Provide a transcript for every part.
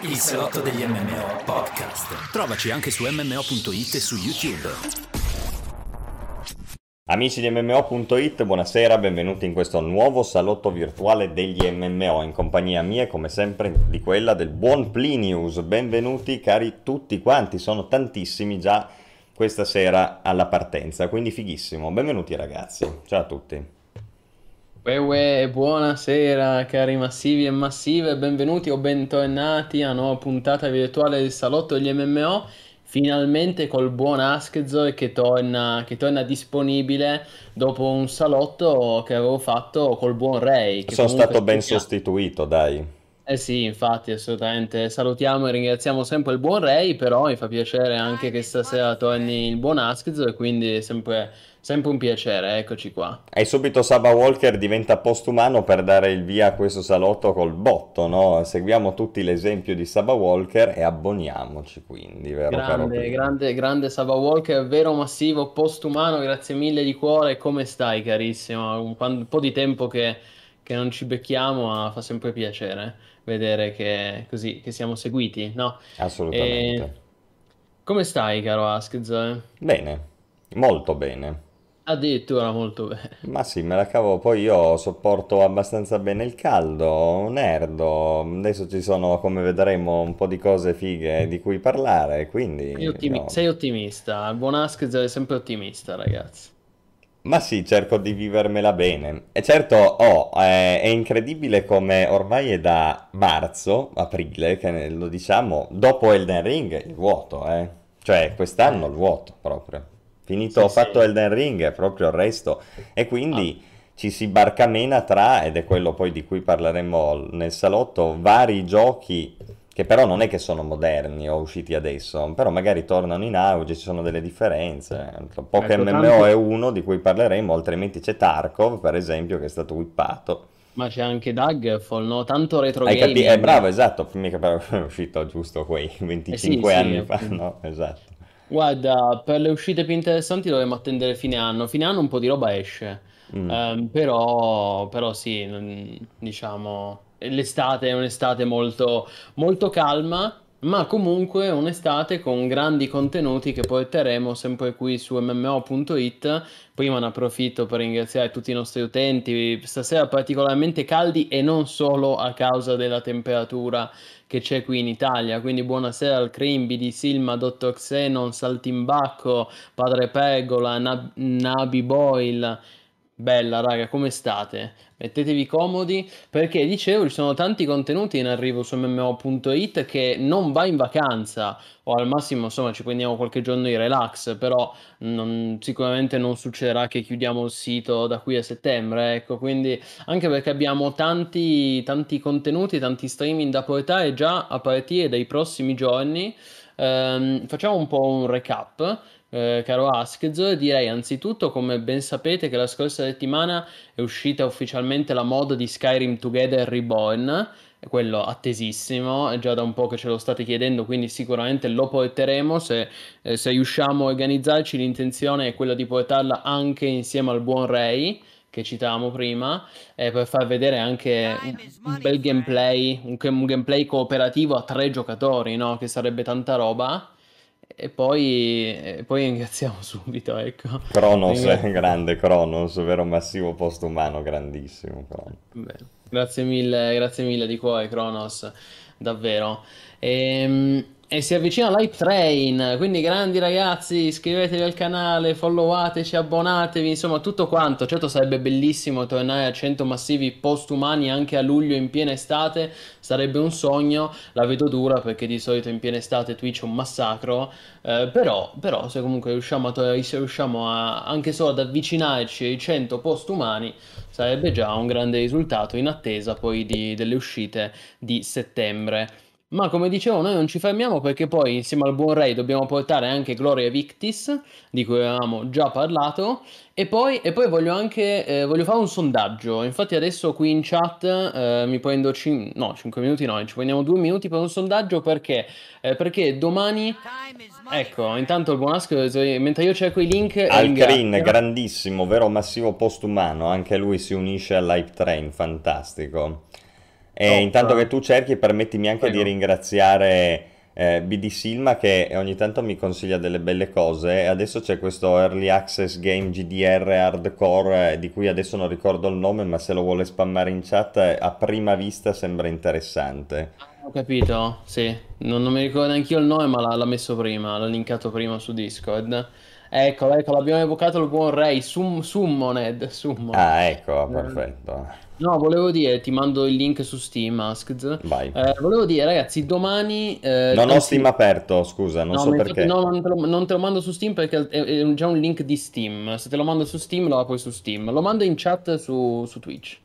Il salotto degli MMO podcast. Trovaci anche su mmo.it e su YouTube. Amici di MMO.it, buonasera, benvenuti in questo nuovo salotto virtuale degli MMO, in compagnia mia come sempre di quella del buon Plinius. Benvenuti cari tutti quanti, sono tantissimi già questa sera alla partenza, quindi fighissimo. Benvenuti ragazzi, ciao a tutti. Uè, uè, buonasera cari massivi e massive, benvenuti o bentornati a una nuova puntata virtuale del salotto degli MMO, finalmente col buon Askzo che torna, che torna disponibile dopo un salotto che avevo fatto col buon Ray. Sono stato ben sostituito, dai. Eh sì, infatti, assolutamente. Salutiamo e ringraziamo sempre il buon Ray, però mi fa piacere anche che stasera torni il buon Askzo e quindi è sempre Sempre un piacere, eccoci qua. E subito Saba Walker diventa postumano per dare il via a questo salotto col botto, no? Seguiamo tutti l'esempio di Saba Walker e abboniamoci quindi, vero grande, Grande, grande Saba Walker, vero massivo, postumano, grazie mille di cuore. Come stai carissimo? Un, un po' di tempo che, che, non ci becchiamo, ma fa sempre piacere vedere che, così, che siamo seguiti, no? Assolutamente. E... Come stai caro Askz? Bene, molto bene. Addirittura molto bene. Ma sì, me la cavo, poi io sopporto abbastanza bene il caldo, nerdo, adesso ci sono, come vedremo, un po' di cose fighe di cui parlare, quindi... Sei, ottimi- no. sei ottimista, il buon Askez è sempre ottimista, ragazzi. Ma sì, cerco di vivermela bene. E certo, oh, è, è incredibile come ormai è da marzo, aprile, che lo diciamo, dopo Elden Ring il vuoto, eh. Cioè, quest'anno il vuoto proprio. Finito, sì, fatto sì. Elden Ring, proprio il resto. E quindi ah. ci si barcamena tra, ed è quello poi di cui parleremo nel salotto, vari giochi che però non è che sono moderni o usciti adesso, però magari tornano in auge, ci sono delle differenze. Poche ecco, MMO tanti... è uno di cui parleremo, altrimenti c'è Tarkov, per esempio, che è stato whippato. Ma c'è anche Dagfall, no? Tanto retro Hai gaming. Capi- eh, bravo, esatto, mica è uscito giusto quei 25 eh sì, anni sì, fa, no? Esatto. Guarda, per le uscite più interessanti dovremmo attendere fine anno. Fine anno un po' di roba esce. Mm. Ehm, però, però sì, diciamo, l'estate è un'estate molto, molto calma, ma comunque un'estate con grandi contenuti che porteremo sempre qui su mmo.it. Prima ne approfitto per ringraziare tutti i nostri utenti, stasera particolarmente caldi e non solo a causa della temperatura che c'è qui in Italia. Quindi buonasera al Crimbi di Silma, Dottor Xenon, Saltimbacco, Padre Pegola, Nab- Nabi Boyle Bella raga, come state? Mettetevi comodi perché dicevo ci sono tanti contenuti in arrivo su mmo.it che non va in vacanza. O al massimo insomma ci prendiamo qualche giorno di relax però non, sicuramente non succederà che chiudiamo il sito da qui a settembre ecco. Quindi anche perché abbiamo tanti, tanti contenuti tanti streaming da portare già a partire dai prossimi giorni ehm, facciamo un po' un recap eh, caro Askz, direi anzitutto, come ben sapete, che la scorsa settimana è uscita ufficialmente la mod di Skyrim Together Reborn, quello attesissimo, è già da un po' che ce lo state chiedendo, quindi sicuramente lo porteremo, se, eh, se riusciamo a organizzarci l'intenzione è quella di portarla anche insieme al buon Ray, che citavamo prima, eh, per far vedere anche un, bel gameplay, un, un, gameplay cooperativo a tre giocatori, no? che sarebbe tanta roba. E poi, e poi ringraziamo subito, ecco. Cronos è grande, Cronos, vero massivo postumano, grandissimo. Beh, grazie mille, grazie mille di cuore, Cronos, davvero. Ehm... E si avvicina l'Hype Train, quindi grandi ragazzi, iscrivetevi al canale, followateci, abbonatevi, insomma tutto quanto. Certo sarebbe bellissimo tornare a 100 massivi postumani anche a luglio in piena estate, sarebbe un sogno, la vedo dura perché di solito in piena estate Twitch è un massacro, eh, però, però, se comunque riusciamo, a, se riusciamo a, anche solo ad avvicinarci ai 100 postumani sarebbe già un grande risultato in attesa poi di, delle uscite di settembre. Ma come dicevo, noi non ci fermiamo perché poi insieme al buon Ray dobbiamo portare anche Gloria Victis, di cui avevamo già parlato, e poi, e poi voglio anche eh, voglio fare un sondaggio. Infatti adesso qui in chat eh, mi prendo cin- no, 5 minuti no, ci prendiamo 2 minuti per un sondaggio perché, eh, perché domani... Ecco, intanto il buon Ask, mentre io cerco i link... Al Green, grandissimo, vero massivo postumano, anche lui si unisce all'Hype Train, fantastico. E Top. intanto che tu cerchi, permettimi anche Prego. di ringraziare eh, BD Silma che ogni tanto mi consiglia delle belle cose. E adesso c'è questo Early Access Game GDR Hardcore eh, di cui adesso non ricordo il nome, ma se lo vuole spammare in chat, eh, a prima vista sembra interessante. Ho capito, sì. Non, non mi ricordo neanche io il nome, ma l'ha, l'ha messo prima, l'ha linkato prima su Discord. Ecco, ecco, l'abbiamo evocato il buon Ray, Sum, Summoned, Summon. Ah, ecco, Eh, perfetto. No, volevo dire, ti mando il link su Steam, Asked. Vai. Eh, volevo dire, ragazzi, domani... eh, Non ho Steam aperto, scusa, non No, so perché. no, non te, lo, non te lo mando su Steam perché è, è già un link di Steam. Se te lo mando su Steam, lo apri su Steam. Lo mando in chat su, su Twitch.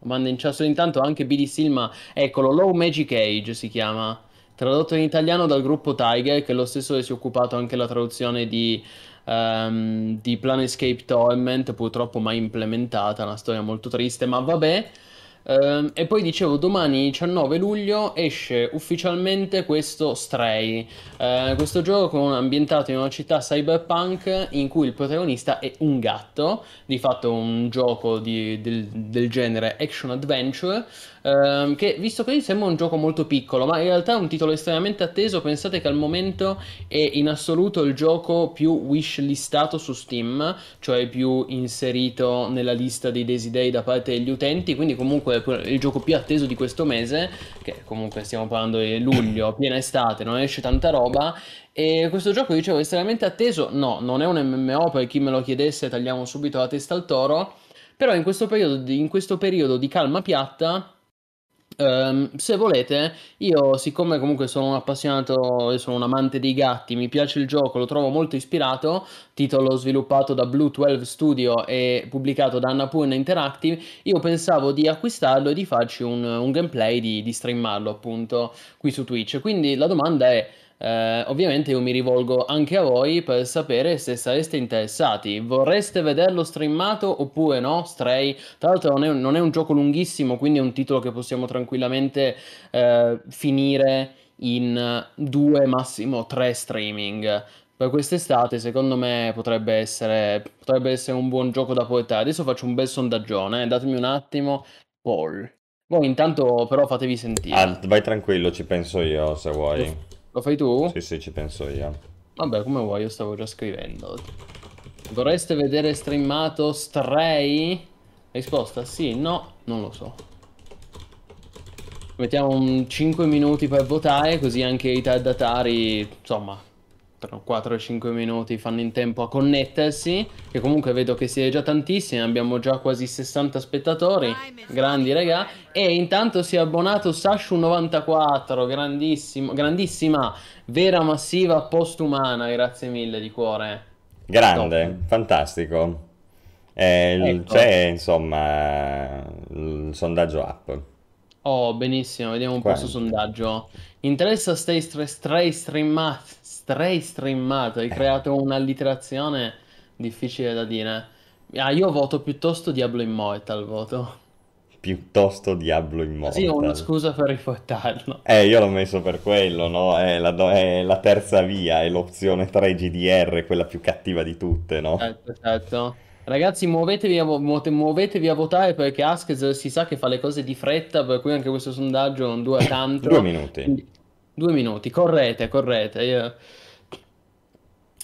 Lo mando in chat. Solo intanto anche BD Silma, eccolo, Low Magic Age si chiama. Tradotto in italiano dal gruppo Tiger, che è lo stesso che si è occupato anche la traduzione di, ehm, di Planescape Torment, purtroppo mai implementata, una storia molto triste, ma vabbè. Ehm, e poi dicevo, domani 19 luglio esce ufficialmente questo Stray, Eh, questo gioco ambientato in una città cyberpunk in cui il protagonista è un gatto, di fatto un gioco di- del, del genere action adventure, ehm, che visto così sembra un gioco molto piccolo, ma in realtà è un titolo estremamente atteso, pensate che al momento è in assoluto il gioco più wishlistato su Steam, cioè più inserito nella lista dei desideri da parte degli utenti, quindi comunque è il gioco più atteso di questo mese, che comunque stiamo parlando di luglio, piena estate, non esce tanta roba. E questo gioco, dicevo, è estremamente atteso. No, non è un MMO, per chi me lo chiedesse, tagliamo subito la testa al toro. Però in questo periodo in questo periodo di calma piatta, ehm, se volete, io siccome comunque sono un appassionato sono un amante dei gatti, mi piace il gioco, lo trovo molto ispirato, titolo sviluppato da Blue 12 Studio e pubblicato da Annapurna Interactive, io pensavo di acquistarlo e di farci un, un gameplay, di, di streamarlo appunto qui su Twitch. Quindi la domanda è... Eh, ovviamente io mi rivolgo anche a voi per sapere se sareste interessati. Vorreste vederlo streamato oppure no? Stray. Tra l'altro non è, un- non è un gioco lunghissimo, quindi è un titolo che possiamo tranquillamente eh, finire in due, massimo tre streaming. Per quest'estate, secondo me, potrebbe essere, potrebbe essere un buon gioco da portare. Adesso faccio un bel sondaggione, eh, datemi un attimo. Paul. Voi intanto però fatevi sentire. Ah, vai tranquillo, ci penso io se vuoi. Lo fai tu? Sì, sì, ci penso io. Vabbè, come vuoi, io stavo già scrivendo. Vorreste vedere streamato Stray? Risposta sì, no, non lo so. Mettiamo un 5 minuti per votare, così anche i tardatari, insomma, tra 4 e 5 minuti fanno in tempo a connettersi. Che comunque vedo che siete già tantissimi, abbiamo già quasi 60 spettatori. Grandi regà. E intanto si è abbonato Sashu94, grandissimo, grandissima, vera massiva postumana, grazie mille di cuore. Grande, fantastico. Eh, Ecco. c'è insomma il sondaggio up. Oh, benissimo, vediamo un po' Quanto? questo sondaggio. Interessa Stray, Stray, Stray streamato? Stray streamato, hai creato un'allitterazione difficile da dire. Ah, io voto piuttosto Diablo Immortal, voto. Piuttosto Diablo Sì, ho una Immortal. scusa per riportarlo. Eh, io l'ho messo per quello, no? È la, do- è la terza via, è l'opzione 3 GDR, quella più cattiva di tutte, no? Certo, certo. Ragazzi, muovetevi a, muovetevi a votare perché Askez si sa che fa le cose di fretta, per cui anche questo sondaggio non dura tanto. Due minuti. Due minuti, correte, correte. Io-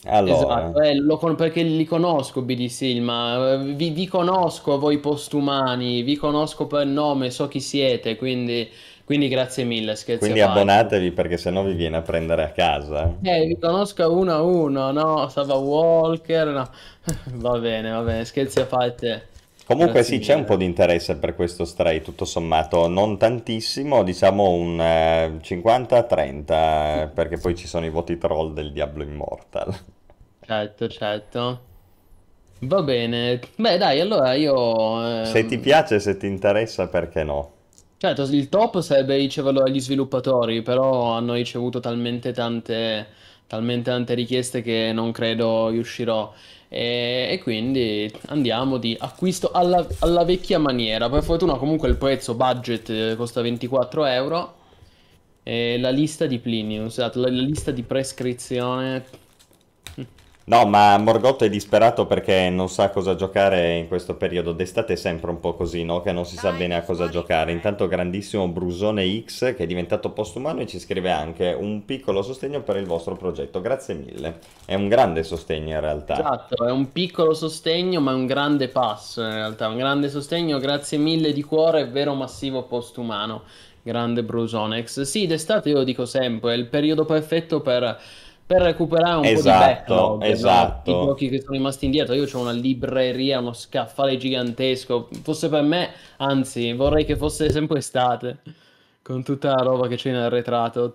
Allora, Esatto, eh, lo perché li conosco BD Silma, eh, vi, vi conosco a voi postumani, vi conosco per nome, so chi siete, quindi, quindi grazie mille, scherzi quindi abbonatevi perché sennò vi viene a prendere a casa. Eh, vi conosco uno a uno, no? Sava Walker, no. Va bene, va bene, scherzi a parte. Comunque Grazie sì, c'è un mille. po' di interesse per questo stray, tutto sommato, non tantissimo, diciamo un eh, 50-30, perché poi ci sono i voti troll del Diablo Immortal. Certo, certo. Va bene. Beh, dai, allora io... Se ehm, ti piace, se ti interessa, perché no? Certo, il top sarebbe riceverlo agli sviluppatori, però hanno ricevuto talmente tante, talmente tante richieste che non credo riuscirò. E, e quindi andiamo di acquisto alla, alla vecchia maniera. Per fortuna comunque il prezzo budget eh, costa 24 euro. E la lista di Plinius, esatto, la, la lista di prescrizione. No, ma Morgotto è disperato perché non sa cosa giocare in questo periodo d'estate, è sempre un po' così, no? Che non si sa bene a cosa giocare. Intanto grandissimo Brusone X che è diventato postumano e ci scrive anche un piccolo sostegno per il vostro progetto. Grazie mille. È un grande sostegno in realtà. Esatto, è un piccolo sostegno ma è un grande passo in realtà, un grande sostegno, grazie mille di cuore, vero massivo postumano. Grande Brusonex. Sì, d'estate io lo dico sempre, è il periodo perfetto per per recuperare un esatto, po' di backlog, esatto. no? i giochi che sono rimasti indietro. Io ho una libreria, uno scaffale gigantesco. Fosse per me, anzi, vorrei che fosse sempre estate, con tutta la roba che c'è in arretrato.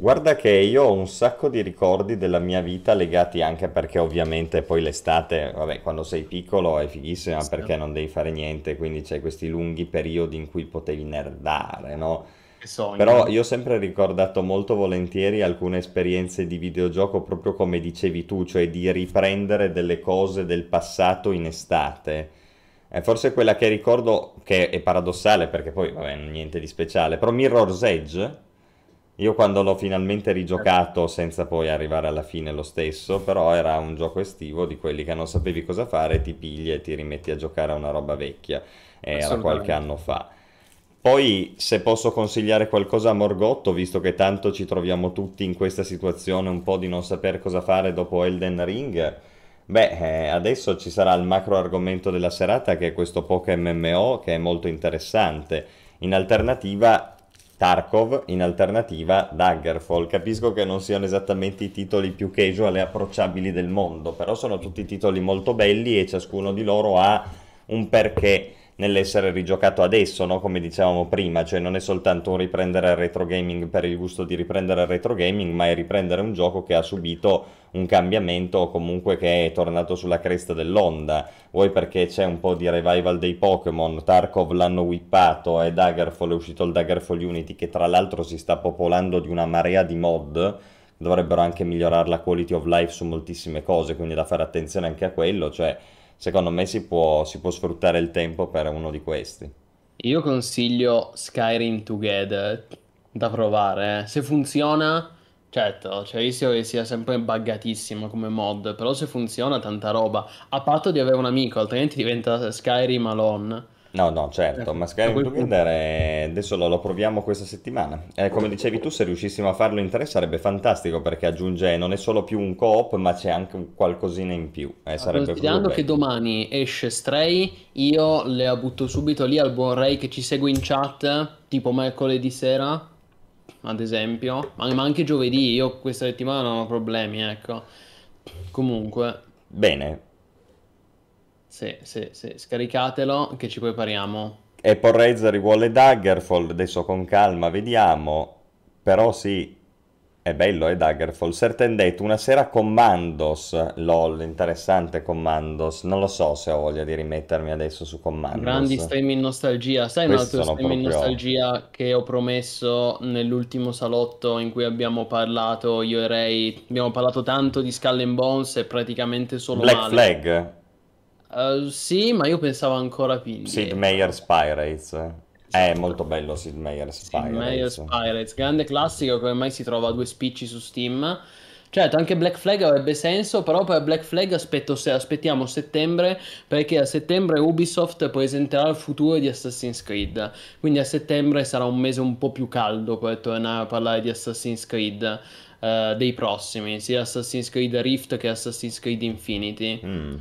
Guarda che io ho un sacco di ricordi della mia vita legati anche perché ovviamente poi l'estate, vabbè, quando sei piccolo è fighissima Sì. perché non devi fare niente, quindi c'è questi lunghi periodi in cui potevi nerdare, no? Che sogno. Però io ho sempre ricordato molto volentieri alcune esperienze di videogioco proprio come dicevi tu, cioè di riprendere delle cose del passato in estate. E forse quella che ricordo, che è paradossale perché poi, vabbè, niente di speciale, però Mirror's Edge, io quando l'ho finalmente rigiocato, senza poi arrivare alla fine lo stesso, però era un gioco estivo di quelli che non sapevi cosa fare, ti pigli e ti rimetti a giocare a una roba vecchia. Era qualche anno fa. Poi, se posso consigliare qualcosa a Morgotto, visto che tanto ci troviamo tutti in questa situazione un po' di non saper cosa fare dopo Elden Ring, beh, eh, adesso ci sarà il macro argomento della serata che è questo Poké MMO che è molto interessante. In alternativa Tarkov, in alternativa Daggerfall. Capisco che non siano esattamente i titoli più casual e approcciabili del mondo, però sono tutti titoli molto belli e ciascuno di loro ha un perché nell'essere rigiocato adesso, no? Come dicevamo prima, cioè non è soltanto un riprendere il retro gaming per il gusto di riprendere il retro gaming, ma è riprendere un gioco che ha subito un cambiamento o comunque che è tornato sulla cresta dell'onda. Vuoi perché c'è un po' di revival dei Pokémon, Tarkov l'hanno whippato e Daggerfall è uscito il Daggerfall Unity che tra l'altro si sta popolando di una marea di mod dovrebbero anche migliorare la quality of life su moltissime cose, quindi da fare attenzione anche a quello, cioè secondo me si può, si può sfruttare il tempo per uno di questi. Io consiglio Skyrim Together da provare. eh. Se funziona, certo, cioè rischio che sia sempre buggatissimo come mod, però se funziona tanta roba. A patto di avere un amico, altrimenti diventa Skyrim Alone. No, no, certo, Eh, ma a Skyrim quel punto- Together è- adesso lo, lo proviamo questa settimana. Eh, come dicevi tu, se riuscissimo a farlo in tre sarebbe fantastico perché aggiunge, non è solo più un co-op, ma c'è anche un qualcosina in più. Eh, sarebbe Considerando che domani esce Stray, io le butto subito lì al buon Ray che ci segue in chat, tipo mercoledì sera, ad esempio, ma ma anche giovedì, io questa settimana non ho problemi, ecco. Comunque, Bene, sì, sì, sì, scaricatelo che ci prepariamo. Apple Razor vuole Daggerfall, adesso con calma vediamo, però sì, è bello, è Daggerfall. Certain Date, una sera Commandos, lol, interessante Commandos, non lo so se ho voglia di rimettermi adesso su Grandi Commandos. stream in nostalgia. Sai un Questi altro sono stream in proprio... nostalgia che ho promesso nell'ultimo salotto in cui abbiamo parlato io e Ray? Abbiamo parlato tanto di Skull and Bones e praticamente solo Black male. Flag, Eh, sì, ma io pensavo ancora più Sid indietro. Meier's Pirates. È Esatto. molto bello Sid Meier's Sid Meier's Pirates. Pirates, grande classico che ormai si trova a due spicci su Steam. Certo, anche Black Flag avrebbe senso, però per Black Flag aspetto se aspettiamo settembre, perché a settembre Ubisoft presenterà il futuro di Assassin's Creed. Quindi a settembre sarà un mese un po' più caldo per tornare a parlare di Assassin's Creed, eh, dei prossimi, sia Assassin's Creed Rift che Assassin's Creed Infinity. Mm.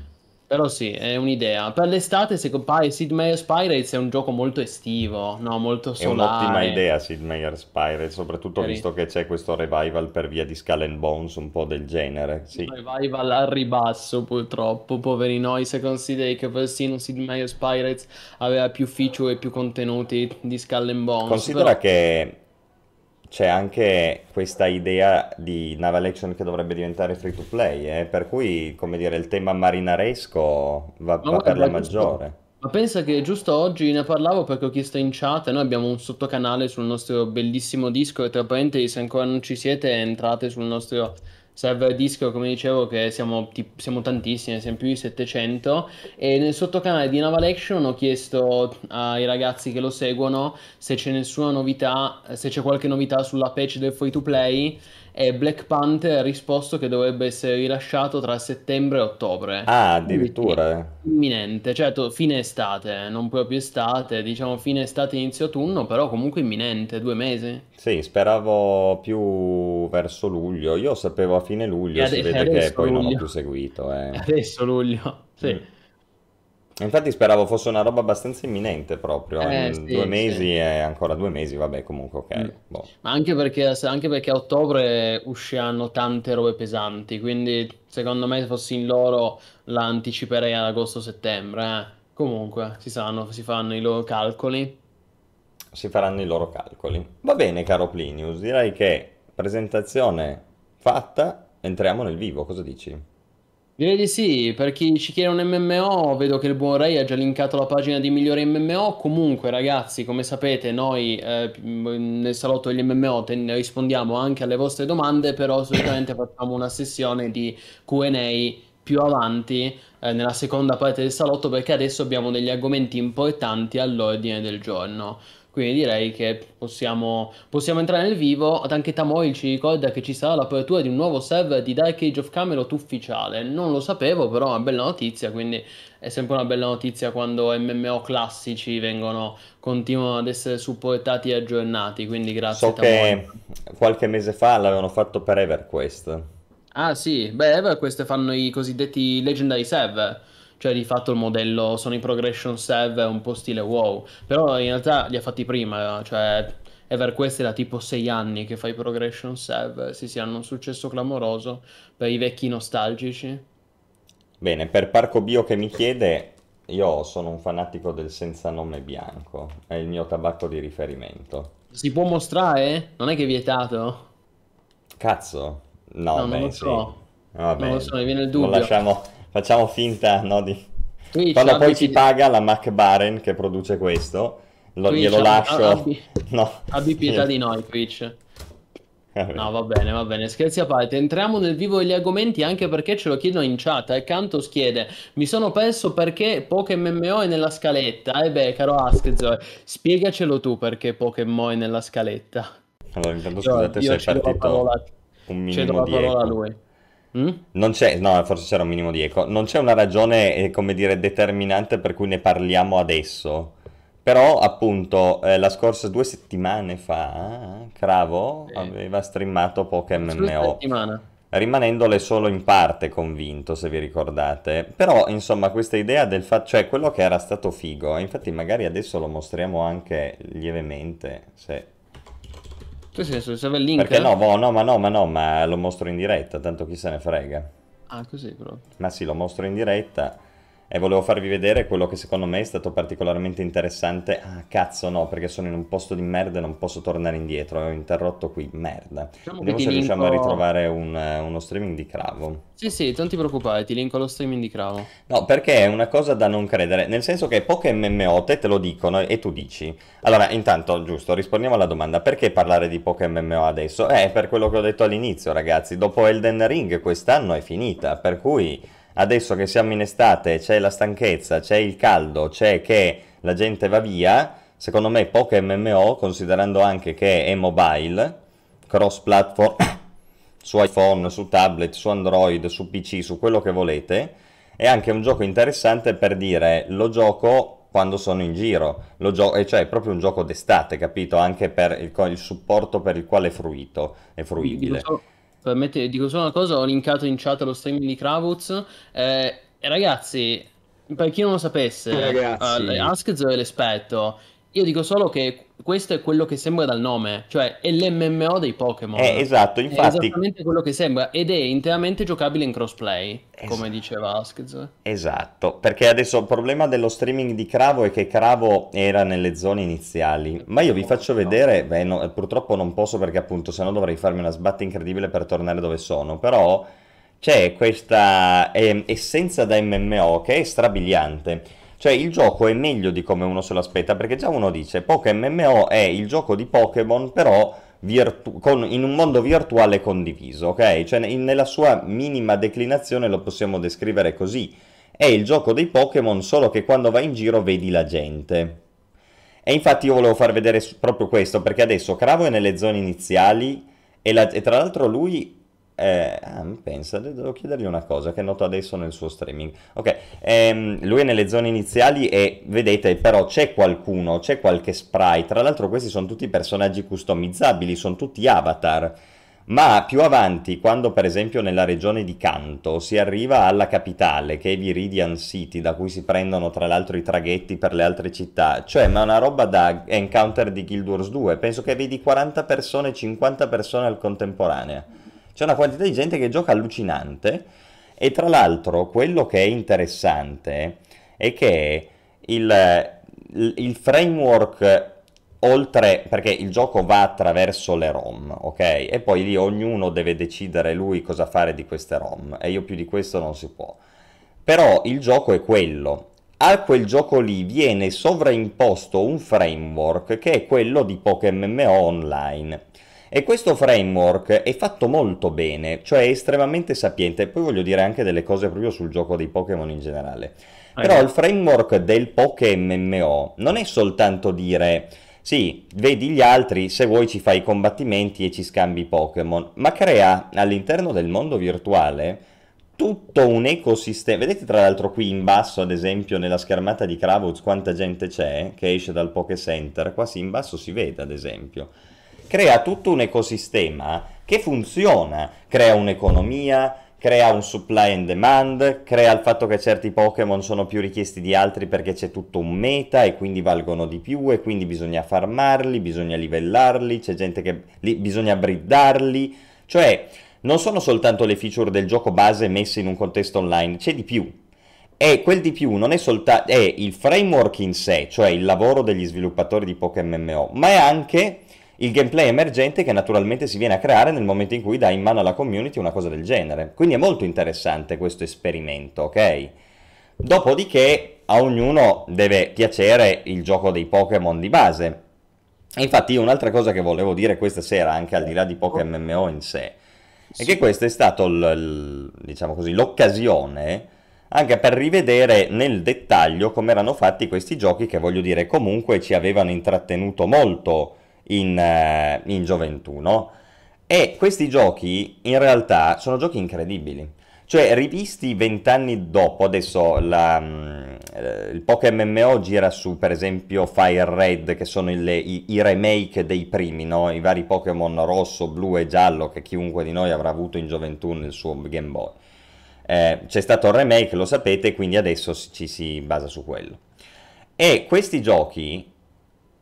Però sì, è un'idea. Per l'estate, se compare Sid Meier's Pirates è un gioco molto estivo, no? Molto È un'ottima solare. idea Sid Meier's Pirates, soprattutto Cari- visto che c'è questo revival per via di Skull and Bones, un po' del genere. Sì. Revival al ribasso, purtroppo, poveri noi, se consideri che persino Sid Meier's Pirates aveva più feature e più contenuti di Skull and Bones. Considera Però che c'è anche questa idea di Naval Action che dovrebbe diventare free to play, eh, per cui, come dire, il tema marinaresco va, va per la maggiore. ma pensa che giusto oggi ne parlavo perché ho chiesto in chat, noi abbiamo un sottocanale sul nostro bellissimo Discord, tra parentesi, se ancora non ci siete entrate sul nostro server Discord, come dicevo, che siamo, tipo, siamo tantissimi, siamo più di 700 e nel sottocanale di Naval Action ho chiesto ai ragazzi che lo seguono se c'è nessuna novità, se c'è qualche novità sulla patch del free to play e Black Panther ha risposto che dovrebbe essere rilasciato tra settembre e ottobre. Ah, addirittura. Imminente, certo, fine estate, non proprio estate, diciamo fine estate, inizio autunno, però comunque imminente, due mesi. Sì, speravo più verso luglio. Io sapevo a fine luglio, si vede che poi luglio. non ho più seguito. Eh. Adesso luglio, sì. Mm. Infatti speravo fosse una roba abbastanza imminente proprio, eh, in sì, due mesi sì. e ancora due mesi, vabbè comunque ok. Mm. Boh. Ma anche perché, anche perché, a ottobre usciranno tante robe pesanti, quindi secondo me se fossi in loro la anticiperei ad agosto-settembre. Eh. Comunque si, sanno, si fanno i loro calcoli. Si faranno i loro calcoli. Va bene caro Plinius, direi che presentazione fatta, entriamo nel vivo, cosa dici? Direi di sì, per chi ci chiede un MMO, vedo che il buon Ray ha già linkato la pagina di migliori MMO. Comunque, ragazzi, come sapete, noi eh, nel salotto degli MMO ten- rispondiamo anche alle vostre domande, però solitamente facciamo una sessione di QA più avanti eh, nella seconda parte del salotto perché adesso abbiamo degli argomenti importanti all'ordine del giorno. Quindi direi che possiamo, possiamo entrare nel vivo. Anche Tamoil ci ricorda che ci sarà l'apertura di un nuovo server di Dark Age of Camelot ufficiale. Non lo sapevo, però è una bella notizia, quindi è sempre una bella notizia quando MMO classici vengono, continuano ad essere supportati e aggiornati. Quindi grazie so Tamoil. che qualche mese fa l'avevano fatto per EverQuest. Ah sì, beh, EverQuest fanno i cosiddetti Legendary Server cioè di fatto il modello sono i progression server un po' stile WoW, però in realtà li ha fatti prima, cioè EverQuest era tipo 6 anni che fa i progression server, sì sì, hanno un successo clamoroso per i vecchi nostalgici. Bene, per Parco Bio che mi chiede, io sono un fanatico del senza nome bianco, è il mio tabacco di riferimento. Si può mostrare? Non è che è vietato? Cazzo, no, no beh, non lo so. Sì. Vabbè, non lo so, mi viene il dubbio. Lo lasciamo, facciamo finta no, di... Twitch, Quando poi ci paga la McBaren che produce questo, lo, Twitch, glielo lascio... Abbi, no. abbi pietà di noi, Twitch. No, va bene, va bene. Scherzi a parte, entriamo nel vivo degli argomenti anche perché ce lo chiedono in chat. E Cantos chiede: Mi sono perso perché Pokémon MMO è nella scaletta. E eh beh, caro Askzor, spiegacelo tu perché Pokémon è nella scaletta. Allora, intanto scusate io, io se è partito un minimo di parola a lui. Mm? Non c'è, no, forse c'era un minimo di eco. Non c'è una ragione, eh, come dire, determinante per cui ne parliamo adesso. Però, appunto, eh, la scorsa due settimane fa, Cravo sì. aveva streamato Pokémon MMO. Rimanendole solo in parte convinto, se vi ricordate. Però, insomma, questa idea del fatto, cioè quello che era stato figo, infatti magari adesso lo mostriamo anche lievemente, se che senso? Serve il link? Perché no, boh, no, ma no, ma no, ma lo mostro in diretta, tanto chi se ne frega. Ah, così però. Ma sì, lo mostro in diretta e volevo farvi vedere quello che secondo me è stato particolarmente interessante. Ah, cazzo no, perché sono in un posto di merda e non posso tornare indietro, ho interrotto qui, merda. Diciamo Vediamo se linko... riusciamo a ritrovare un, uno streaming di Cravo. Sì, sì, non ti preoccupare, ti linko lo streaming di Cravo. No, perché è una cosa da non credere, nel senso che poche MMO te te lo dicono e tu dici. Allora, intanto, giusto, rispondiamo alla domanda, perché parlare di poche MMO adesso? Eh, per quello che ho detto all'inizio, ragazzi, dopo Elden Ring quest'anno è finita, per cui adesso che siamo in estate, c'è la stanchezza, c'è il caldo, c'è che la gente va via, secondo me poche MMO, considerando anche che è mobile, cross platform, su iPhone, su tablet, su Android, su PC, su quello che volete, è anche un gioco interessante per dire lo gioco quando sono in giro, lo gio- cioè è proprio un gioco d'estate, capito? Anche per il, il supporto per il quale è fruito, è fruibile. Dico Permette, dico solo una cosa, ho linkato in chat lo streaming di Kravuz. Eh, ragazzi, per chi non lo sapesse, ragazzi. Uh, Askz è l'esperto. Io dico solo che questo è quello che sembra dal nome, cioè è l'MMO dei Pokémon. Eh, esatto, infatti... È esattamente quello che sembra ed è interamente giocabile in crossplay, esatto. come diceva Askz. Esatto, perché adesso il problema dello streaming di Cravo è che Cravo era nelle zone iniziali, ma io vi faccio vedere, beh, no, purtroppo non posso perché appunto sennò dovrei farmi una sbatta incredibile per tornare dove sono, però c'è questa eh, essenza da MMO che è strabiliante cioè il gioco è meglio di come uno se lo aspetta, perché già uno dice Pokémon MMO è il gioco di Pokémon, però virtu- con, in un mondo virtuale condiviso, ok? Cioè in, nella sua minima declinazione lo possiamo descrivere così. È il gioco dei Pokémon, solo che quando vai in giro vedi la gente. E infatti io volevo far vedere proprio questo, perché adesso Cravo è nelle zone iniziali e, la, e tra l'altro lui eh, ah, pensa, devo chiedergli una cosa che noto adesso nel suo streaming. Ok, ehm, lui è nelle zone iniziali e vedete, però c'è qualcuno, c'è qualche sprite. Tra l'altro, questi sono tutti personaggi customizzabili, sono tutti avatar. Ma più avanti, quando per esempio nella regione di Kanto si arriva alla capitale, che è Viridian City, da cui si prendono tra l'altro i traghetti per le altre città, cioè ma una roba da encounter di Guild Wars 2, penso che vedi 40 persone, 50 persone al contemporanea. C'è una quantità di gente che gioca allucinante e tra l'altro quello che è interessante è che il, il framework oltre perché il gioco va attraverso le ROM, ok? E poi lì ognuno deve decidere lui cosa fare di queste ROM e io più di questo non si può. Però il gioco è quello. A quel gioco lì viene sovraimposto un framework che è quello di Pokémon MMO online. E questo framework è fatto molto bene, cioè è estremamente sapiente. Poi voglio dire anche delle cose proprio sul gioco dei Pokémon in generale. Però il framework del Pokémon MMO non è soltanto dire sì, vedi gli altri, se vuoi ci fai i combattimenti e ci scambi Pokémon, ma crea all'interno del mondo virtuale tutto un ecosistema. Vedete tra l'altro qui in basso, ad esempio, nella schermata di Kravuz quanta gente c'è che esce dal Poké Center? Qua sì, in basso si vede, ad esempio. Crea tutto un ecosistema che funziona, crea un'economia, crea un supply and demand, crea il fatto che certi Pokémon sono più richiesti di altri perché c'è tutto un meta e quindi valgono di più e quindi bisogna farmarli, bisogna livellarli, c'è gente che li, bisogna briddarli, cioè non sono soltanto le feature del gioco base messe in un contesto online, c'è di più. E quel di più non è soltanto è il framework in sé, cioè il lavoro degli sviluppatori di Pokémon MMO, ma è anche il gameplay emergente che naturalmente si viene a creare nel momento in cui dai in mano alla community una cosa del genere. Quindi è molto interessante questo esperimento, ok? Dopodiché a ognuno deve piacere il gioco dei Pokémon di base. infatti un'altra cosa che volevo dire questa sera, anche al di là di Pokémon MMO in sé, è che questa è stata diciamo l'occasione anche per rivedere nel dettaglio come erano fatti questi giochi che voglio dire comunque ci avevano intrattenuto molto in, eh, in gioventù, no? E questi giochi in realtà sono giochi incredibili. Cioè, rivisti vent'anni dopo, adesso la, eh, il Pokémon MMO gira su, per esempio, Fire Red, che sono il, i, i, remake dei primi, no? I vari Pokémon rosso, blu e giallo che chiunque di noi avrà avuto in gioventù nel suo Game Boy. Eh, c'è stato il remake, lo sapete, quindi adesso ci si basa su quello. E questi giochi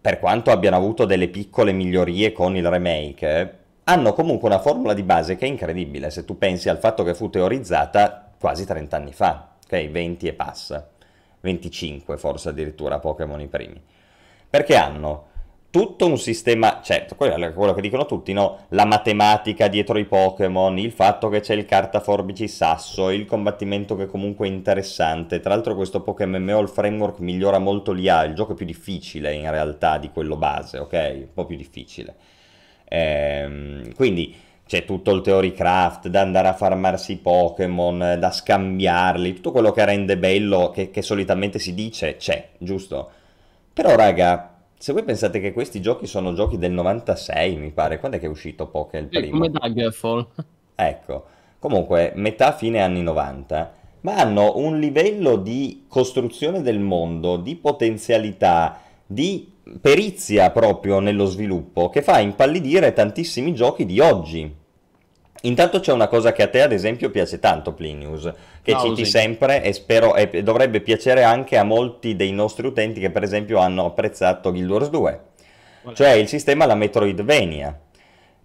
per quanto abbiano avuto delle piccole migliorie con il remake, hanno comunque una formula di base che è incredibile se tu pensi al fatto che fu teorizzata quasi 30 anni fa, ok? 20 e passa, 25 forse addirittura Pokémon i primi. Perché hanno tutto un sistema, certo, quello è quello che dicono tutti, no? La matematica dietro i Pokémon, il fatto che c'è il carta forbici sasso, il combattimento che comunque è interessante. Tra l'altro questo Pokémon MMO, il framework migliora molto l'IA, il gioco è più difficile in realtà di quello base, ok? Un po' più difficile. Ehm, quindi c'è tutto il theory craft, da andare a farmarsi i Pokémon, da scambiarli, tutto quello che rende bello, che, che solitamente si dice, c'è, giusto? Però raga, se voi pensate che questi giochi sono giochi del 96, mi pare, quando è che è uscito Poké il primo? Come Daggerfall. Ecco, comunque metà fine anni 90, ma hanno un livello di costruzione del mondo, di potenzialità, di perizia proprio nello sviluppo che fa impallidire tantissimi giochi di oggi. Intanto c'è una cosa che a te ad esempio piace tanto, Plinius, che Housing. citi sempre e spero e dovrebbe piacere anche a molti dei nostri utenti che per esempio hanno apprezzato Guild Wars 2, cioè il sistema la Metroidvania,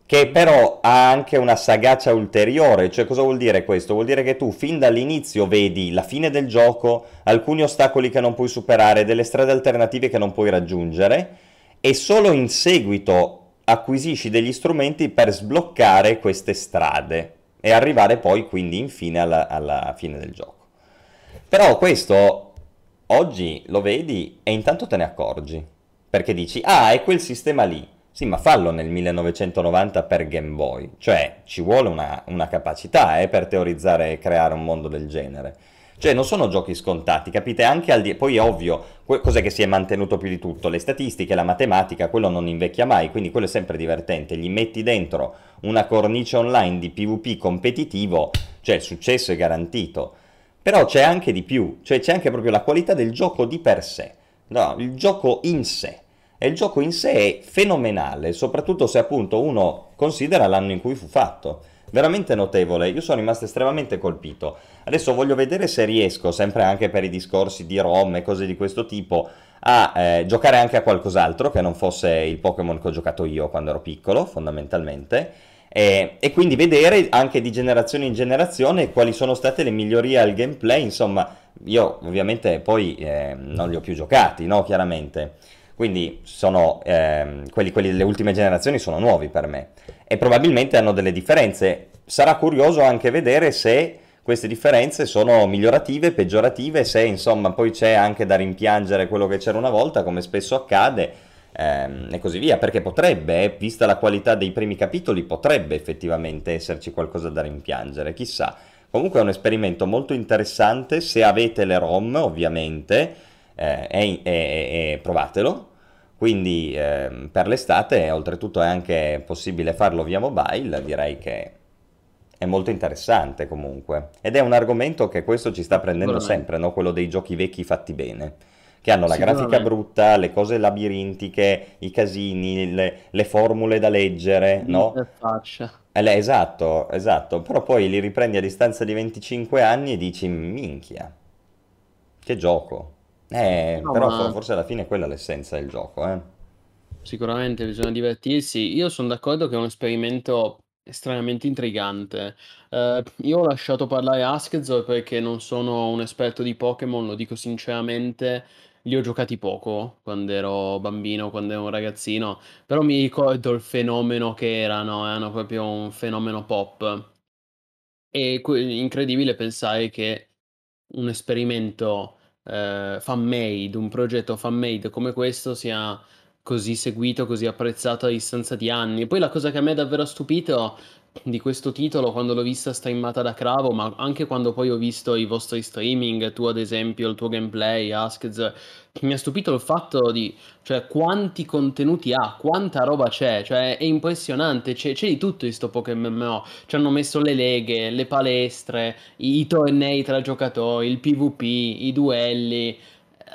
che però ha anche una sagacia ulteriore, cioè cosa vuol dire questo? Vuol dire che tu fin dall'inizio vedi la fine del gioco, alcuni ostacoli che non puoi superare, delle strade alternative che non puoi raggiungere e solo in seguito acquisisci degli strumenti per sbloccare queste strade e arrivare poi quindi infine alla, alla fine del gioco. Però questo oggi lo vedi e intanto te ne accorgi, perché dici, ah, è quel sistema lì. Sì, ma fallo nel 1990 per Game Boy, cioè ci vuole una, una capacità eh, per teorizzare e creare un mondo del genere. Cioè non sono giochi scontati, capite? Anche al di... Poi è ovvio, cos'è che si è mantenuto più di tutto? Le statistiche, la matematica, quello non invecchia mai, quindi quello è sempre divertente. Gli metti dentro una cornice online di PvP competitivo, cioè il successo è garantito. Però c'è anche di più, cioè c'è anche proprio la qualità del gioco di per sé, no, il gioco in sé. E il gioco in sé è fenomenale, soprattutto se appunto uno considera l'anno in cui fu fatto. Veramente notevole, io sono rimasto estremamente colpito. Adesso voglio vedere se riesco, sempre anche per i discorsi di ROM e cose di questo tipo, a eh, giocare anche a qualcos'altro che non fosse il Pokémon che ho giocato io quando ero piccolo, fondamentalmente. E, e, quindi vedere anche di generazione in generazione quali sono state le migliorie al gameplay. Insomma, io ovviamente poi eh, non li ho più giocati, no? Chiaramente. Quindi sono, ehm, quelli, quelli delle ultime generazioni sono nuovi per me e probabilmente hanno delle differenze. Sarà curioso anche vedere se queste differenze sono migliorative, peggiorative, se insomma poi c'è anche da rimpiangere quello che c'era una volta, come spesso accade, ehm, e così via, perché potrebbe, eh, vista la qualità dei primi capitoli, potrebbe effettivamente esserci qualcosa da rimpiangere, chissà. Comunque è un esperimento molto interessante, se avete le ROM ovviamente, eh, e, e, e, provatelo. Quindi eh, per l'estate, oltretutto è anche possibile farlo via mobile, direi che è molto interessante comunque. Ed è un argomento che questo ci sta prendendo sempre, no? quello dei giochi vecchi fatti bene, che hanno la grafica brutta, le cose labirintiche, i casini, le, le formule da leggere, no? Eh, esatto, esatto, però poi li riprendi a distanza di 25 anni e dici minchia, che gioco. Eh, No, però ma forse alla fine è quella l'essenza del gioco, eh. sicuramente bisogna divertirsi. Io sono d'accordo che è un esperimento estremamente intrigante. Eh, io ho lasciato parlare Askzor perché non sono un esperto di Pokémon, lo dico sinceramente. Li ho giocati poco quando ero bambino, quando ero un ragazzino, però mi ricordo il fenomeno che erano, erano proprio un fenomeno pop. E incredibile pensare che un esperimento eh, fan-made, un progetto fan-made come questo sia così seguito, così apprezzato a distanza di anni. E poi la cosa che a me ha davvero stupito di questo titolo quando l'ho vista streamata da Cravo, ma anche quando poi ho visto i vostri streaming, tu ad esempio, il tuo gameplay, Askz, mi ha stupito il fatto di, cioè, quanti contenuti ha, quanta roba c'è, cioè, è impressionante, c'è, c'è di tutto in sto Pokémon ci hanno messo le leghe, le palestre, i, i tornei tra giocatori, il PvP, i duelli,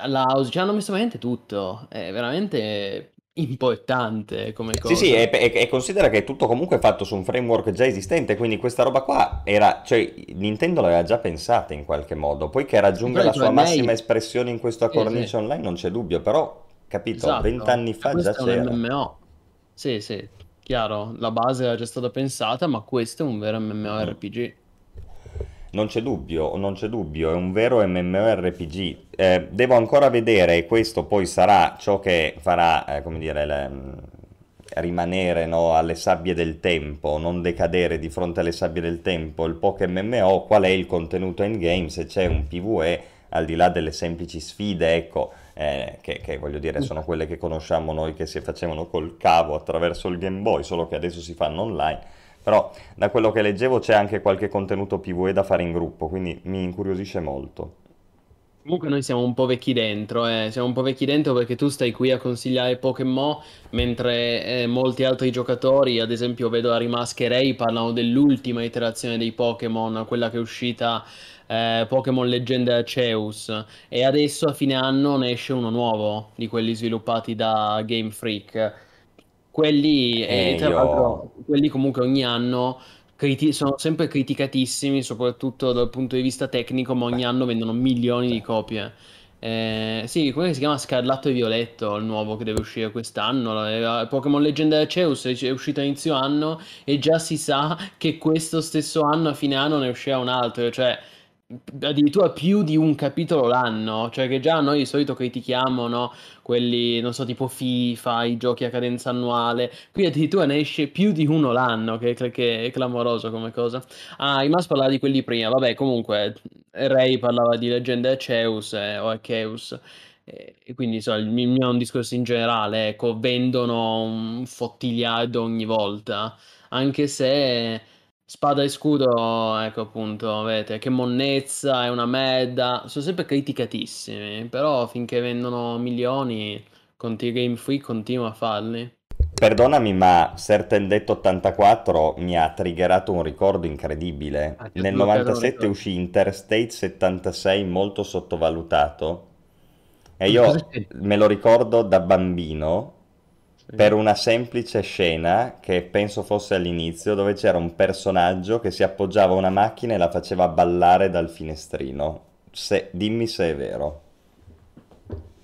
l'house, ci hanno messo veramente tutto, è veramente importante come cosa. Sì, sì, e, e, e, considera che è tutto comunque fatto su un framework già esistente, quindi questa roba qua era, cioè Nintendo l'aveva già pensata in qualche modo, poi che raggiunga la sua lei... massima espressione in questa cornice sì, online non c'è dubbio, però capito, esatto. vent'anni fa già c'era. È un MMO. Sì, sì, chiaro, la base era già stata pensata, ma questo è un vero MMORPG. Non c'è dubbio, non c'è dubbio, è un vero MMORPG. Eh, devo ancora vedere, e questo poi sarà ciò che farà, eh, come dire, le, mm, rimanere no, alle sabbie del tempo, non decadere di fronte alle sabbie del tempo, il Pokémon MMO, qual è il contenuto in-game, se c'è un PvE, al di là delle semplici sfide, ecco, eh, che, che, voglio dire sono quelle che conosciamo noi che si facevano col cavo attraverso il Game Boy, solo che adesso si fanno online però da quello che leggevo c'è anche qualche contenuto PvE da fare in gruppo, quindi mi incuriosisce molto. Comunque noi siamo un po' vecchi dentro, eh. siamo un po' vecchi dentro perché tu stai qui a consigliare Pokémon mentre eh, molti altri giocatori, ad esempio vedo a Rimascherei, parlano dell'ultima iterazione dei Pokémon, quella che è uscita eh, Pokémon Leggenda Arceus e adesso a fine anno ne esce uno nuovo di quelli sviluppati da Game Freak quelli, eh, tra l'altro, quelli comunque ogni anno criti- sono sempre criticatissimi, soprattutto dal punto di vista tecnico, ma ogni anno vendono milioni di copie. Eh, sì, quello che si chiama Scarlatto e Violetto, il nuovo che deve uscire quest'anno. Pokémon Legenda Arceus è uscito a inizio anno e già si sa che questo stesso anno, a fine anno, ne uscirà un altro. Cioè, addirittura più di un capitolo l'anno, cioè che già noi di solito critichiamo, no? Quelli, non so, tipo FIFA, i giochi a cadenza annuale, qui addirittura ne esce più di uno l'anno, che, che è clamoroso come cosa. Ah, Imas parlava di quelli prima, vabbè, comunque, Ray parlava di Leggenda Arceus eh, o Arceus. e quindi so, il mio è un discorso in generale, ecco, vendono un fottiliardo ogni volta, anche se Spada e Scudo, ecco appunto, vedete, che monnezza, è una merda, sono sempre criticatissimi, però finché vendono milioni, conti Game Freak continua a farli. Perdonami, ma Certain Death 84 mi ha triggerato un ricordo incredibile. Ah, Nel sbloccato un 97 ricordo. uscì Interstate 76, molto sottovalutato. E io me lo ricordo da bambino. Per una semplice scena che penso fosse all'inizio, dove c'era un personaggio che si appoggiava a una macchina e la faceva ballare dal finestrino. Se- dimmi se è vero.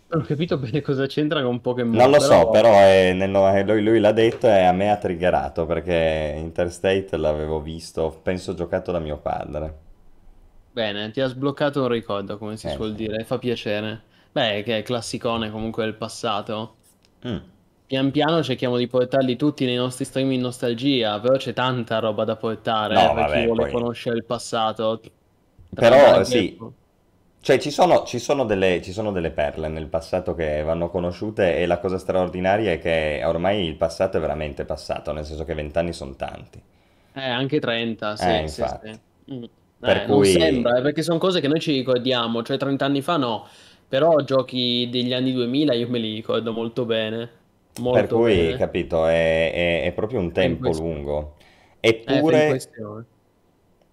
Non ho capito bene cosa c'entra con Pokémon, Non lo so, però... però è nel lui, lui l'ha detto e a me ha triggerato perché Interstate l'avevo visto, penso giocato da mio padre. Bene, ti ha sbloccato un ricordo, come si Eh, suol dire, fa piacere. Beh, che è classicone comunque del passato. Mm. Pian piano cerchiamo di portarli tutti nei nostri stream in nostalgia, però c'è tanta roba da portare No, eh, per chi vuole poi... conoscere il passato. Però sì, cioè ci sono, ci sono delle, ci sono delle perle nel passato che vanno conosciute e la cosa straordinaria è che ormai il passato è veramente passato, nel senso che vent'anni sono tanti. Eh, anche 30, sì, Eh, sì, infatti. sì. Mm. Per Eh, non cui... sembra, eh, perché sono cose che noi ci ricordiamo, cioè 30 anni fa no, però giochi degli anni 2000 io me li ricordo molto bene, Per molto cui, bene. capito, è, è- è proprio un tempo lungo. Eppure,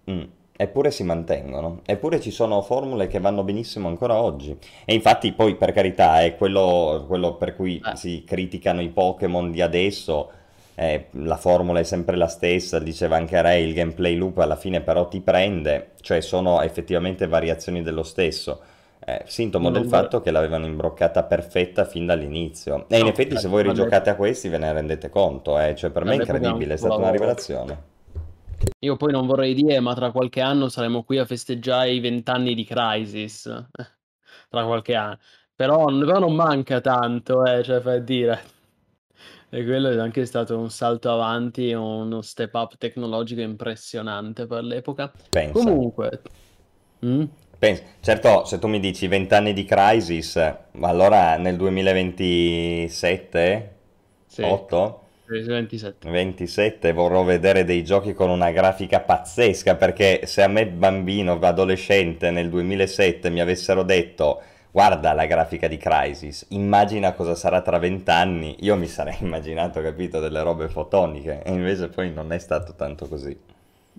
mm, eppure si mantengono. Eppure ci sono formule che vanno benissimo ancora oggi. E infatti poi, per carità, è quello, quello per cui Eh, si criticano i Pokémon di adesso. eh, la formula è sempre la stessa, diceva anche Ray, il gameplay loop alla fine però ti prende, cioè sono effettivamente variazioni dello stesso. Eh, sintomo del fatto che l'avevano imbroccata perfetta fin dall'inizio. E in No, effetti, se certo, voi rigiocate a questi, ve ne rendete conto, eh. Cioè, per me è incredibile, è stata una rivelazione. Io poi non vorrei dire, ma tra qualche anno saremo qui a festeggiare i vent'anni di Crysis. Eh, Tra qualche anno. Però, però non manca tanto, eh, cioè per dire. E quello è anche stato un salto avanti, uno step up tecnologico impressionante per l'epoca. Comunque, mm? Pensa. Certo, se tu mi dici 20 anni di Crisis, ma allora nel 2027, Sì, 8, sì, 27. 27 vorrò vedere dei giochi con una grafica pazzesca, perché se a me bambino, adolescente nel 2007 mi avessero detto guarda la grafica di Crisis, immagina cosa sarà tra 20 anni, io mi sarei immaginato, capito, delle robe fotoniche, e invece poi non è stato tanto così.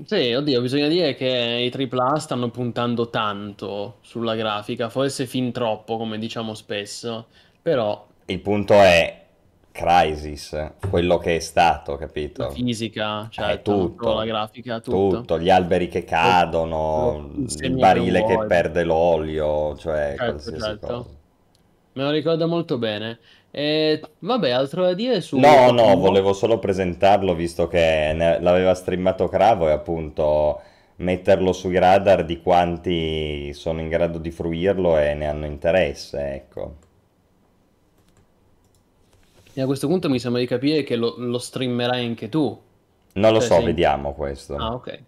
Sì, oddio, bisogna dire che i AAA stanno puntando tanto sulla grafica, forse fin troppo, come diciamo spesso, però Il punto è Crisis, quello che è stato, la capito? fisica, È certo, non solo la tutto, grafica, tutto. tutto, gli alberi che cadono, il il barile che perde l'olio, cioè Certo, qualsiasi certo. cosa. Me lo ricordo molto bene. E vabbè, altro da dire su No, no, volevo solo presentarlo visto che ne- l'aveva streamato Cravo e appunto metterlo sui radar di quanti sono in grado di fruirlo e ne hanno interesse, ecco. E a questo punto mi sembra di capire che lo, lo streamerai anche tu. Non lo Cioè so, sei... vediamo questo. Ah, ok.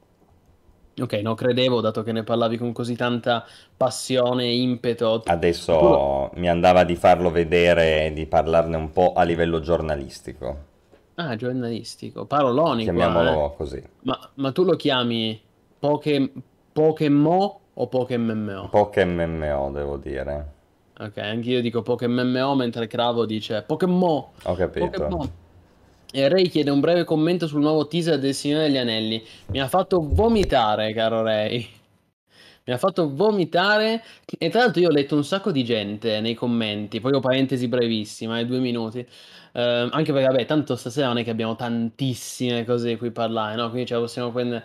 Ok, no, credevo, dato che ne parlavi con così tanta passione e impeto. Lo... Adesso mi andava di farlo vedere e di parlarne un po' a livello giornalistico, Ah, giornalistico, paroloni qua, eh. chiamiamolo così. Ma, ma tu lo chiami. Pokémon o Pokémon? MMO, devo dire. Ok, anch'io dico Pokémon mentre Cravo dice Pokémon, Ho capito. Pokémon. E Ray chiede un breve commento sul nuovo teaser del Signore degli Anelli. Mi ha fatto vomitare, caro Ray. Mi ha fatto vomitare. E tra l'altro io ho letto un sacco di gente nei commenti. Poi ho parentesi brevissima, eh, due minuti. Eh, anche perché, vabbè, tanto stasera non è che abbiamo tantissime cose di cui parlare, no? Quindi ce la possiamo prendere.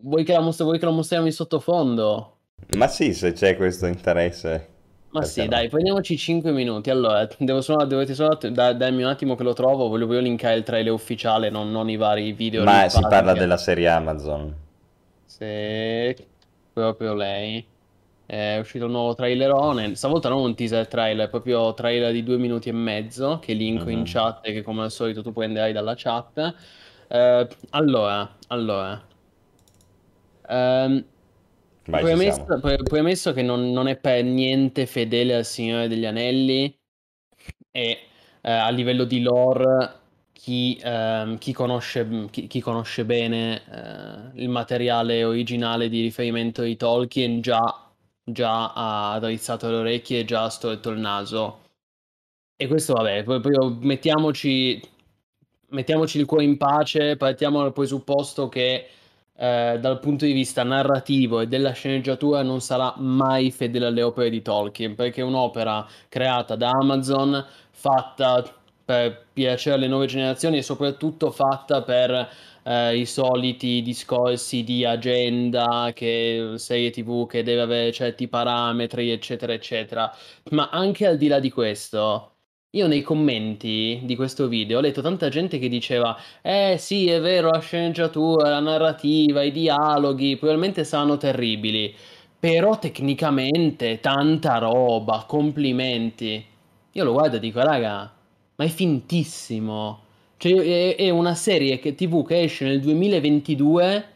Vuoi che la, mostri- vuoi che la mostriamo in sottofondo? Ma sì, se c'è questo interesse, Ma perché sì, no? dai, prendiamoci 5 minuti. Allora, devo solo, dovete solo da- darmi un attimo che lo trovo. Voglio, voglio linkare il trailer ufficiale, non, non i vari video Ma si parla che... della serie Amazon. Se proprio lei. È uscito il nuovo trailerone. Stavolta non un teaser trailer, proprio trailer di due minuti e mezzo. Che linko in Mhm. chat e che come al solito tu prenderai dalla chat. Eh, allora, allora. Ehm, Poi- poi ammesso che non, non è per niente fedele al Signore degli Anelli e eh, a livello di lore chi, ehm, chi conosce, chi, chi conosce bene eh, il materiale originale di riferimento di Tolkien già, già ha drizzato le orecchie e già ha storto il naso. E questo vabbè, poi, poi mettiamoci, mettiamoci il cuore in pace, partiamo dal presupposto che eh, dal punto di vista narrativo e della sceneggiatura non sarà mai fedele alle opere di Tolkien, perché è un'opera creata da Amazon, fatta per piacere alle nuove generazioni e soprattutto fatta per eh, i soliti discorsi di agenda, che serie TV che deve avere certi parametri, eccetera, eccetera. Ma anche al di là di questo, io nei commenti di questo video ho letto tanta gente che diceva: Eh sì, è vero, la sceneggiatura, la narrativa, i dialoghi probabilmente saranno terribili. Però tecnicamente tanta roba, complimenti. Io lo guardo e dico, raga, ma è fintissimo. Cioè, è, è una serie che, TV che esce nel 2022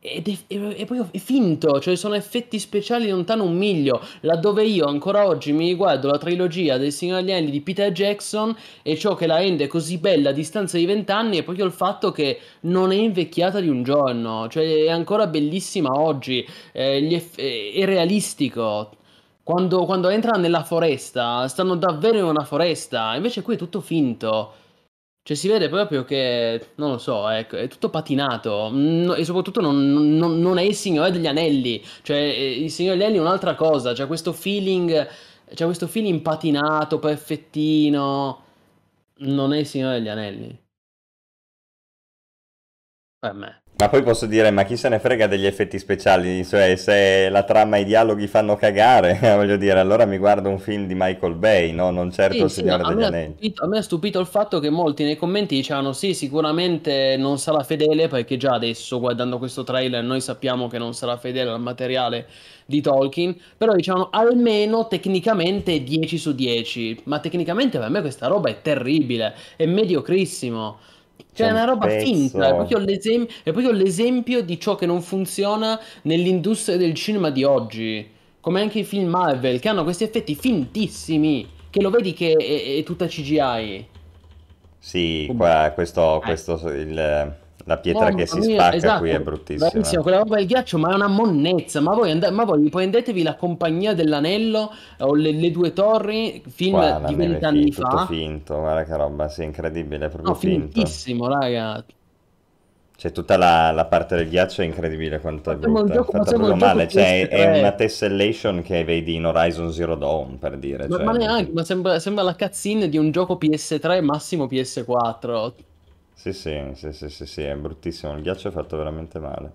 ed è, è- è proprio è finto, cioè sono effetti speciali lontano un miglio, laddove io ancora oggi mi riguardo la trilogia del Signore degli Anelli di Peter Jackson e ciò che la rende così bella a distanza di vent'anni è proprio il fatto che non è invecchiata di un giorno, cioè è ancora bellissima oggi, eh, eff- è, realistico. Quando, quando entrano nella foresta, stanno davvero in una foresta, invece qui è tutto finto. Cioè si vede proprio che, non lo so, ecco, è tutto patinato. Mm, e soprattutto non, non- non è il Signore degli Anelli, cioè eh, il Signore degli Anelli è un'altra cosa, c'è questo feeling, c'è questo feeling patinato, perfettino, non è il Signore degli Anelli, per me. Ma poi posso dire, ma chi se ne frega degli effetti speciali? Cioè, se la trama e i dialoghi fanno cagare, voglio dire, allora mi guardo un film di Michael Bay, no? Non certo Sì, il sì, Signore a degli Anelli. stupito, a me ha stupito il fatto che molti nei commenti dicevano sì, sicuramente non sarà fedele perché già adesso guardando questo trailer noi sappiamo che non sarà fedele al materiale di Tolkien, però dicevano almeno tecnicamente è 10 su 10, ma tecnicamente per me questa roba è terribile, è mediocrissimo. C'è Cioè, è un una roba finta, è pezzo... proprio è proprio l'esempio di ciò che non funziona nell'industria del cinema di oggi. Come anche i film Marvel, che hanno questi effetti fintissimi, che lo vedi che è, è tutta CGI. Sì, qua, questo, Eh. questo, il- la pietra Mamma che si mia, spacca esatto, qui è bruttissima. bravissimo, quella roba del ghiaccio, ma è una monnezza. Ma voi, and- ma voi prendetevi la Compagnia dell'Anello o le, le due torri, film Qua di vent'anni fa. finto, guarda che roba, sì, incredibile, è proprio No, finto. fintissimo, raga. Cioè, tutta la, la parte del ghiaccio è incredibile quanto è brutta, gioco- fatta proprio male, cioè è PS3. una tessellation che vedi in Horizon Zero Dawn, per dire, Ma, cioè, ma neanche, ma sembra, sembra la cutscene di un gioco PS3, massimo PS4. Sì, sì, sì, sì, sì, sì, è bruttissimo, il ghiaccio è fatto veramente male.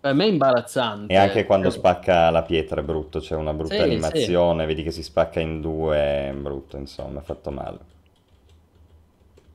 Per me è imbarazzante. E anche quando spacca la pietra è brutto, c'è una brutta Sì, animazione, vedi che si spacca in due, è brutto, insomma, è fatto male.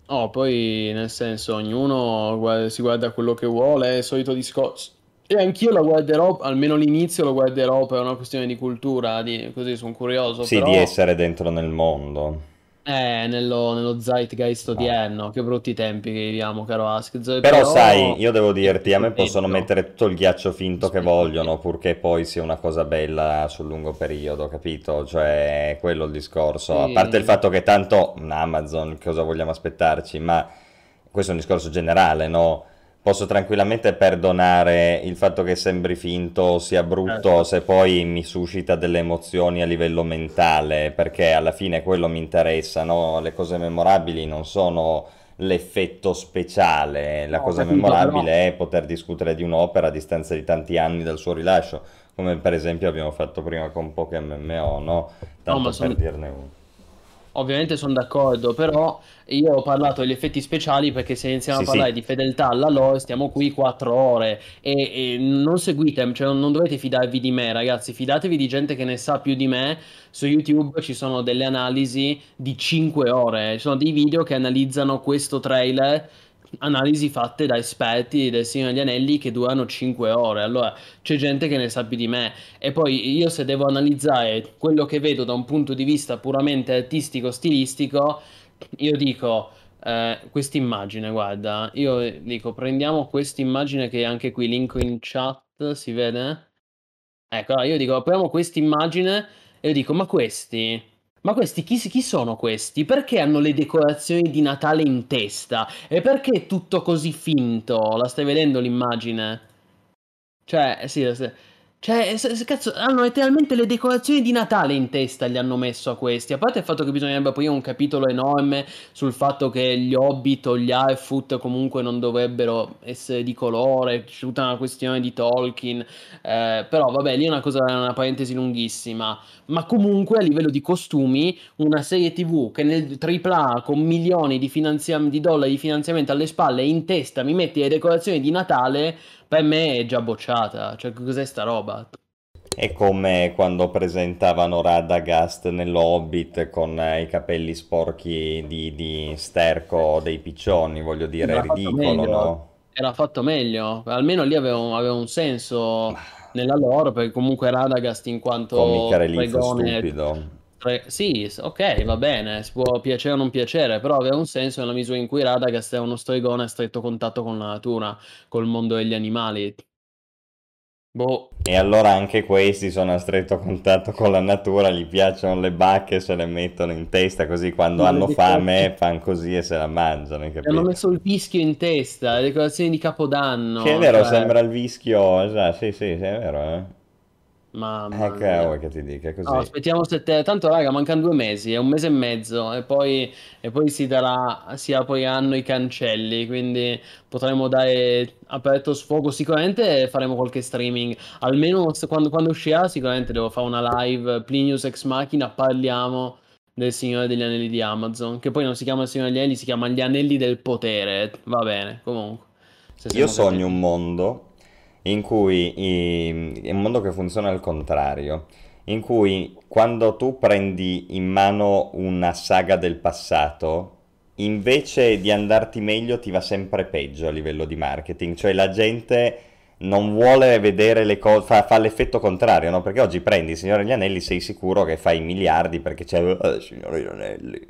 No, poi nel senso, ognuno guarda- si guarda quello che vuole, è il solito discorso. E anch'io la guarderò, almeno l'inizio lo guarderò per una questione di cultura, di- così sono curioso, Sì, di però essere dentro nel mondo. Eh, nello, nello zeitgeist No. odierno, che brutti tempi che viviamo, caro Ask. Però Però sai, io devo dirti, a me possono mettere tutto il ghiaccio finto che vogliono, purché poi sia una cosa bella sul lungo periodo, capito? Cioè, è quello il discorso. A Sì. parte il fatto che tanto Amazon, cosa vogliamo aspettarci? Ma questo è un discorso generale, no? Posso tranquillamente perdonare il fatto che sembri finto, sia brutto, Certo. se poi mi suscita delle emozioni a livello mentale, perché alla fine quello mi interessa, no? Le cose memorabili non sono l'effetto speciale, la No, cosa capito, memorabile però- è poter discutere di un'opera a distanza di tanti anni dal suo rilascio, come per esempio abbiamo fatto prima con poche MMO, no? Tanto ma per son- dirne uno. Ovviamente sono d'accordo, però io ho parlato degli effetti speciali perché se iniziamo Sì, a parlare sì. di fedeltà alla lore stiamo qui quattro ore e, e non seguite, cioè non dovete fidarvi di me ragazzi, fidatevi di gente che ne sa più di me. Su YouTube ci sono delle analisi di 5 ore, ci sono dei video che analizzano questo trailer, analisi fatte da esperti del Signore degli Anelli che durano 5 ore. Allora c'è gente che ne sa più di me. E poi io se devo analizzare quello che vedo da un punto di vista puramente artistico, stilistico, io dico, eh, questa immagine, guarda, io dico, prendiamo questa immagine che anche qui linko in chat, si vede? Ecco, io dico, prendiamo questa immagine e io dico, ma questi, ma questi chi, chi sono questi? Perché hanno le decorazioni di Natale in testa? E perché è tutto così finto? La stai vedendo l'immagine? Cioè, sì, sì. Cioè, cazzo, hanno letteralmente le decorazioni di Natale in testa gli hanno messo a questi. A parte il fatto che bisognerebbe aprire un capitolo enorme sul fatto che gli Hobbit o gli Harfoot comunque non dovrebbero essere di colore, c'è tutta una questione di Tolkien. Eh, però vabbè, lì è una cosa, una parentesi lunghissima. Ma comunque a livello di costumi, una serie TV che nel AAA con milioni di, finanzia- di dollari di finanziamento alle spalle in testa mi metti le decorazioni di Natale per me è già bocciata. Cioè, cos'è sta roba? È come quando presentavano Radagast nell'Hobbit con eh, i capelli sporchi di, di sterco dei piccioni, voglio dire, è ridicolo, no? Era fatto meglio, almeno lì aveva, aveva un senso nella lore, perché comunque Radagast in quanto Comica reliquo stupido. Tre... Sì, ok, va bene, si può piacere o non piacere, però aveva un senso nella misura in cui Radagast è uno stregone a stretto contatto con la natura, col mondo degli animali. Boh. E allora anche questi sono a stretto contatto con la natura, gli piacciono le bacche, se le mettono in testa così quando Ma hanno fame fanno così e se la mangiano. Hanno messo il vischio in testa, le decorazioni di Capodanno. Sì, è vero, cioè... sembra il vischio, esatto, sì, sì, sì, è vero, eh. Mamma eh, che vuoi che ti dica così? No, aspettiamo sette... Tanto, raga, mancano due mesi, è un mese e mezzo e poi, e poi si darà, si apriranno i cancelli, quindi potremo dare aperto sfogo. Sicuramente faremo qualche streaming, almeno quando, quando uscirà sicuramente devo fare una live, Plinius Ex Machina, parliamo del Signore degli Anelli di Amazon, che poi non si chiama il Signore degli Anelli, si chiama Gli Anelli del Potere, va bene, comunque. Io sogno un mondo in cui è un mondo che funziona al contrario, in cui quando tu prendi in mano una saga del passato, invece di andarti meglio ti va sempre peggio a livello di marketing, cioè la gente non vuole vedere le cose, fa, fa, l'effetto contrario, no? Perché oggi prendi il Signore degli Anelli, sei sicuro che fai miliardi perché c'è il Signore degli Anelli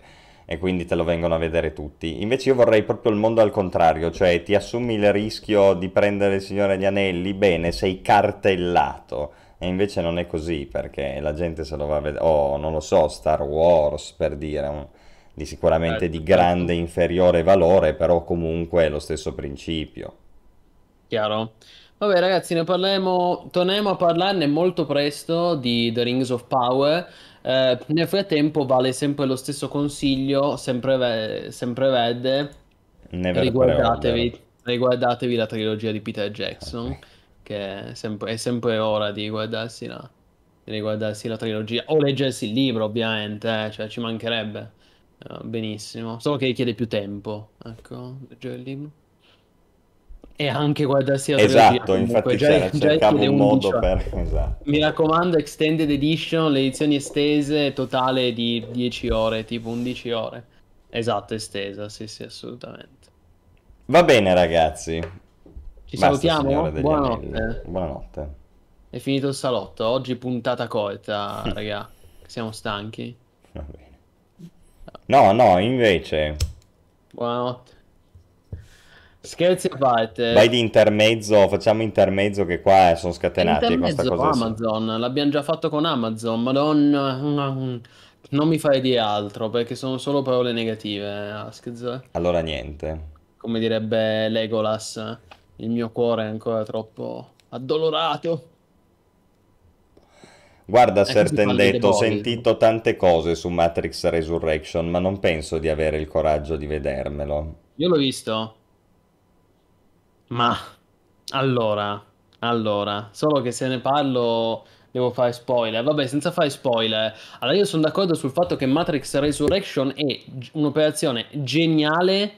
e quindi te lo vengono a vedere tutti. Invece io vorrei proprio il mondo al contrario, cioè ti assumi il rischio di prendere il Signore degli Anelli, bene, sei cartellato. E invece non è così, perché la gente se lo va a vedere, oh, non lo so, Star Wars per dire, un... di sicuramente di certo. grande inferiore valore, però comunque è lo stesso principio. Chiaro. Vabbè ragazzi, ne parleremo, torneremo a parlarne molto presto di The Rings of Power. Eh, nel frattempo vale sempre lo stesso consiglio, sempre, ve- sempre verde. Riguardatevi, riguardatevi, la trilogia di Peter Jackson, okay. che è sempre, è sempre, ora di guardarsi la, di riguardarsi la trilogia. O leggersi il libro, ovviamente, eh, cioè ci mancherebbe. Uh, benissimo, solo che richiede più tempo. Ecco, leggere il libro. E anche guardarsi la Esatto, infatti già, già cercavo un modo per... Esatto. Mi raccomando, Extended Edition, le edizioni estese, totale di 10 ore, tipo 11 ore. Esatto, estesa, sì sì, assolutamente. Va bene ragazzi. Ci Basta, salutiamo? Buonanotte. Buonanotte. È finito il salotto, oggi puntata corta, raga. Siamo stanchi. Va bene. No, no, invece... Buonanotte. Scherzi a parte. Vai di intermezzo, facciamo intermezzo che qua sono scatenati. Intermezzo cosa Amazon, sì. l'abbiamo già fatto con Amazon, madonna, non mi fai dire altro perché sono solo parole negative, Askez. Allora niente. Come direbbe Legolas, il mio cuore è ancora troppo addolorato. Guarda, Sertendetto, ho sentito tante cose su Matrix Resurrection, ma non penso di avere il coraggio di vedermelo. Io l'ho visto. Ma allora, allora, solo che se ne parlo devo fare spoiler. Vabbè, senza fare spoiler. Allora, io sono d'accordo sul fatto che Matrix Resurrection è un'operazione geniale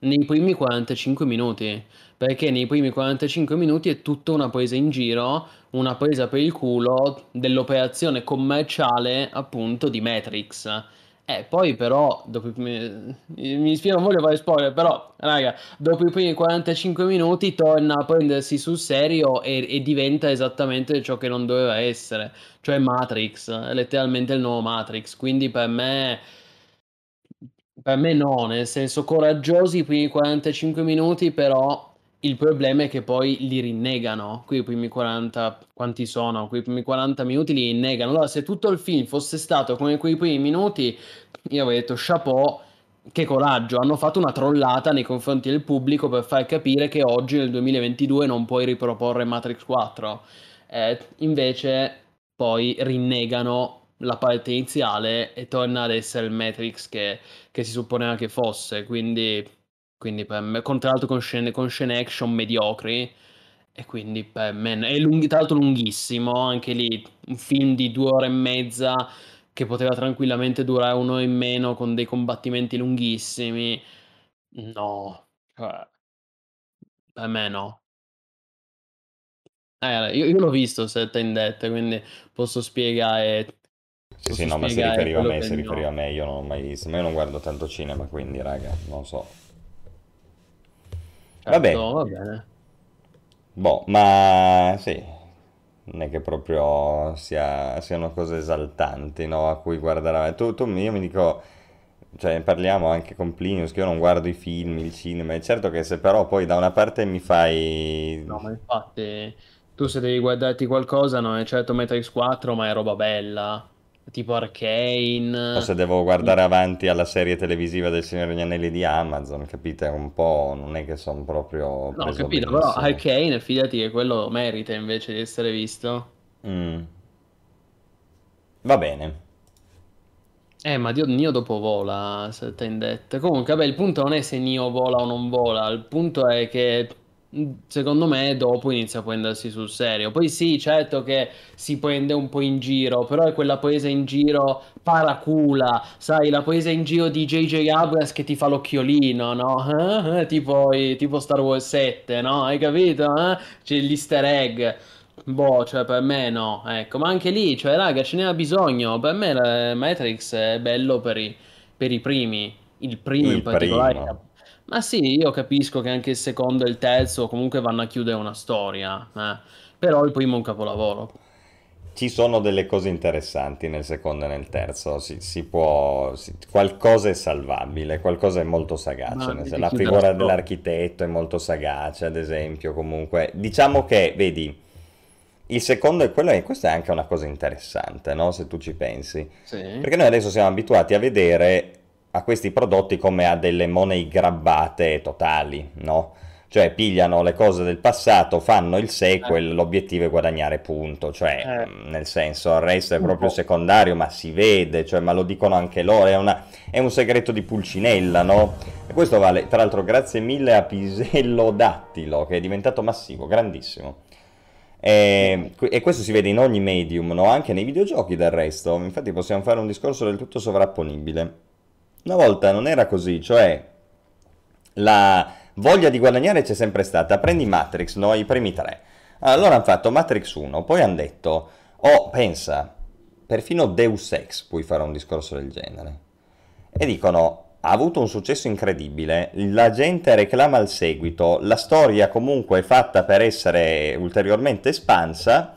nei primi 45 minuti. Perché nei primi 45 minuti è tutta una presa in giro, una presa per il culo dell'operazione commerciale appunto di Matrix eh, poi però, dopo, mi, mi spiego, non voglio fare spoiler, però, raga, dopo i primi 45 minuti torna a prendersi sul serio e, e diventa esattamente ciò che non doveva essere, cioè Matrix, letteralmente il nuovo Matrix, quindi per me Per me no, nel senso coraggiosi i primi 45 minuti, però il problema è che poi li rinnegano. Qui i primi 40, quanti sono? Quei primi 40 minuti li rinnegano. Allora, se tutto il film fosse stato come quei primi minuti, io avrei detto chapeau, che coraggio, hanno fatto una trollata nei confronti del pubblico per far capire che oggi nel 2022 non puoi riproporre Matrix 4. Eh, invece poi rinnegano la parte iniziale e torna ad essere il Matrix che, che si supponeva che fosse, quindi, quindi per me, con, tra l'altro con scene, con scene action mediocri, e quindi per me è lunghi, tra l'altro lunghissimo, anche lì un film di due ore e mezza che poteva tranquillamente durare un'ora in meno con dei combattimenti lunghissimi. No, cioè, per me no. Eh, io, io l'ho visto Set in Death, quindi posso spiegare sì, sì, no, ma si riferiva a me, si riferiva a me, io non ho mai visto, ma io non guardo tanto cinema, quindi raga, non so. Certo, Vabbè. va bene. Boh, ma sì, non è che proprio sia, siano cose esaltanti, no, a cui guardare. Tu, tu, io mi dico, cioè parliamo anche con Plinius, che io non guardo i film, il cinema, è certo che se però poi da una parte mi fai... No, ma infatti, tu se devi guardarti qualcosa, non è certo Matrix 4, ma è roba bella tipo Arcane. O se devo guardare avanti alla serie televisiva del Signore degli Anelli di Amazon, capite? Un po' non è che sono proprio. No, ho capito, benissimo. però Arcane, fidati che quello merita invece di essere visto. Mm. Va bene. Eh, ma Dio, Nio dopo vola, se te in detto. Comunque, vabbè, il punto non è se Nio vola o non vola, il punto è che secondo me dopo inizia a prendersi sul serio. Poi sì, certo che si prende un po' in giro, però è quella presa in giro paracula, sai, la presa in giro di JJ Abrams che ti fa l'occhiolino, no? tipo, tipo Star Wars 7, no? Hai capito? Eh? C'è l'easter egg. Boh, cioè per me no, ecco, ma anche lì, cioè raga, ce n'era bisogno, per me Matrix è bello per i, per i primi, il primo il in particolare, primo ma sì, io capisco che anche il secondo e il terzo comunque vanno a chiudere una storia, eh. però il primo è un capolavoro. Ci sono delle cose interessanti nel secondo e nel terzo, si, si può, si, qualcosa è salvabile, qualcosa è molto sagace, la figura dell'architetto è molto sagace, ad esempio, comunque. Diciamo che, vedi, il secondo è quello, e questa è anche una cosa interessante, no? Se tu ci pensi. Sì. Perché noi adesso siamo abituati a vedere a questi prodotti come a delle money grabbate totali, no? Cioè pigliano le cose del passato, fanno il sequel, eh. l'obiettivo è guadagnare punto, cioè eh. Mm, nel senso il resto è proprio secondario, ma si vede, cioè, ma lo dicono anche loro, è, una, è un segreto di Pulcinella, no? E questo vale, tra l'altro grazie mille a Pisello Dattilo, che è diventato massivo, grandissimo. E, e, questo si vede in ogni medium, no? anche nei videogiochi del resto. Infatti possiamo fare un discorso del tutto sovrapponibile. Una volta non era così, cioè la voglia di guadagnare c'è sempre stata. Prendi Matrix, no? I primi tre. Allora hanno fatto Matrix 1, poi hanno detto, oh, pensa, perfino Deus Ex puoi fare un discorso del genere. E dicono, ha avuto un successo incredibile, la gente reclama il seguito, la storia comunque è fatta per essere ulteriormente espansa,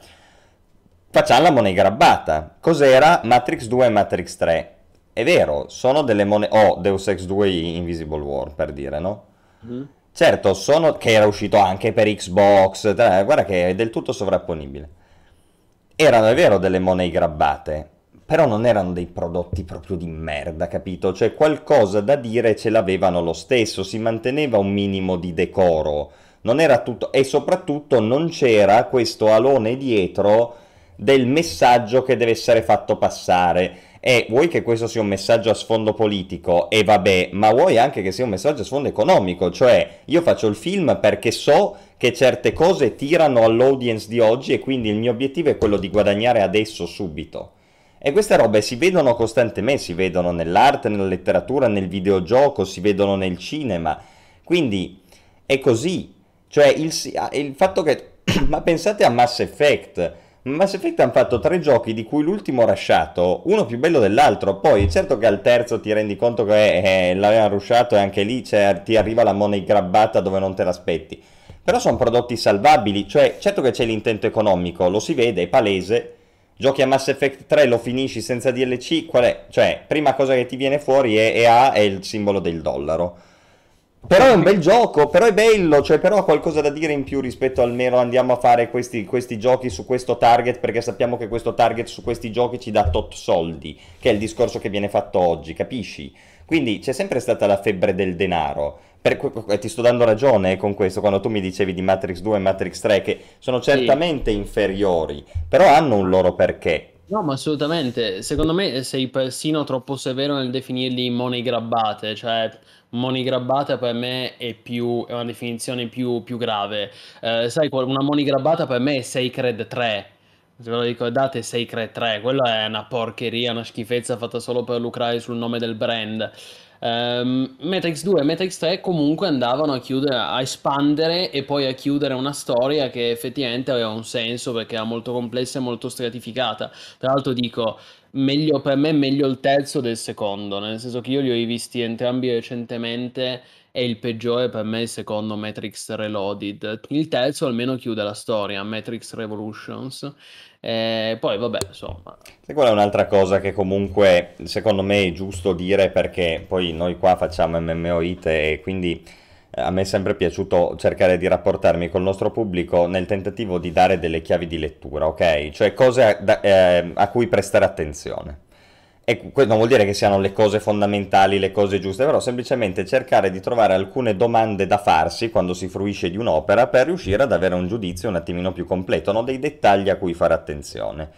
facciamo la money grabbata. Cos'era Matrix 2 e Matrix 3? È vero, sono delle monete... Oh, Deus Ex 2 Invisible War, per dire, no? Mm-hmm. Certo, sono... che era uscito anche per Xbox, guarda che è del tutto sovrapponibile. Erano, è vero, delle money grabbate, però non erano dei prodotti proprio di merda, capito? Cioè qualcosa da dire ce l'avevano lo stesso, si manteneva un minimo di decoro, non era tutto... e soprattutto non c'era questo alone dietro del messaggio che deve essere fatto passare e vuoi che questo sia un messaggio a sfondo politico e vabbè, ma vuoi anche che sia un messaggio a sfondo economico, cioè io faccio il film perché so che certe cose tirano all'audience di oggi e quindi il mio obiettivo è quello di guadagnare adesso, subito. E queste robe si vedono costantemente, si vedono nell'arte, nella letteratura, nel videogioco, si vedono nel cinema. Quindi è così. Cioè il, il fatto che... ma pensate a Mass Effect Mass Effect hanno fatto tre giochi di cui l'ultimo rasciato, uno più bello dell'altro. Poi, certo che al terzo ti rendi conto che eh, l'avevano rusciato e anche lì ti arriva la money grabbata dove non te l'aspetti. Però sono prodotti salvabili, cioè, certo che c'è l'intento economico, lo si vede, è palese. Giochi a Mass Effect 3, lo finisci senza DLC, qual è? Cioè, prima cosa che ti viene fuori è EA è il simbolo del dollaro. Però è un bel gioco, però è bello, cioè però ha qualcosa da dire in più rispetto al mero andiamo a fare questi, questi, giochi su questo target perché sappiamo che questo target su questi giochi ci dà tot soldi, che è il discorso che viene fatto oggi, capisci? Quindi c'è sempre stata la febbre del denaro. Per, ti sto dando ragione con questo quando tu mi dicevi di Matrix 2 e Matrix 3 che sono certamente sì. inferiori, però hanno un loro perché. No, ma assolutamente. Secondo me sei persino troppo severo nel definirli money grabbate, cioè money grabbata per me è, più, è una definizione più, più grave. Eh, sai, una money grabbata per me è Sacred 3. Se ve lo ricordate, Sacred 3, quella è una porcheria, una schifezza fatta solo per lucrare sul nome del brand. Um, Matrix 2 e Matrix 3 comunque andavano a chiudere, a espandere e poi a chiudere una storia che effettivamente aveva un senso perché era molto complessa e molto stratificata. Tra l'altro dico, meglio, per me meglio il terzo del secondo, nel senso che io li ho rivisti entrambi recentemente e il peggiore per me è il secondo Matrix Reloaded. Il terzo almeno chiude la storia, Matrix Revolutions. E poi vabbè, insomma. E quella è un'altra cosa che comunque secondo me è giusto dire perché poi noi qua facciamo MMO IT e quindi eh, a me è sempre piaciuto cercare di rapportarmi col nostro pubblico nel tentativo di dare delle chiavi di lettura, ok? Cioè cose a, da, eh, a cui prestare attenzione. E questo non vuol dire che siano le cose fondamentali, le cose giuste, però semplicemente cercare di trovare alcune domande da farsi quando si fruisce di un'opera per riuscire ad avere un giudizio un attimino più completo, no? dei dettagli a cui fare attenzione.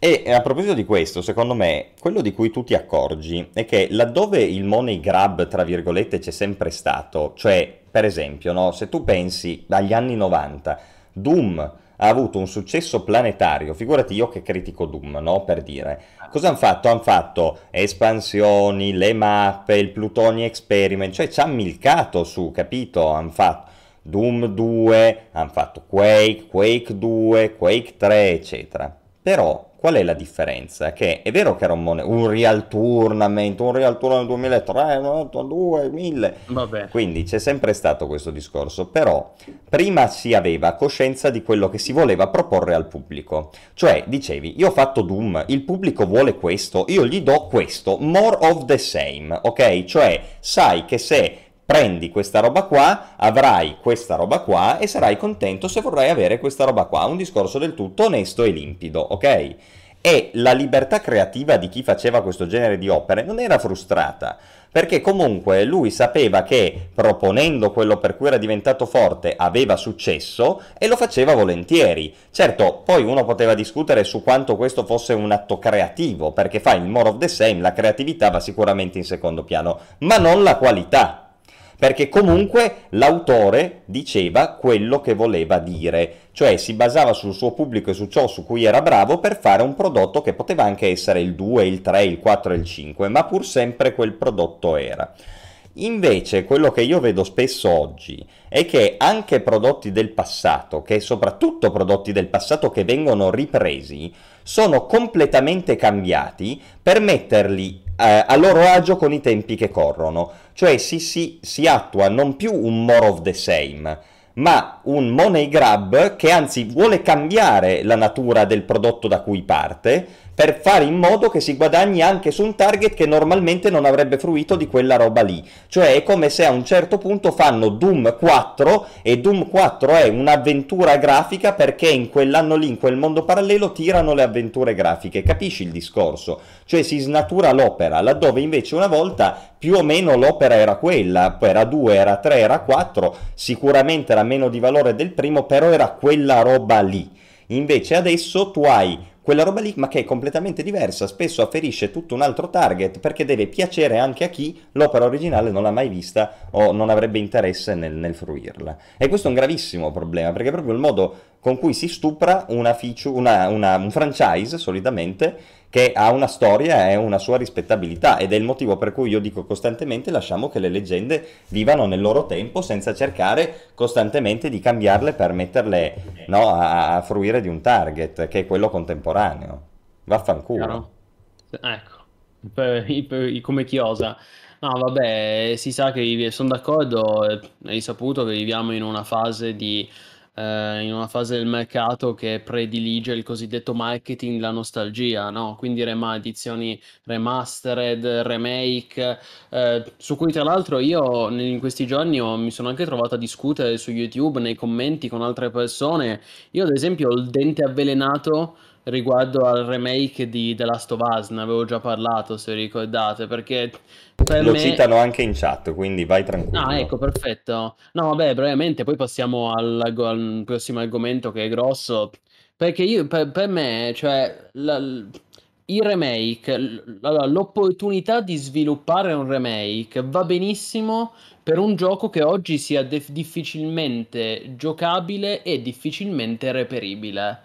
E a proposito di questo, secondo me, quello di cui tu ti accorgi è che laddove il money grab, tra virgolette, c'è sempre stato, cioè, per esempio, no? se tu pensi agli anni 90, Doom ha avuto un successo planetario, figurati io che critico Doom, no? Per dire. Cosa hanno fatto? Hanno fatto espansioni, le mappe, il Plutoni Experiment, cioè ci hanno milcato su, capito? Hanno fatto Doom 2, hanno fatto Quake, Quake 2, Quake 3, eccetera. Però Qual è la differenza? Che è vero che era un, mon- un real tournament, un real tournament 2003, 2002, 1000. Vabbè. Quindi c'è sempre stato questo discorso, però prima si aveva coscienza di quello che si voleva proporre al pubblico. Cioè, dicevi, io ho fatto Doom, il pubblico vuole questo, io gli do questo, more of the same, ok? Cioè, sai che se prendi questa roba qua, avrai questa roba qua e sarai contento se vorrai avere questa roba qua. Un discorso del tutto onesto e limpido, ok? E la libertà creativa di chi faceva questo genere di opere non era frustrata, perché comunque lui sapeva che proponendo quello per cui era diventato forte aveva successo e lo faceva volentieri. Certo, poi uno poteva discutere su quanto questo fosse un atto creativo, perché fa il more of the same, la creatività va sicuramente in secondo piano, ma non la qualità perché comunque l'autore diceva quello che voleva dire, cioè si basava sul suo pubblico e su ciò su cui era bravo per fare un prodotto che poteva anche essere il 2, il 3, il 4 e il 5, ma pur sempre quel prodotto era. Invece quello che io vedo spesso oggi è che anche prodotti del passato, che soprattutto prodotti del passato che vengono ripresi, sono completamente cambiati per metterli eh, a loro agio con i tempi che corrono. Cioè si, si, si attua non più un more of the same, ma un money grab che anzi vuole cambiare la natura del prodotto da cui parte per fare in modo che si guadagni anche su un target che normalmente non avrebbe fruito di quella roba lì. Cioè è come se a un certo punto fanno Doom 4 e Doom 4 è un'avventura grafica perché in quell'anno lì, in quel mondo parallelo, tirano le avventure grafiche. Capisci il discorso? Cioè si snatura l'opera, laddove invece una volta più o meno l'opera era quella, era 2, era 3, era 4, sicuramente era meno di valore del primo, però era quella roba lì. Invece adesso tu hai quella roba lì, ma che è completamente diversa, spesso afferisce tutto un altro target perché deve piacere anche a chi l'opera originale non l'ha mai vista o non avrebbe interesse nel, nel fruirla. E questo è un gravissimo problema perché è proprio il modo con cui si stupra una feature, una, una, un franchise solitamente che ha una storia e una sua rispettabilità ed è il motivo per cui io dico costantemente lasciamo che le leggende vivano nel loro tempo senza cercare costantemente di cambiarle per metterle no, a, a, fruire di un target che è quello contemporaneo. Vaffanculo. Chiaro. Ecco, per, per, come chiosa. No, vabbè, si sa che sono d'accordo, hai saputo che viviamo in una fase di eh, in una fase del mercato che predilige il cosiddetto marketing, la nostalgia, no? Quindi rema- edizioni remastered, remake, eh, su cui tra l'altro io in questi giorni ho- mi sono anche trovato a discutere su YouTube, nei commenti con altre persone. Io ad esempio ho il dente avvelenato riguardo al remake di The Last of Us, ne avevo già parlato se ricordate, perché per Lo me... citano anche in chat, quindi vai tranquillo. Ah, ecco, perfetto. No, vabbè, brevemente, poi passiamo al, al prossimo argomento che è grosso, perché io, per, per me, cioè, la- il remake, l'opportunità di sviluppare un remake va benissimo per un gioco che oggi sia def- difficilmente giocabile e difficilmente reperibile.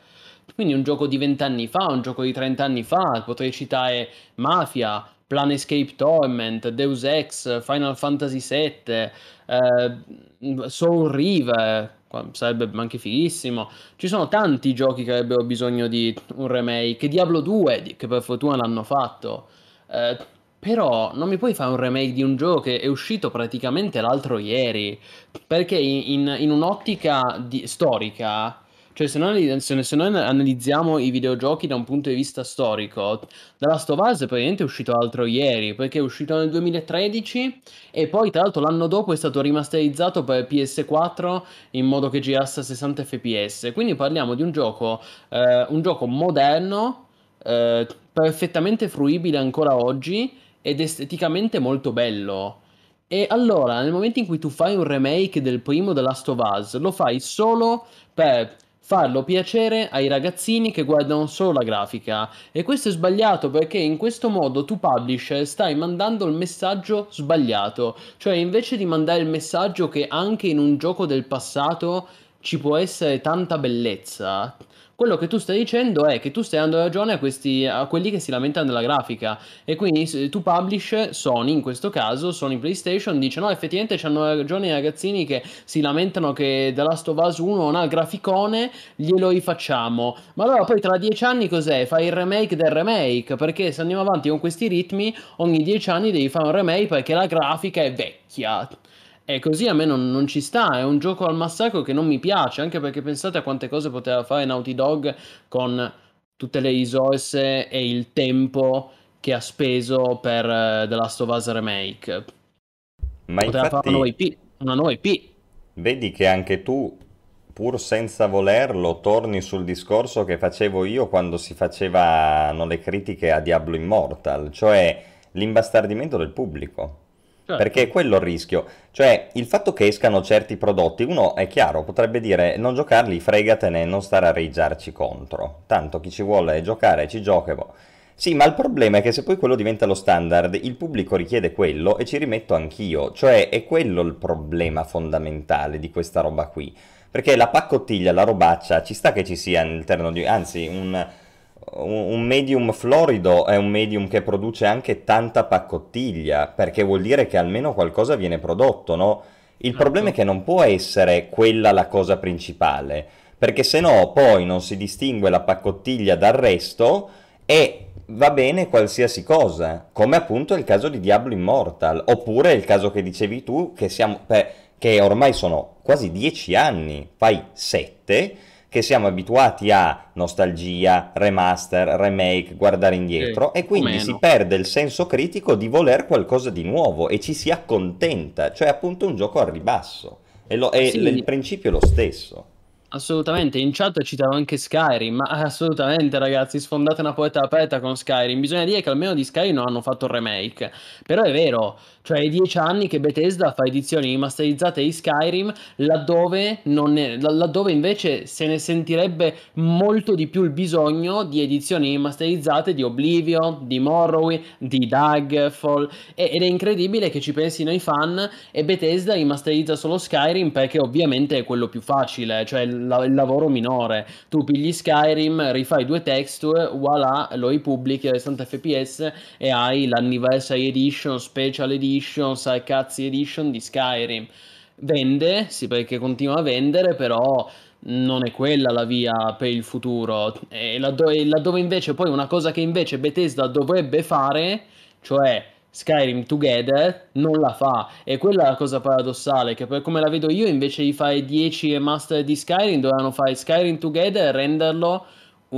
Quindi un gioco di 20 anni fa, un gioco di 30 anni fa, potrei citare Mafia, Planescape Torment, Deus Ex, Final Fantasy VII, eh, Soul River, sarebbe anche fighissimo. Ci sono tanti giochi che avrebbero bisogno di un remake. Diablo 2, di- che per fortuna l'hanno fatto. Eh, però non mi puoi fare un remake di un gioco che è uscito praticamente l'altro ieri. Perché in, in- in un'ottica di- storica, cioè se noi, se- noi analizziamo i videogiochi da un punto di vista storico, The Last of Us è praticamente uscito l'altro ieri, perché è uscito nel 2013 e poi tra l'altro l'anno dopo è stato rimasterizzato per PS4 in modo che girasse a 60 fps. Quindi parliamo di un gioco, eh, un gioco moderno, eh, perfettamente fruibile ancora oggi ed esteticamente molto bello. E allora, nel momento in cui tu fai un remake del primo The Last of Us, lo fai solo per farlo piacere ai ragazzini che guardano solo la grafica. E questo è sbagliato perché in questo modo tu publisher stai mandando il messaggio sbagliato. Cioè, invece di mandare il messaggio che anche in un gioco del passato ci può essere tanta bellezza. Quello che tu stai dicendo è che tu stai dando ragione a, questi, a quelli che si lamentano della grafica e quindi tu publish Sony in questo caso, Sony PlayStation dice no effettivamente hanno ragione i ragazzini che si lamentano che The Last of Us 1 non ha il graficone, glielo rifacciamo. Ma allora poi tra dieci anni cos'è? Fai il remake del remake perché se andiamo avanti con questi ritmi ogni dieci anni devi fare un remake perché la grafica è vecchia. E così a me non, non ci sta, è un gioco al massacro che non mi piace, anche perché pensate a quante cose poteva fare Naughty Dog con tutte le risorse e il tempo che ha speso per eh, The Last of Us Remake. Ma Poteva fare una nuova infatti IP, una nuova IP. vedi che anche tu, pur senza volerlo, torni sul discorso che facevo io quando si facevano le critiche a Diablo Immortal, cioè l'imbastardimento del pubblico. Certo. Perché è quello il rischio. Cioè, il fatto che escano certi prodotti, uno è chiaro, potrebbe dire non giocarli, fregatene, non stare a reggiarci contro. Tanto chi ci vuole giocare ci gioca. boh. Sì, ma il problema è che se poi quello diventa lo standard, il pubblico richiede quello e ci rimetto anch'io. Cioè, è quello il problema fondamentale di questa roba qui. Perché la paccottiglia, la robaccia, ci sta che ci sia all'interno di... Anzi, un, un medium florido è un medium che produce anche tanta paccottiglia, perché vuol dire che almeno qualcosa viene prodotto, no? Il Certo. problema è che non può essere quella la cosa principale, perché se no poi non si distingue la paccottiglia dal resto e va bene qualsiasi cosa, come appunto il caso di Diablo Immortal, oppure il caso che dicevi tu, che, siamo, che ormai sono quasi dieci anni, fai sette, che siamo abituati a nostalgia, remaster, remake, guardare indietro, Sì, e quindi si perde il senso critico di voler qualcosa di nuovo e ci si accontenta, cioè appunto un gioco al ribasso. E, lo- e Sì. l- il principio è lo stesso. Assolutamente, in chat citavo anche Skyrim, ma assolutamente ragazzi, sfondate una porta aperta con Skyrim. Bisogna dire che almeno di Skyrim non hanno fatto il remake. Però è vero, cioè è dieci anni che Bethesda fa edizioni rimasterizzate di Skyrim laddove, ne- laddove invece se ne sentirebbe molto di più il bisogno di edizioni rimasterizzate di Oblivion, di Morrowind, di Daggerfall. Ed è incredibile che ci pensino i fan e Bethesda rimasterizza solo Skyrim perché ovviamente è quello più facile, cioè il, il lavoro minore. Tu pigli Skyrim, rifai due texture, voilà, lo ripubblichi a 60 fps e hai l'Anniversary Edition, Special Edition, Sarcazzi Edition di Skyrim. Vende, sì perché continua a vendere, però non è quella la via per il futuro. E laddove, laddove invece poi una cosa che invece Bethesda dovrebbe fare, cioè Skyrim Together non la fa e quella è la cosa paradossale che per come la vedo io invece di fare 10 master di Skyrim dovevano fare Skyrim Together e renderlo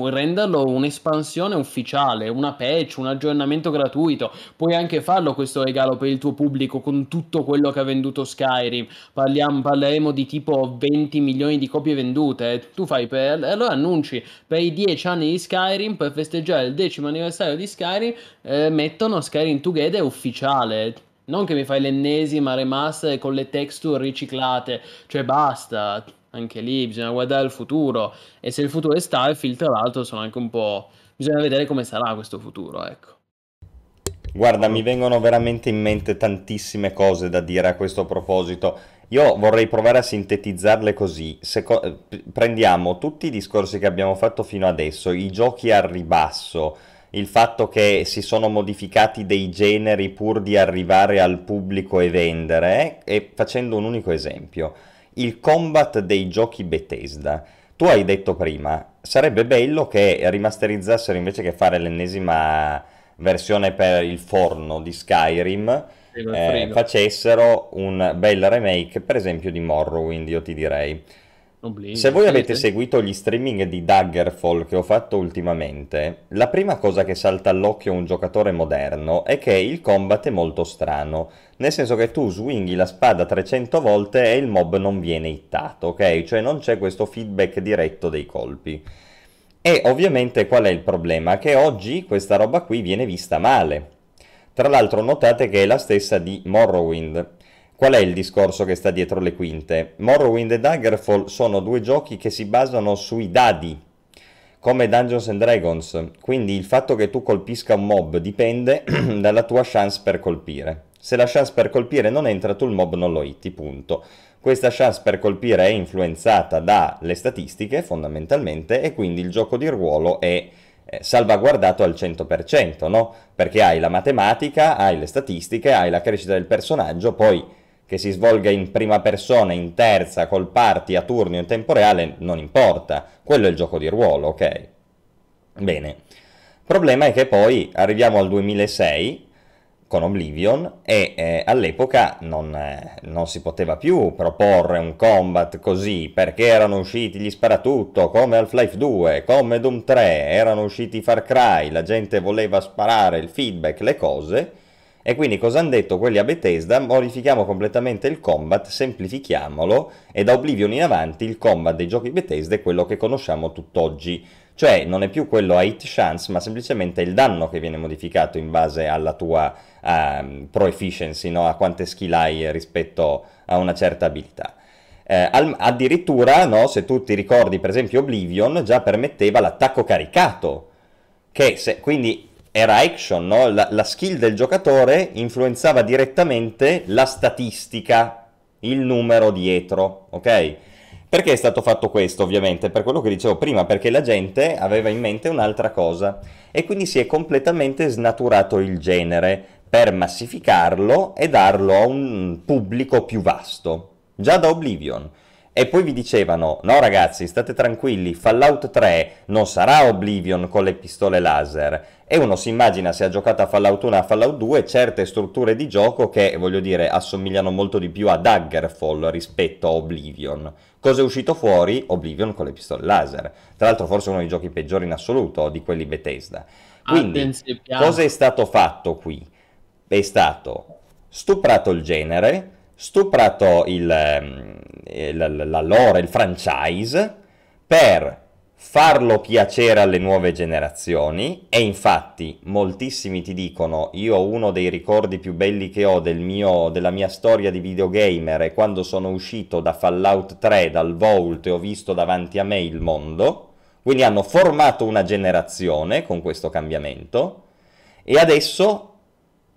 renderlo un'espansione ufficiale, una patch, un aggiornamento gratuito. Puoi anche farlo questo regalo per il tuo pubblico con tutto quello che ha venduto Skyrim. Parliamo, parleremo di tipo 20 milioni di copie vendute. Tu fai per allora annunci per i 10 anni di Skyrim per festeggiare il decimo anniversario di Skyrim eh, mettono Skyrim Together ufficiale. Non che mi fai l'ennesima remaster con le texture riciclate, cioè basta anche lì bisogna guardare il futuro e se il futuro è Starfield tra l'altro sono anche un po' bisogna vedere come sarà questo futuro ecco. Guarda mi vengono veramente in mente tantissime cose da dire a questo proposito. Io vorrei provare a sintetizzarle così. Co- prendiamo tutti i discorsi che abbiamo fatto fino adesso i giochi al ribasso il fatto che si sono modificati dei generi pur di arrivare al pubblico e vendere e facendo un unico esempio il combat dei giochi Bethesda. Tu hai detto prima, sarebbe bello che rimasterizzassero invece che fare l'ennesima versione per il forno di Skyrim, eh, facessero un bel remake, per esempio di Morrowind, io ti direi. Oblivion, Se voi avete seguito gli streaming di Daggerfall che ho fatto ultimamente, la prima cosa che salta all'occhio a un giocatore moderno è che il combat è molto strano, nel senso che tu swinghi la spada 300 volte e il mob non viene hittato, ok? Cioè non c'è questo feedback diretto dei colpi. E ovviamente qual è il problema? Che oggi questa roba qui viene vista male. Tra l'altro notate che è la stessa di Morrowind. Qual è il discorso che sta dietro le quinte? Morrowind e Daggerfall sono due giochi che si basano sui dadi, come Dungeons and Dragons, quindi il fatto che tu colpisca un mob dipende dalla tua chance per colpire. Se la chance per colpire non entra, tu il mob non lo hitti, punto. Questa chance per colpire è influenzata dalle statistiche, fondamentalmente, e quindi il gioco di ruolo è salvaguardato al 100%, no? Perché hai la matematica, hai le statistiche, hai la crescita del personaggio, poi che si svolga in prima persona, in terza, col party, a turno, in tempo reale, non importa. Quello è il gioco di ruolo, ok? Bene. Problema è che poi arriviamo al 2006 con Oblivion e eh, all'epoca non, eh, non, si poteva più proporre un combat così perché erano usciti gli sparatutto come Half-Life 2, come Doom 3, erano usciti Far Cry, la gente voleva sparare il feedback, le cose e quindi cosa hanno detto quelli a Bethesda? Modifichiamo completamente il combat, semplifichiamolo e da Oblivion in avanti il combat dei giochi Bethesda è quello che conosciamo tutt'oggi. Cioè non è più quello a hit chance, ma semplicemente il danno che viene modificato in base alla tua uh, pro efficiency, no? a quante skill hai rispetto a una certa abilità. Eh, al, addirittura, no, se tu ti ricordi, per esempio, Oblivion già permetteva l'attacco caricato, che se, quindi era action, no? la, la skill del giocatore influenzava direttamente la statistica, il numero dietro, ok? Perché è stato fatto questo, ovviamente? Per quello che dicevo prima, perché la gente aveva in mente un'altra cosa e quindi si è completamente snaturato il genere per massificarlo e darlo a un pubblico più vasto, già da Oblivion. E poi vi dicevano, no ragazzi, state tranquilli, Fallout 3 non sarà Oblivion con le pistole laser. E uno si immagina se ha giocato a Fallout 1 e a Fallout 2 certe strutture di gioco che, voglio dire, assomigliano molto di più a Daggerfall rispetto a Oblivion. Cosa è uscito fuori? Oblivion con le pistole laser. Tra l'altro forse uno dei giochi peggiori in assoluto di quelli Bethesda. Quindi, cosa è stato fatto qui? È stato stuprato il genere, stuprato il, ehm, la, la lore, il franchise, per farlo piacere alle nuove generazioni e infatti moltissimi ti dicono io uno dei ricordi più belli che ho del mio, della mia storia di videogamer è quando sono uscito da Fallout 3 dal Vault e ho visto davanti a me il mondo. Quindi hanno formato una generazione con questo cambiamento. E adesso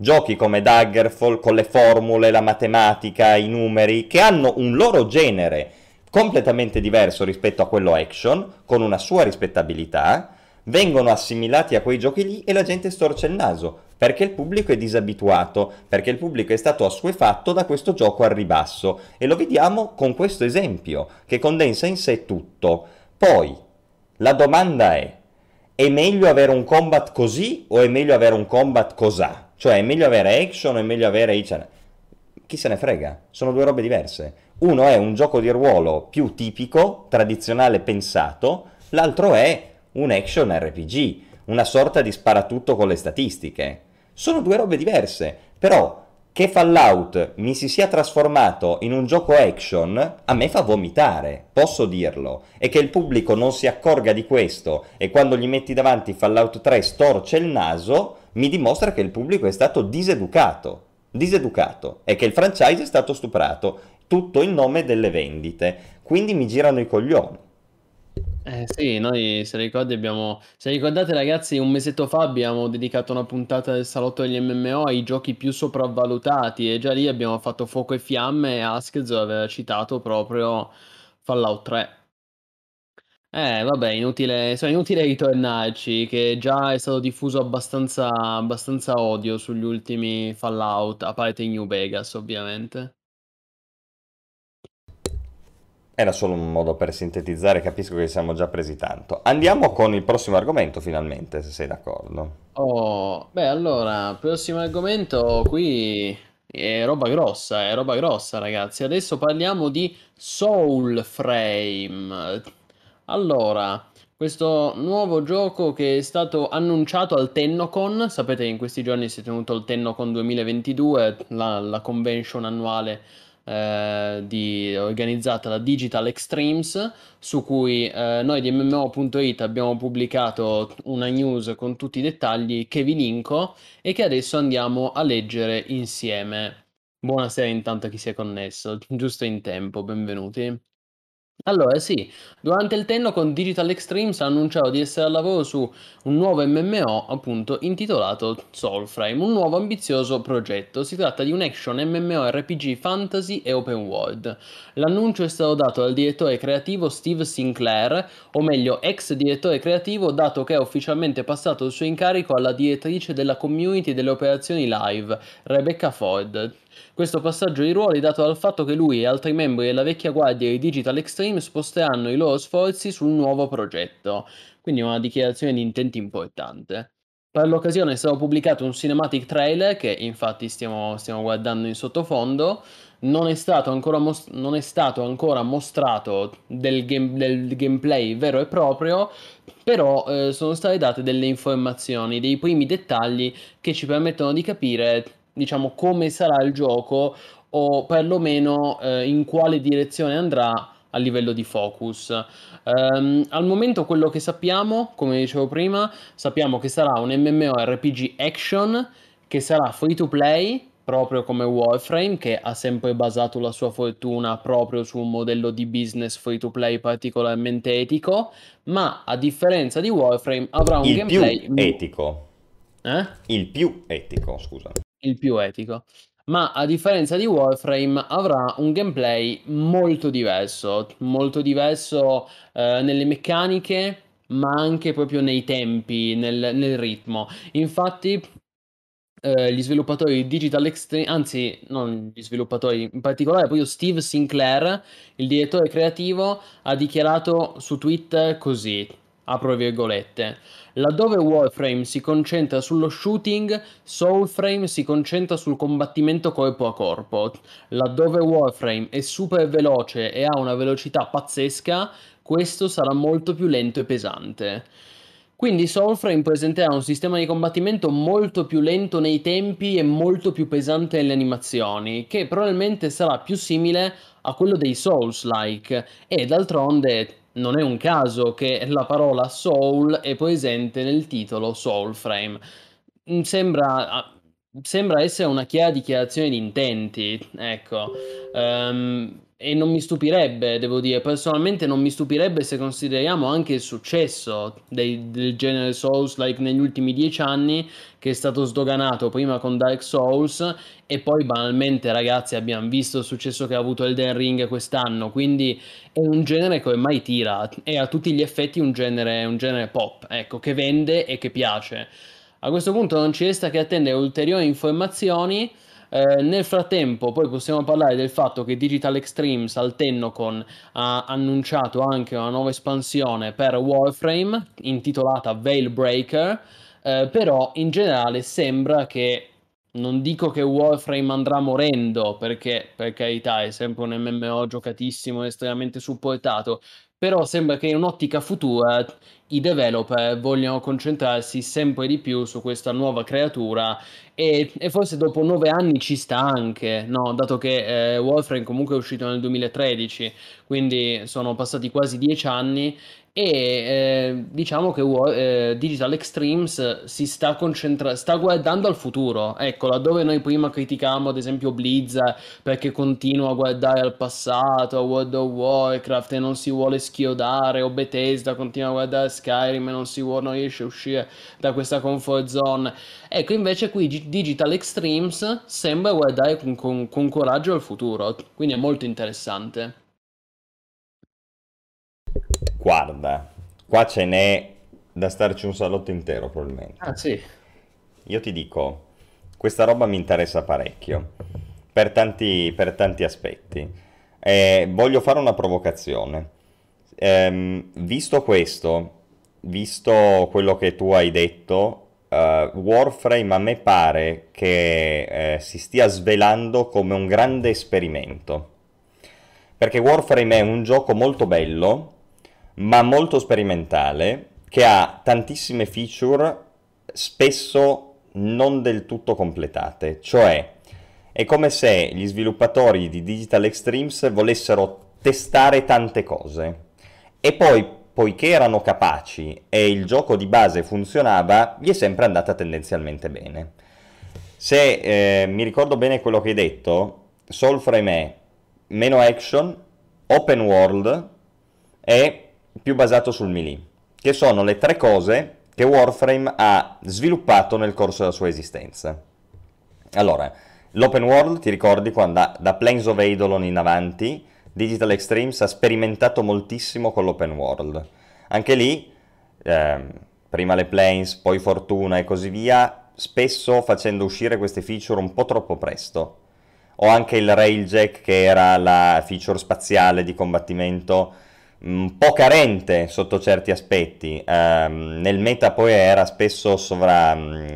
Giochi come Daggerfall con le formule, la matematica, i numeri, che hanno un loro genere completamente diverso rispetto a quello action, con una sua rispettabilità, vengono assimilati a quei giochi lì e la gente storce il naso, perché il pubblico è disabituato, perché il pubblico è stato assuefatto da questo gioco al ribasso. E lo vediamo con questo esempio, che condensa in sé tutto. Poi, la domanda è, è meglio avere un combat così o è meglio avere un combat cos'ha? Cioè è meglio avere action o è meglio avere Ichan? Chi se ne frega? Sono due robe diverse. Uno è un gioco di ruolo più tipico, tradizionale, pensato, l'altro è un action RPG, una sorta di sparatutto con le statistiche. Sono due robe diverse, però che Fallout mi si sia trasformato in un gioco action a me fa vomitare, posso dirlo, e che il pubblico non si accorga di questo e quando gli metti davanti Fallout 3 storce il naso, mi dimostra che il pubblico è stato diseducato, diseducato e che il franchise è stato stuprato, tutto in nome delle vendite, quindi mi girano i coglioni. Eh sì, noi se ricordi abbiamo se ricordate ragazzi un mesetto fa abbiamo dedicato una puntata del salotto degli MMO ai giochi più sopravvalutati e già lì abbiamo fatto fuoco e fiamme e Askez aveva citato proprio Fallout 3. Eh vabbè, inutile, insomma, inutile ritornarci, che già è stato diffuso abbastanza, abbastanza odio sugli ultimi Fallout, a parte New Vegas ovviamente. Era solo un modo per sintetizzare, capisco che siamo già presi tanto. Andiamo con il prossimo argomento finalmente, se sei d'accordo. Oh, beh, allora, prossimo argomento qui è roba grossa, è roba grossa, ragazzi. Adesso parliamo di Soulframe. Allora, questo nuovo gioco che è stato annunciato al Tennocon, sapete che in questi giorni si è tenuto il Tennocon 2022, la, la convention annuale eh, di, organizzata da Digital Extremes, su cui eh, noi di MMO.it abbiamo pubblicato una news con tutti i dettagli che vi linko e che adesso andiamo a leggere insieme. Buonasera intanto a chi si è connesso, giusto in tempo, benvenuti. Allora, sì, durante il tenno con Digital Extremes ha annunciato di essere al lavoro su un nuovo MMO, appunto, intitolato Soulframe, un nuovo ambizioso progetto. Si tratta di un action MMORPG fantasy e open world. L'annuncio è stato dato dal direttore creativo Steve Sinclair, o meglio, ex direttore creativo, dato che ha ufficialmente passato il suo incarico alla direttrice della community delle operazioni live, Rebecca Ford. Questo passaggio di ruoli dato dal fatto che lui e altri membri della vecchia guardia di Digital Extreme sposteranno i loro sforzi sul nuovo progetto, quindi una dichiarazione di intenti importante. Per l'occasione è stato pubblicato un cinematic trailer che infatti stiamo, stiamo guardando in sottofondo. Non è stato ancora, mos- non è stato ancora mostrato del, game- del, gameplay vero e proprio, però eh, sono state date delle informazioni, dei primi dettagli che ci permettono di capire diciamo, come sarà il gioco o perlomeno eh, in quale direzione andrà a livello di focus. Um, al momento quello che sappiamo, come dicevo prima, sappiamo che sarà un MMORPG action che sarà free to play proprio come Warframe che ha sempre basato la sua fortuna proprio su un modello di business free to play particolarmente etico, ma a differenza di Warframe avrà un il gameplay più etico. Eh? Il più etico, scusa il più etico. Ma a differenza di Warframe avrà un gameplay molto diverso, molto diverso eh, nelle meccaniche, ma anche proprio nei tempi, nel, nel ritmo. Infatti, eh, gli sviluppatori di Digital Extreme, anzi, non gli sviluppatori, in particolare proprio Steve Sinclair, il direttore creativo, ha dichiarato su Twitter così, apro virgolette. Laddove Warframe si concentra sullo shooting, Soulframe si concentra sul combattimento corpo a corpo. Laddove Warframe è super veloce e ha una velocità pazzesca, questo sarà molto più lento e pesante. Quindi Soulframe presenterà un sistema di combattimento molto più lento nei tempi e molto più pesante nelle animazioni, che probabilmente sarà più simile a quello dei Souls-like e d'altronde non è un caso che la parola soul è presente nel titolo Soulframe. Mm, sembra, sembra essere una chiara dichiarazione di intenti, ecco. Um, e non mi stupirebbe, devo dire, personalmente non mi stupirebbe se consideriamo anche il successo dei, del genere Souls-like negli ultimi dieci anni, che è stato sdoganato prima con Dark Souls e poi banalmente ragazzi abbiamo visto il successo che ha avuto Elden Ring quest'anno, quindi è un genere che ormai tira, è a tutti gli effetti un genere, un genere pop, ecco, che vende e che piace. A questo punto non ci resta che attendere ulteriori informazioni. Eh, nel frattempo, poi possiamo parlare del fatto che Digital Extremes al Tennocon ha annunciato anche una nuova espansione per Warframe intitolata Veil Breaker. Eh, però in generale sembra che non dico che Warframe andrà morendo, perché per carità è sempre un MMO giocatissimo, estremamente supportato, però sembra che in un'ottica futura i developer vogliono concentrarsi sempre di più su questa nuova creatura e, e forse dopo nove anni ci sta anche, no? dato che eh, Warframe comunque è uscito nel 2013, quindi sono passati quasi dieci anni e eh, diciamo che eh, Digital Extremes si sta concentrando, sta guardando al futuro. Ecco, laddove noi prima criticavamo ad esempio Blizz perché continua a guardare al passato, a World of Warcraft e non si vuole schiodare, o Bethesda continua a guardare Skyrim e non, si vuole, non riesce a uscire da questa comfort zone. Ecco, invece qui Digital Extremes sembra guardare con, con, con coraggio al futuro, quindi è molto interessante. Guarda, qua ce n'è da starci un salotto intero probabilmente. Ah sì. Io ti dico, questa roba mi interessa parecchio, per tanti, per tanti aspetti. Eh, voglio fare una provocazione. Eh, visto questo, visto quello che tu hai detto, uh, Warframe a me pare che eh, si stia svelando come un grande esperimento. Perché Warframe è un gioco molto bello, ma molto sperimentale, che ha tantissime feature spesso non del tutto completate. Cioè, è come se gli sviluppatori di Digital Extremes volessero testare tante cose e poi, poiché erano capaci e il gioco di base funzionava, gli è sempre andata tendenzialmente bene. Se eh, mi ricordo bene quello che hai detto, Soulframe è meno action, open world e più basato sul melee, che sono le tre cose che Warframe ha sviluppato nel corso della sua esistenza. Allora, l'open world, ti ricordi quando da, da Planes of Eidolon in avanti, Digital Extremes ha sperimentato moltissimo con l'open world. Anche lì, eh, prima le planes, poi fortuna e così via, spesso facendo uscire queste feature un po' troppo presto. O anche il Railjack, che era la feature spaziale di combattimento un po' carente sotto certi aspetti. Um, nel meta poi era spesso sovra... Um,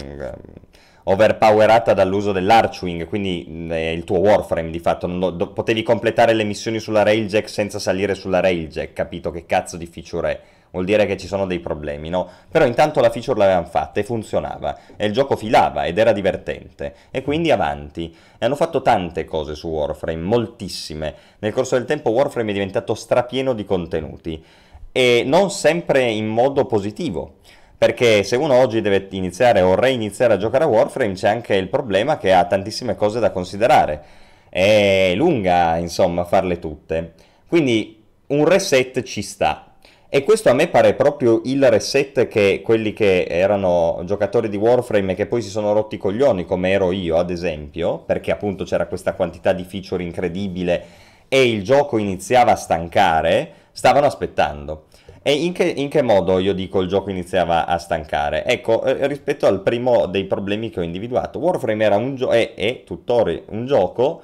overpowerata dall'uso dell'Archwing, quindi è il tuo Warframe di fatto, lo, do, potevi completare le missioni sulla Railjack senza salire sulla Railjack, capito che cazzo di feature è? Vuol dire che ci sono dei problemi, no? Però intanto la feature l'avevano fatta e funzionava, e il gioco filava ed era divertente, e quindi avanti. E hanno fatto tante cose su Warframe, moltissime. Nel corso del tempo Warframe è diventato strapieno di contenuti, e non sempre in modo positivo. Perché se uno oggi deve iniziare o reiniziare a giocare a Warframe c'è anche il problema che ha tantissime cose da considerare. È lunga, insomma, farle tutte. Quindi un reset ci sta, e questo a me pare proprio il reset che quelli che erano giocatori di Warframe e che poi si sono rotti i coglioni, come ero io ad esempio, perché appunto c'era questa quantità di feature incredibile e il gioco iniziava a stancare, stavano aspettando. E in che, in che modo io dico il gioco iniziava a stancare? Ecco, eh, rispetto al primo dei problemi che ho individuato, Warframe era un gioco, è, è tuttora un gioco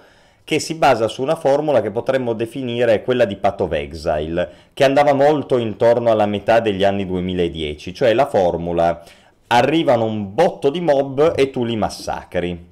che si basa su una formula che potremmo definire quella di Path of Exile, che andava molto intorno alla metà degli anni 2010, cioè la formula arrivano un botto di mob e tu li massacri.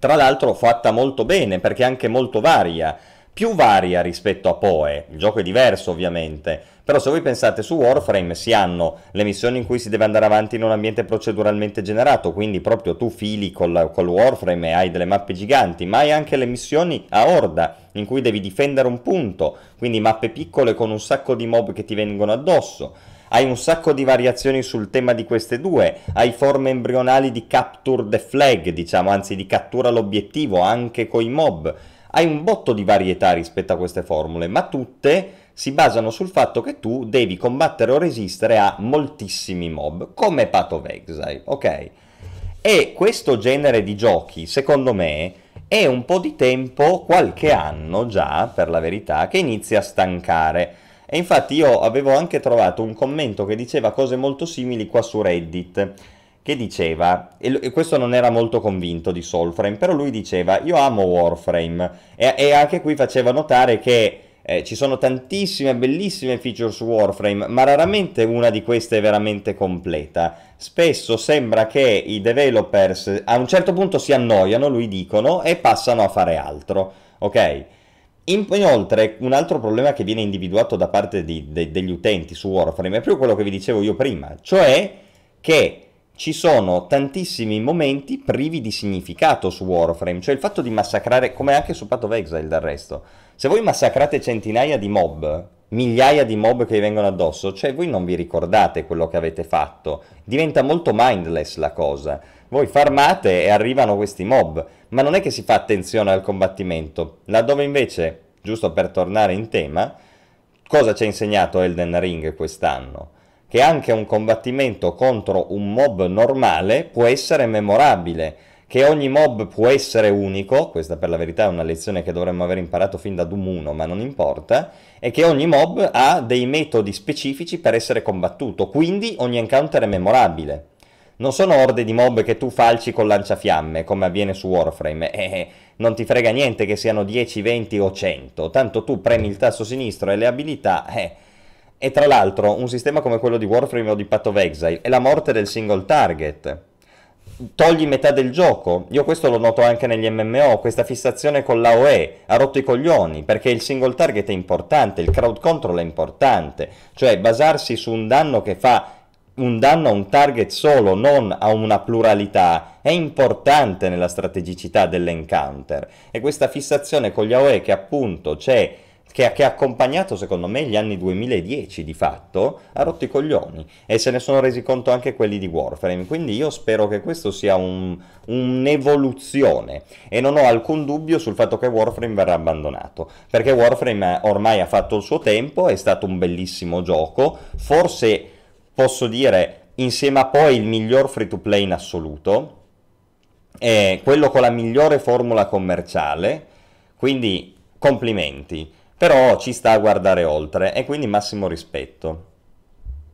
Tra l'altro fatta molto bene perché è anche molto varia, più varia rispetto a Poe, il gioco è diverso ovviamente, però se voi pensate su Warframe si hanno le missioni in cui si deve andare avanti in un ambiente proceduralmente generato, quindi proprio tu fili col, col Warframe e hai delle mappe giganti, ma hai anche le missioni a horda in cui devi difendere un punto, quindi mappe piccole con un sacco di mob che ti vengono addosso. Hai un sacco di variazioni sul tema di queste due, hai forme embrionali di capture the flag, diciamo, anzi di cattura l'obiettivo anche coi mob. Hai un botto di varietà rispetto a queste formule, ma tutte si basano sul fatto che tu devi combattere o resistere a moltissimi mob, come Path of Exile, ok? E questo genere di giochi, secondo me, è un po' di tempo, qualche anno già, per la verità, che inizia a stancare. E infatti io avevo anche trovato un commento che diceva cose molto simili qua su Reddit, che diceva, e questo non era molto convinto di Soulframe, però lui diceva, io amo Warframe, e, e anche qui faceva notare che eh, ci sono tantissime bellissime feature su Warframe, ma raramente una di queste è veramente completa. Spesso sembra che i developers a un certo punto si annoiano, lui dicono, e passano a fare altro, ok? Inoltre, un altro problema che viene individuato da parte di, de, degli utenti su Warframe è proprio quello che vi dicevo io prima, cioè che ci sono tantissimi momenti privi di significato su Warframe, cioè il fatto di massacrare, come anche su Path of Exile del resto, se voi massacrate centinaia di mob, migliaia di mob che vi vengono addosso, cioè voi non vi ricordate quello che avete fatto, diventa molto mindless la cosa, voi farmate e arrivano questi mob, ma non è che si fa attenzione al combattimento, laddove invece, giusto per tornare in tema, cosa ci ha insegnato Elden Ring quest'anno? Che anche un combattimento contro un mob normale può essere memorabile, che ogni mob può essere unico, questa per la verità è una lezione che dovremmo aver imparato fin da Doom 1, ma non importa, e che ogni mob ha dei metodi specifici per essere combattuto, quindi ogni encounter è memorabile. Non sono orde di mob che tu falci con lanciafiamme, come avviene su Warframe, e eh, non ti frega niente che siano 10, 20 o 100, tanto tu premi il tasto sinistro e le abilità, eh, e tra l'altro un sistema come quello di Warframe o di Path of Exile è la morte del single target. Togli metà del gioco. Io questo lo noto anche negli MMO, questa fissazione con l'AOE ha rotto i coglioni, perché il single target è importante, il crowd control è importante, cioè basarsi su un danno che fa un danno a un target solo, non a una pluralità, è importante nella strategicità dell'encounter. E questa fissazione con gli AOE che appunto c'è che, che, ha accompagnato secondo me gli anni 2010 di fatto, ha rotto i coglioni e se ne sono resi conto anche quelli di Warframe, quindi io spero che questo sia un, un'evoluzione e non ho alcun dubbio sul fatto che Warframe verrà abbandonato, perché Warframe ormai ha fatto il suo tempo, è stato un bellissimo gioco, forse posso dire insieme a poi il miglior free to play in assoluto, è quello con la migliore formula commerciale, quindi complimenti però ci sta a guardare oltre e quindi massimo rispetto.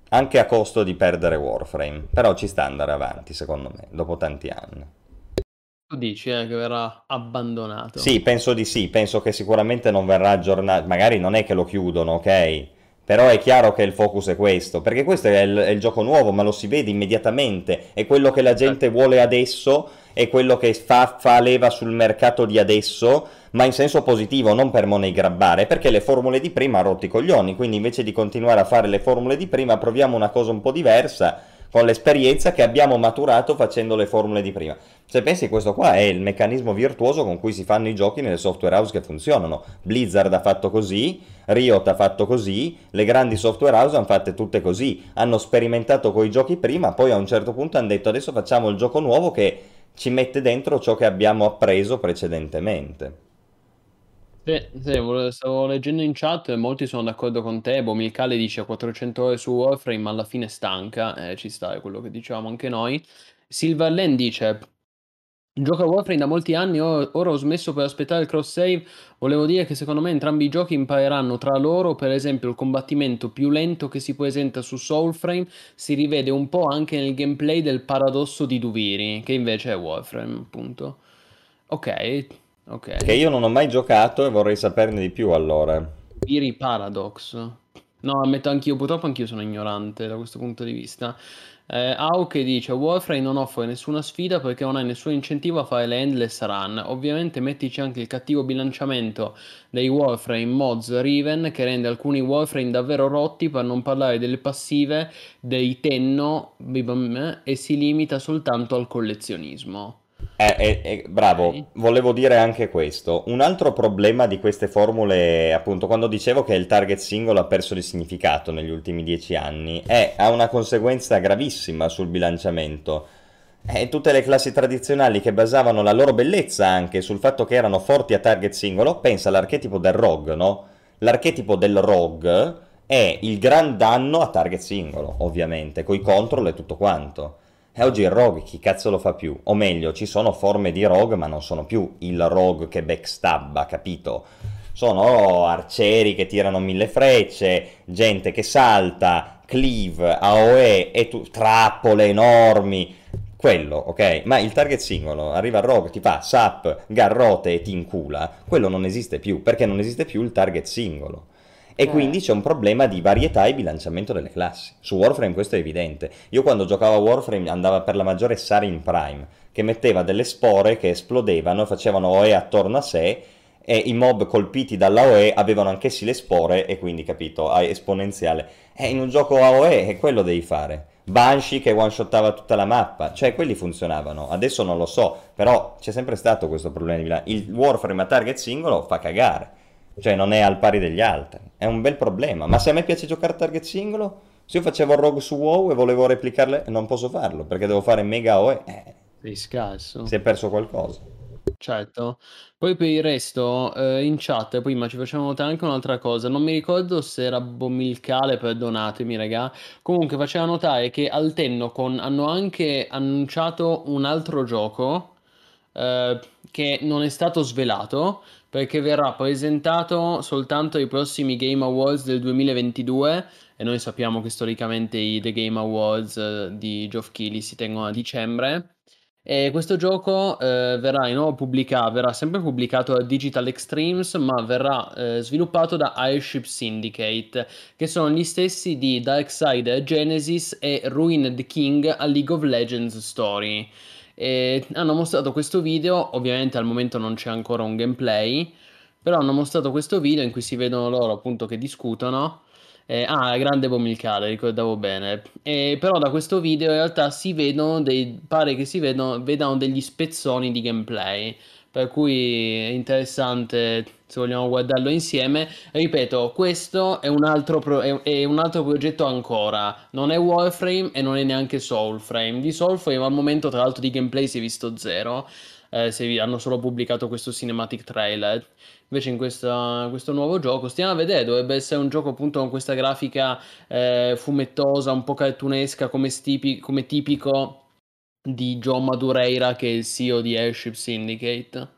Anche a costo di perdere Warframe, però ci sta andare avanti secondo me, dopo tanti anni. Tu dici eh, che verrà abbandonato? Sì, penso di sì, penso che sicuramente non verrà aggiornato, magari non è che lo chiudono, ok? Però è chiaro che il focus è questo, perché questo è il, è il gioco nuovo, ma lo si vede immediatamente, è quello che la gente certo. vuole adesso, è quello che fa, fa leva sul mercato di adesso, ma in senso positivo, non per money grabbare, perché le formule di prima ha rotto i coglioni, quindi invece di continuare a fare le formule di prima proviamo una cosa un po' diversa con l'esperienza che abbiamo maturato facendo le formule di prima. Se pensi questo qua è il meccanismo virtuoso con cui si fanno i giochi nelle software house che funzionano. Blizzard ha fatto così, Riot ha fatto così, le grandi software house hanno fatte tutte così, hanno sperimentato con i giochi prima, poi a un certo punto hanno detto adesso facciamo il gioco nuovo che ci mette dentro ciò che abbiamo appreso precedentemente. Sì, sì, stavo leggendo in chat e molti sono d'accordo con te. Bomilcale dice 400 ore su Warframe, ma alla fine stanca. Eh, ci sta, è quello che dicevamo anche noi. Silverland dice: Gioco a Warframe da molti anni, ora ho smesso per aspettare il cross save. Volevo dire che secondo me entrambi i giochi impareranno tra loro. Per esempio, il combattimento più lento che si presenta su Soulframe si rivede un po' anche nel gameplay del paradosso di Duviri, che invece è Warframe, appunto. Ok, Ok. Che io non ho mai giocato e vorrei saperne di più allora. Piri Paradox. No, ammetto anch'io, purtroppo anch'io sono ignorante da questo punto di vista. Eh, Auke dice Warframe non offre nessuna sfida perché non hai nessun incentivo a fare le endless run. Ovviamente mettici anche il cattivo bilanciamento dei Warframe mods Riven che rende alcuni Warframe davvero rotti per non parlare delle passive dei Tenno e si limita soltanto al collezionismo. Eh, eh, eh, bravo, volevo dire anche questo. Un altro problema di queste formule, appunto, quando dicevo che il target singolo ha perso di significato negli ultimi dieci anni, è, ha una conseguenza gravissima sul bilanciamento. Eh, tutte le classi tradizionali che basavano la loro bellezza anche sul fatto che erano forti a target singolo, pensa all'archetipo del rogue, no? L'archetipo del rogue è il gran danno a target singolo, ovviamente, coi control e tutto quanto. E oggi il rogue chi cazzo lo fa più? O meglio, ci sono forme di rogue, ma non sono più il rogue che backstabba, capito? Sono arcieri che tirano mille frecce, gente che salta, cleave, AOE, e tu- trappole enormi, quello, ok? Ma il target singolo, arriva il rogue, ti fa sap, garrote e ti incula, quello non esiste più, perché non esiste più il target singolo. E eh. quindi c'è un problema di varietà e bilanciamento delle classi. Su Warframe questo è evidente. Io quando giocavo a Warframe andava per la maggiore Sarin Prime, che metteva delle spore che esplodevano, facevano OE attorno a sé e i mob colpiti dalla OE avevano anch'essi le spore e quindi, capito, esponenziale. E in un gioco AOE è quello devi fare. Banshee che one-shottava tutta la mappa, cioè quelli funzionavano, adesso non lo so, però c'è sempre stato questo problema di bilancio. Il Warframe a target singolo fa cagare, cioè non è al pari degli altri, è un bel problema, ma se a me piace giocare a target singolo, se io facevo rogue su WoW e volevo replicarle, non posso farlo, perché devo fare mega OE, eh, sei scarso. Si è perso qualcosa. Certo. Poi per il resto, eh, in chat prima ci facevano notare anche un'altra cosa, non mi ricordo se era Bomilcale, perdonatemi raga, comunque faceva notare che al Tennocon hanno anche annunciato un altro gioco eh, che non è stato svelato perché verrà presentato soltanto ai prossimi Game Awards del 2022 e noi sappiamo che storicamente i The Game Awards eh, di Geoff Keighley si tengono a dicembre e questo gioco eh, verrà, nuovo pubblicato, verrà sempre pubblicato da Digital Extremes, ma verrà eh, sviluppato da Airship Syndicate, che sono gli stessi di Darksider Genesis e Ruined King a League of Legends Story. E hanno mostrato questo video, ovviamente al momento non c'è ancora un gameplay, però hanno mostrato questo video in cui si vedono loro appunto che discutono eh, ah, grande Bomilcale, ricordavo bene. Eh, però da questo video in realtà si vedono dei, pare che si vedono, vedano degli spezzoni di gameplay. Per cui è interessante se vogliamo guardarlo insieme. Ripeto, questo è un altro, pro- è, un altro progetto ancora. Non è Warframe e non è neanche Soulframe. Di Soulframe al momento, tra l'altro, di gameplay si è visto zero. Eh, se hanno solo pubblicato questo cinematic trailer. Invece in questa, questo nuovo gioco stiamo a vedere, dovrebbe essere un gioco appunto con questa grafica eh, fumettosa, un po' cartunesca come, stipi, come tipico di John Madureira che è il CEO di Airship Syndicate.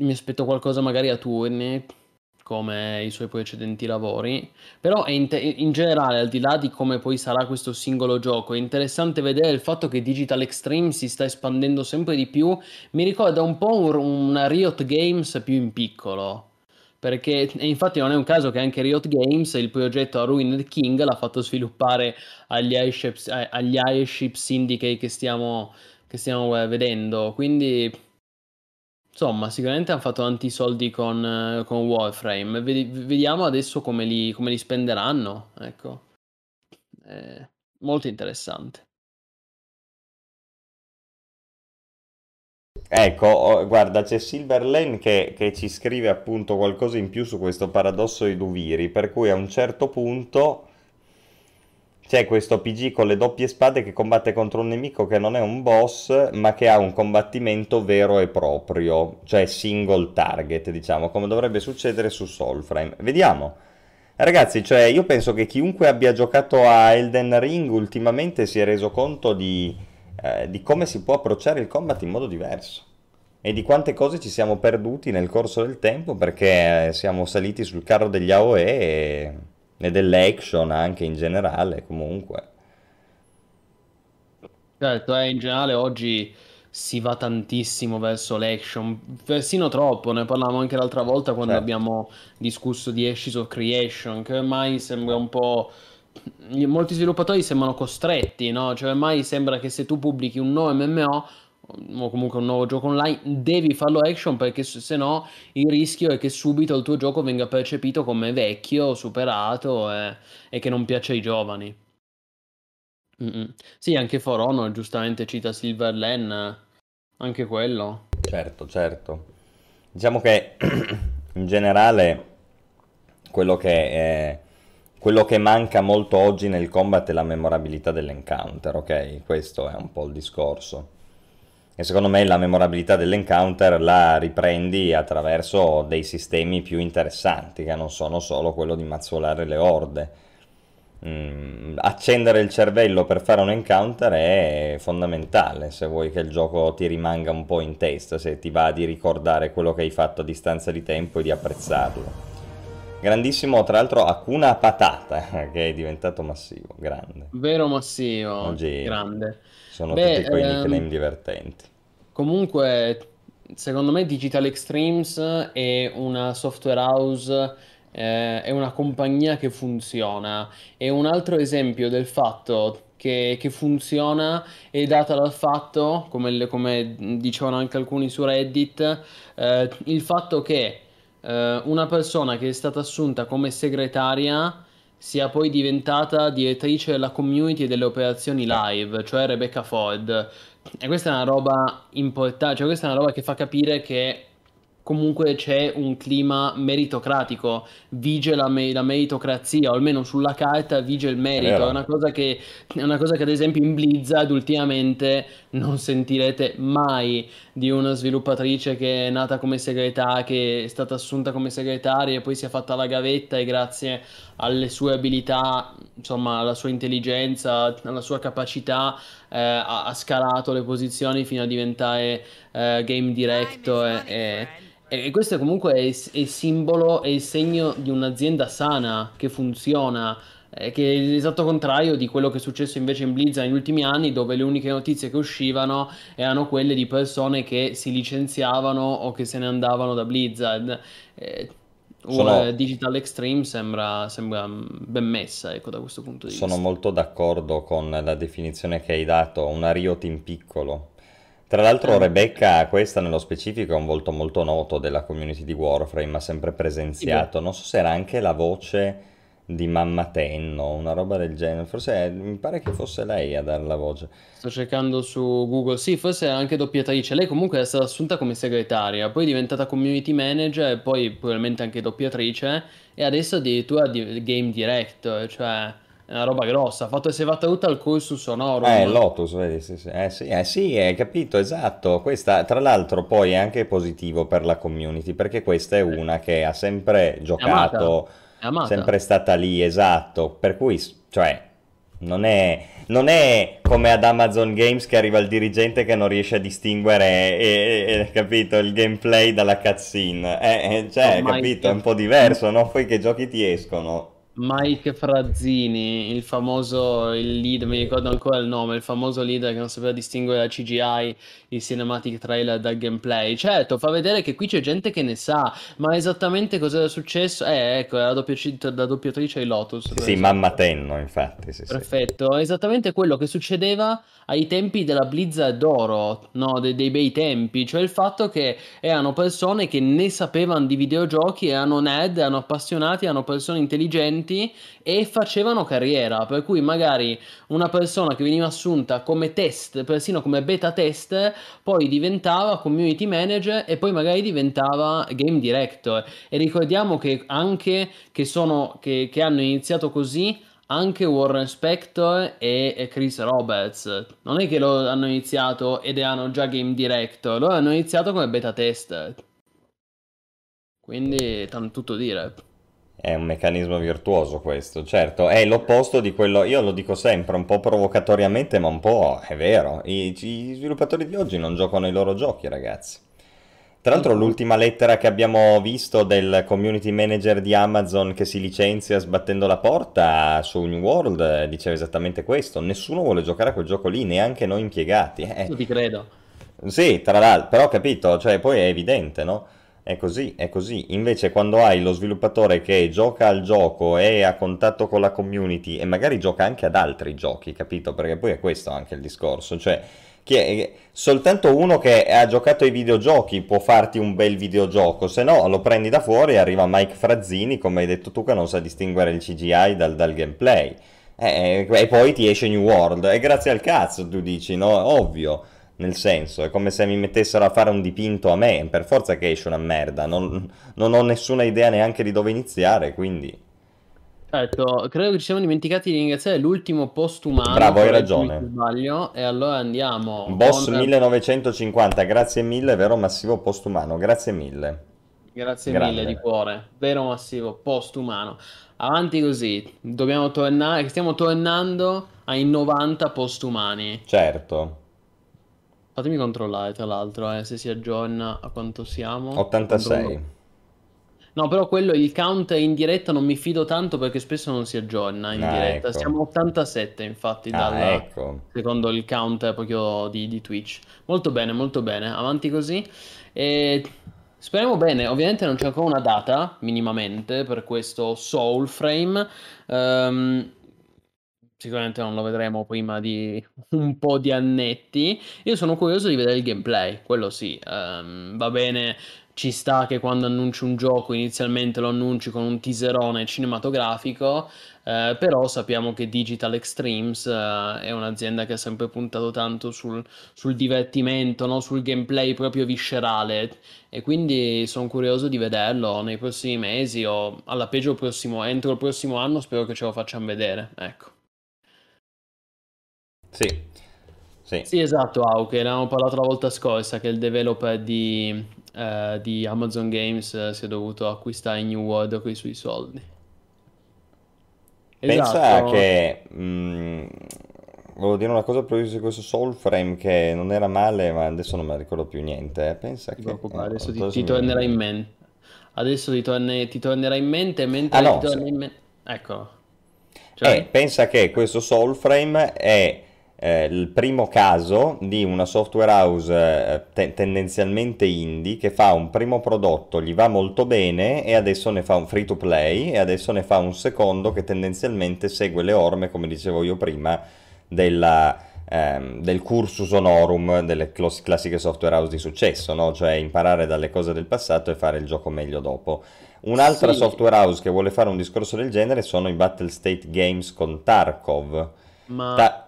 Mi aspetto qualcosa magari a turni come i suoi precedenti lavori, però in, te- in, generale, al di là di come poi sarà questo singolo gioco, è interessante vedere il fatto che Digital Extreme si sta espandendo sempre di più, mi ricorda un po' un, una Riot Games più in piccolo. Perché infatti non è un caso che anche Riot Games, il progetto Ruined King, l'ha fatto sviluppare agli Airship, agli Airship Syndicate che stiamo, che stiamo vedendo. Quindi Insomma, sicuramente hanno fatto tanti soldi con, eh, con Warframe. Vediamo adesso come li, come li spenderanno. Ecco. È molto interessante. Ecco, guarda, c'è Silverlane che, che ci scrive appunto qualcosa in più su questo paradosso di Duviri, per cui a un certo punto c'è questo PG con le doppie spade che combatte contro un nemico che non è un boss, ma che ha un combattimento vero e proprio, cioè single target, diciamo, come dovrebbe succedere su Soulframe. Vediamo. Ragazzi, cioè, io penso che chiunque abbia giocato a Elden Ring ultimamente si è reso conto di, eh, di come si può approcciare il combat in modo diverso e di quante cose ci siamo perduti nel corso del tempo perché siamo saliti sul carro degli AOE e e dell'action anche in generale comunque. Certo, eh, in generale oggi si va tantissimo verso l'action, persino troppo, ne parlavamo anche l'altra volta quando certo. abbiamo discusso di Ashes of Creation, che ormai sembra un po'... Molti sviluppatori sembrano costretti, no? Cioè ormai sembra che se tu pubblichi un nuovo MMO o comunque un nuovo gioco online, devi farlo action perché se no il rischio è che subito il tuo gioco venga percepito come vecchio, superato e, e che non piace ai giovani. Mm-mm. Sì, anche For Honor giustamente cita Silver Silverland, anche quello. Certo, certo. Diciamo che in generale quello che, è, quello che manca molto oggi nel combat è la memorabilità dell'encounter, ok? Questo è un po' il discorso e secondo me la memorabilità dell'encounter la riprendi attraverso dei sistemi più interessanti che non sono solo quello di mazzolare le orde. Mm, accendere il cervello per fare un encounter è fondamentale se vuoi che il gioco ti rimanga un po' in testa, se ti va di ricordare quello che hai fatto a distanza di tempo e di apprezzarlo. Grandissimo, tra l'altro, Hakuna Patata, che è diventato massivo, grande. Vero massivo, Oggi grande. sono Beh, tutti quei ehm, nickname divertenti. Comunque, secondo me Digital Extremes è una software house, eh, è una compagnia che funziona. È un altro esempio del fatto che, che funziona è data dal fatto, come, come dicevano anche alcuni su Reddit, eh, il fatto che eh, una persona che è stata assunta come segretaria sia poi diventata direttrice della community e delle operazioni live, cioè Rebecca Ford. E questa è una roba importante, cioè questa è una roba che fa capire che comunque c'è un clima meritocratico, vige la, me- la meritocrazia, o almeno sulla carta vige il merito. vero. È una cosa che, è una cosa che ad esempio in Blizzard ultimamente non sentirete mai di una sviluppatrice che è nata come segretaria, che è stata assunta come segretaria e poi si è fatta la gavetta e grazie alle sue abilità, insomma, alla sua intelligenza, alla sua capacità, eh, ha, ha scalato le posizioni fino a diventare eh, game director e, e- e questo comunque è, è il simbolo, è il segno di un'azienda sana che funziona, eh, che è l'esatto contrario di quello che è successo invece in Blizzard negli ultimi anni, dove le uniche notizie che uscivano erano quelle di persone che si licenziavano o che se ne andavano da Blizzard. Eh, Sono- Digital Extreme sembra, sembra mm, ben messa, ecco, da questo punto di Sono vista. molto d'accordo con la definizione che hai dato, una Riot in piccolo. Tra l'altro Eh. Rebecca, questa nello specifico, è un volto molto noto della community di Warframe, ha sempre presenziato. Non so se era anche la voce di Mamma Tenno, una roba del genere. Forse mi pare che fosse lei a dare la voce. Sto cercando su Google, sì, forse è anche doppiatrice. Lei comunque è stata assunta come segretaria, poi è diventata community manager e poi probabilmente anche doppiatrice e adesso addirittura di- game director, cioè è una roba grossa. Ha fatto, si è fatta tutta al corso sonoro. Eh, Lotus, vedi, sì, sì. Eh, sì, eh, sì, hai capito, esatto. Questa, tra l'altro, poi è anche positivo per la community, perché questa è una che ha sempre giocato, È amata. Sempre stata lì, esatto. Per cui, cioè, non è, non è come ad Amazon Games che arriva il dirigente che non riesce a distinguere, e- e- e- capito, il gameplay dalla cutscene. Eh, eh, cioè, No, capito, è un po' diverso, no? Poi che giochi ti escono. Mike Frazzini, il famoso il lead, mi ricordo ancora il nome, il famoso leader che non sapeva distinguere da CGI il cinematic trailer dal gameplay. Certo, fa vedere che qui c'è gente che ne sa, ma esattamente cosa era successo? Eh, ecco, era la, doppiaci- la doppiatrice di Lotus. Sì. Mamma Tenno, infatti, sì, sì. Perfetto, è esattamente quello che succedeva ai tempi della Blizzard d'oro, no, dei, dei bei tempi, cioè il fatto che erano persone che ne sapevano di videogiochi, erano nerd, erano appassionati, erano persone intelligenti e facevano carriera, per cui magari una persona che veniva assunta come test, persino come beta test, poi diventava community manager e poi magari diventava game director. E ricordiamo che anche che sono che, che hanno iniziato così anche Warren Spector e Chris Roberts. Non è che loro hanno iniziato ed erano già game director, loro hanno iniziato come beta tester. Quindi, tanto tutto dire. È un meccanismo virtuoso questo, certo, è l'opposto di quello, io lo dico sempre, un po' provocatoriamente, ma un po' è vero. I, gli sviluppatori di oggi non giocano i loro giochi, ragazzi. Tra l'altro, l'ultima lettera che abbiamo visto del community manager di Amazon che si licenzia sbattendo la porta su New World eh, diceva esattamente questo: nessuno vuole giocare a quel gioco lì, neanche noi impiegati. Eh, Io ti credo. sì, tra l'altro, però ho capito, cioè poi è evidente, no? È così, è così. Invece quando hai lo sviluppatore che gioca al gioco, è a contatto con la community e magari gioca anche ad altri giochi, capito? Perché poi è questo anche il discorso, cioè è- soltanto uno che ha giocato ai videogiochi può farti un bel videogioco, se no lo prendi da fuori e arriva Mike Frazzini, come hai detto tu, che non sa distinguere il CGI dal, dal gameplay. Eh, e poi ti esce New World, e grazie al cazzo tu dici, no? Ovvio. Nel senso, è come se mi mettessero a fare un dipinto a me, per forza che esce una merda, non, non ho nessuna idea neanche di dove iniziare, quindi... Certo, credo che ci siamo dimenticati di ringraziare l'ultimo postumano. Bravo, hai ragione. sbaglio, e allora andiamo Boss con... 1950, grazie mille, vero massivo postumano, grazie mille. Grazie Grande. mille di cuore, vero massivo, postumano. Avanti così, dobbiamo tornare, stiamo tornando ai 90 postumani. Certo, Fatemi controllare tra l'altro, eh, se si aggiorna a quanto siamo. 86. Controllo. No, però quello, il count in diretta non mi fido tanto perché spesso non si aggiorna in Ah, diretta. ecco. Siamo a 87 infatti Ah, dalla- ecco. secondo il count proprio di, di Twitch. Molto bene, molto bene. Avanti così. E speriamo bene. Ovviamente non c'è ancora una data, minimamente, per questo Soul Frame. Ehm, sicuramente non lo vedremo prima di un po' di annetti. Io sono curioso di vedere il gameplay, quello sì. Ehm, va bene, ci sta che quando annunci un gioco inizialmente lo annunci con un teaserone cinematografico, eh, però sappiamo che Digital Extremes eh, è un'azienda che ha sempre puntato tanto sul, sul divertimento, no? Sul gameplay proprio viscerale e quindi sono curioso di vederlo nei prossimi mesi o alla peggio prossimo, entro il prossimo anno spero che ce lo facciano vedere, ecco. Sì, sì. Sì, esatto, Auke, ne avevamo parlato la volta scorsa che il developer di, eh, di Amazon Games eh, si è dovuto acquistare New World con i suoi soldi. Pensa Esatto. che... mh, volevo dire una cosa proprio su questo Soulframe che non era male, ma adesso non me ne ricordo più niente. eh. Pensa Ti che... preoccupare, adesso ti, ti tornerà in mente. Adesso ti, torne- ti tornerà in mente mentre Ah, no, ti torna sì. in mente... Ecco. Cioè, Eh, pensa che questo Soulframe è eh, il primo caso di una software house eh, te- tendenzialmente indie che fa un primo prodotto, gli va molto bene e adesso ne fa un free to play e adesso ne fa un secondo che tendenzialmente segue le orme, come dicevo io prima, della, ehm, del cursus honorum delle clos- classiche software house di successo, no? Cioè imparare dalle cose del passato e fare il gioco meglio dopo. Un'altra Sì. software house che vuole fare un discorso del genere sono i Battle State Games con Tarkov. ma, Ta-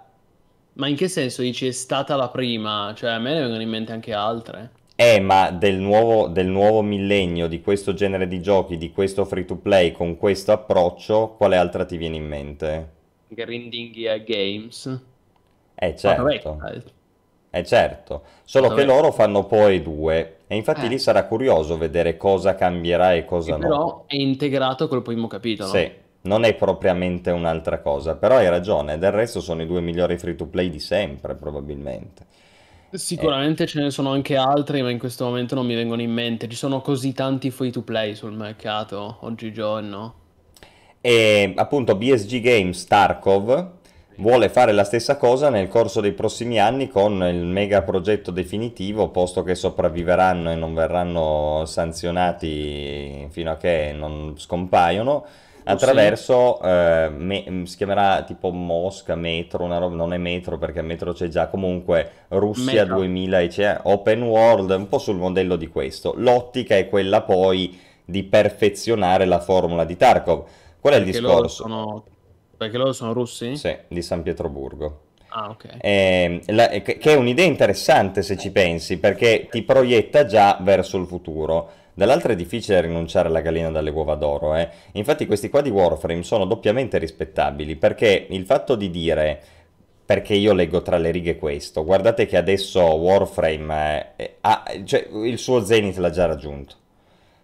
ma in che senso dici è stata la prima? Cioè a me ne vengono in mente anche altre. Eh, ma del nuovo, del nuovo millennio, di questo genere di giochi, di questo free to play, con questo approccio, quale altra ti viene in mente? Grinding Gear Games. Eh, certo. eh, certo, solo Vabbè. che loro fanno poi due e infatti Eh. lì sarà curioso vedere cosa cambierà e cosa che no. però è integrato col primo capitolo. Sì, non è propriamente un'altra cosa, però hai ragione, del resto sono i due migliori free to play di sempre, probabilmente. Sicuramente ce ne sono anche altri, ma in questo momento non mi vengono in mente. Ci sono così tanti free to play sul mercato oggigiorno. E appunto BSG Games Tarkov vuole fare la stessa cosa nel corso dei prossimi anni con il mega progetto definitivo, posto che sopravviveranno e non verranno sanzionati fino a che non scompaiono, attraverso, eh, me- si chiamerà tipo Mosca, Metro, una roba, non è Metro perché Metro c'è già, comunque Russia Meta. 2000, e c'è Open World, un po' sul modello di questo. L'ottica è quella poi di perfezionare la formula di Tarkov. Qual è il Perché loro discorso? sono... Perché loro sono russi? Sì, di San Pietroburgo. Ah, ok. Ehm, la- che che è un'idea interessante se ci pensi, perché ti proietta già verso il futuro. Dall'altro è difficile rinunciare alla gallina dalle uova d'oro, eh. Infatti questi qua di Warframe sono doppiamente rispettabili, perché il fatto di dire, perché io leggo tra le righe questo, guardate che adesso Warframe eh, ha, cioè, il suo zenith l'ha già raggiunto.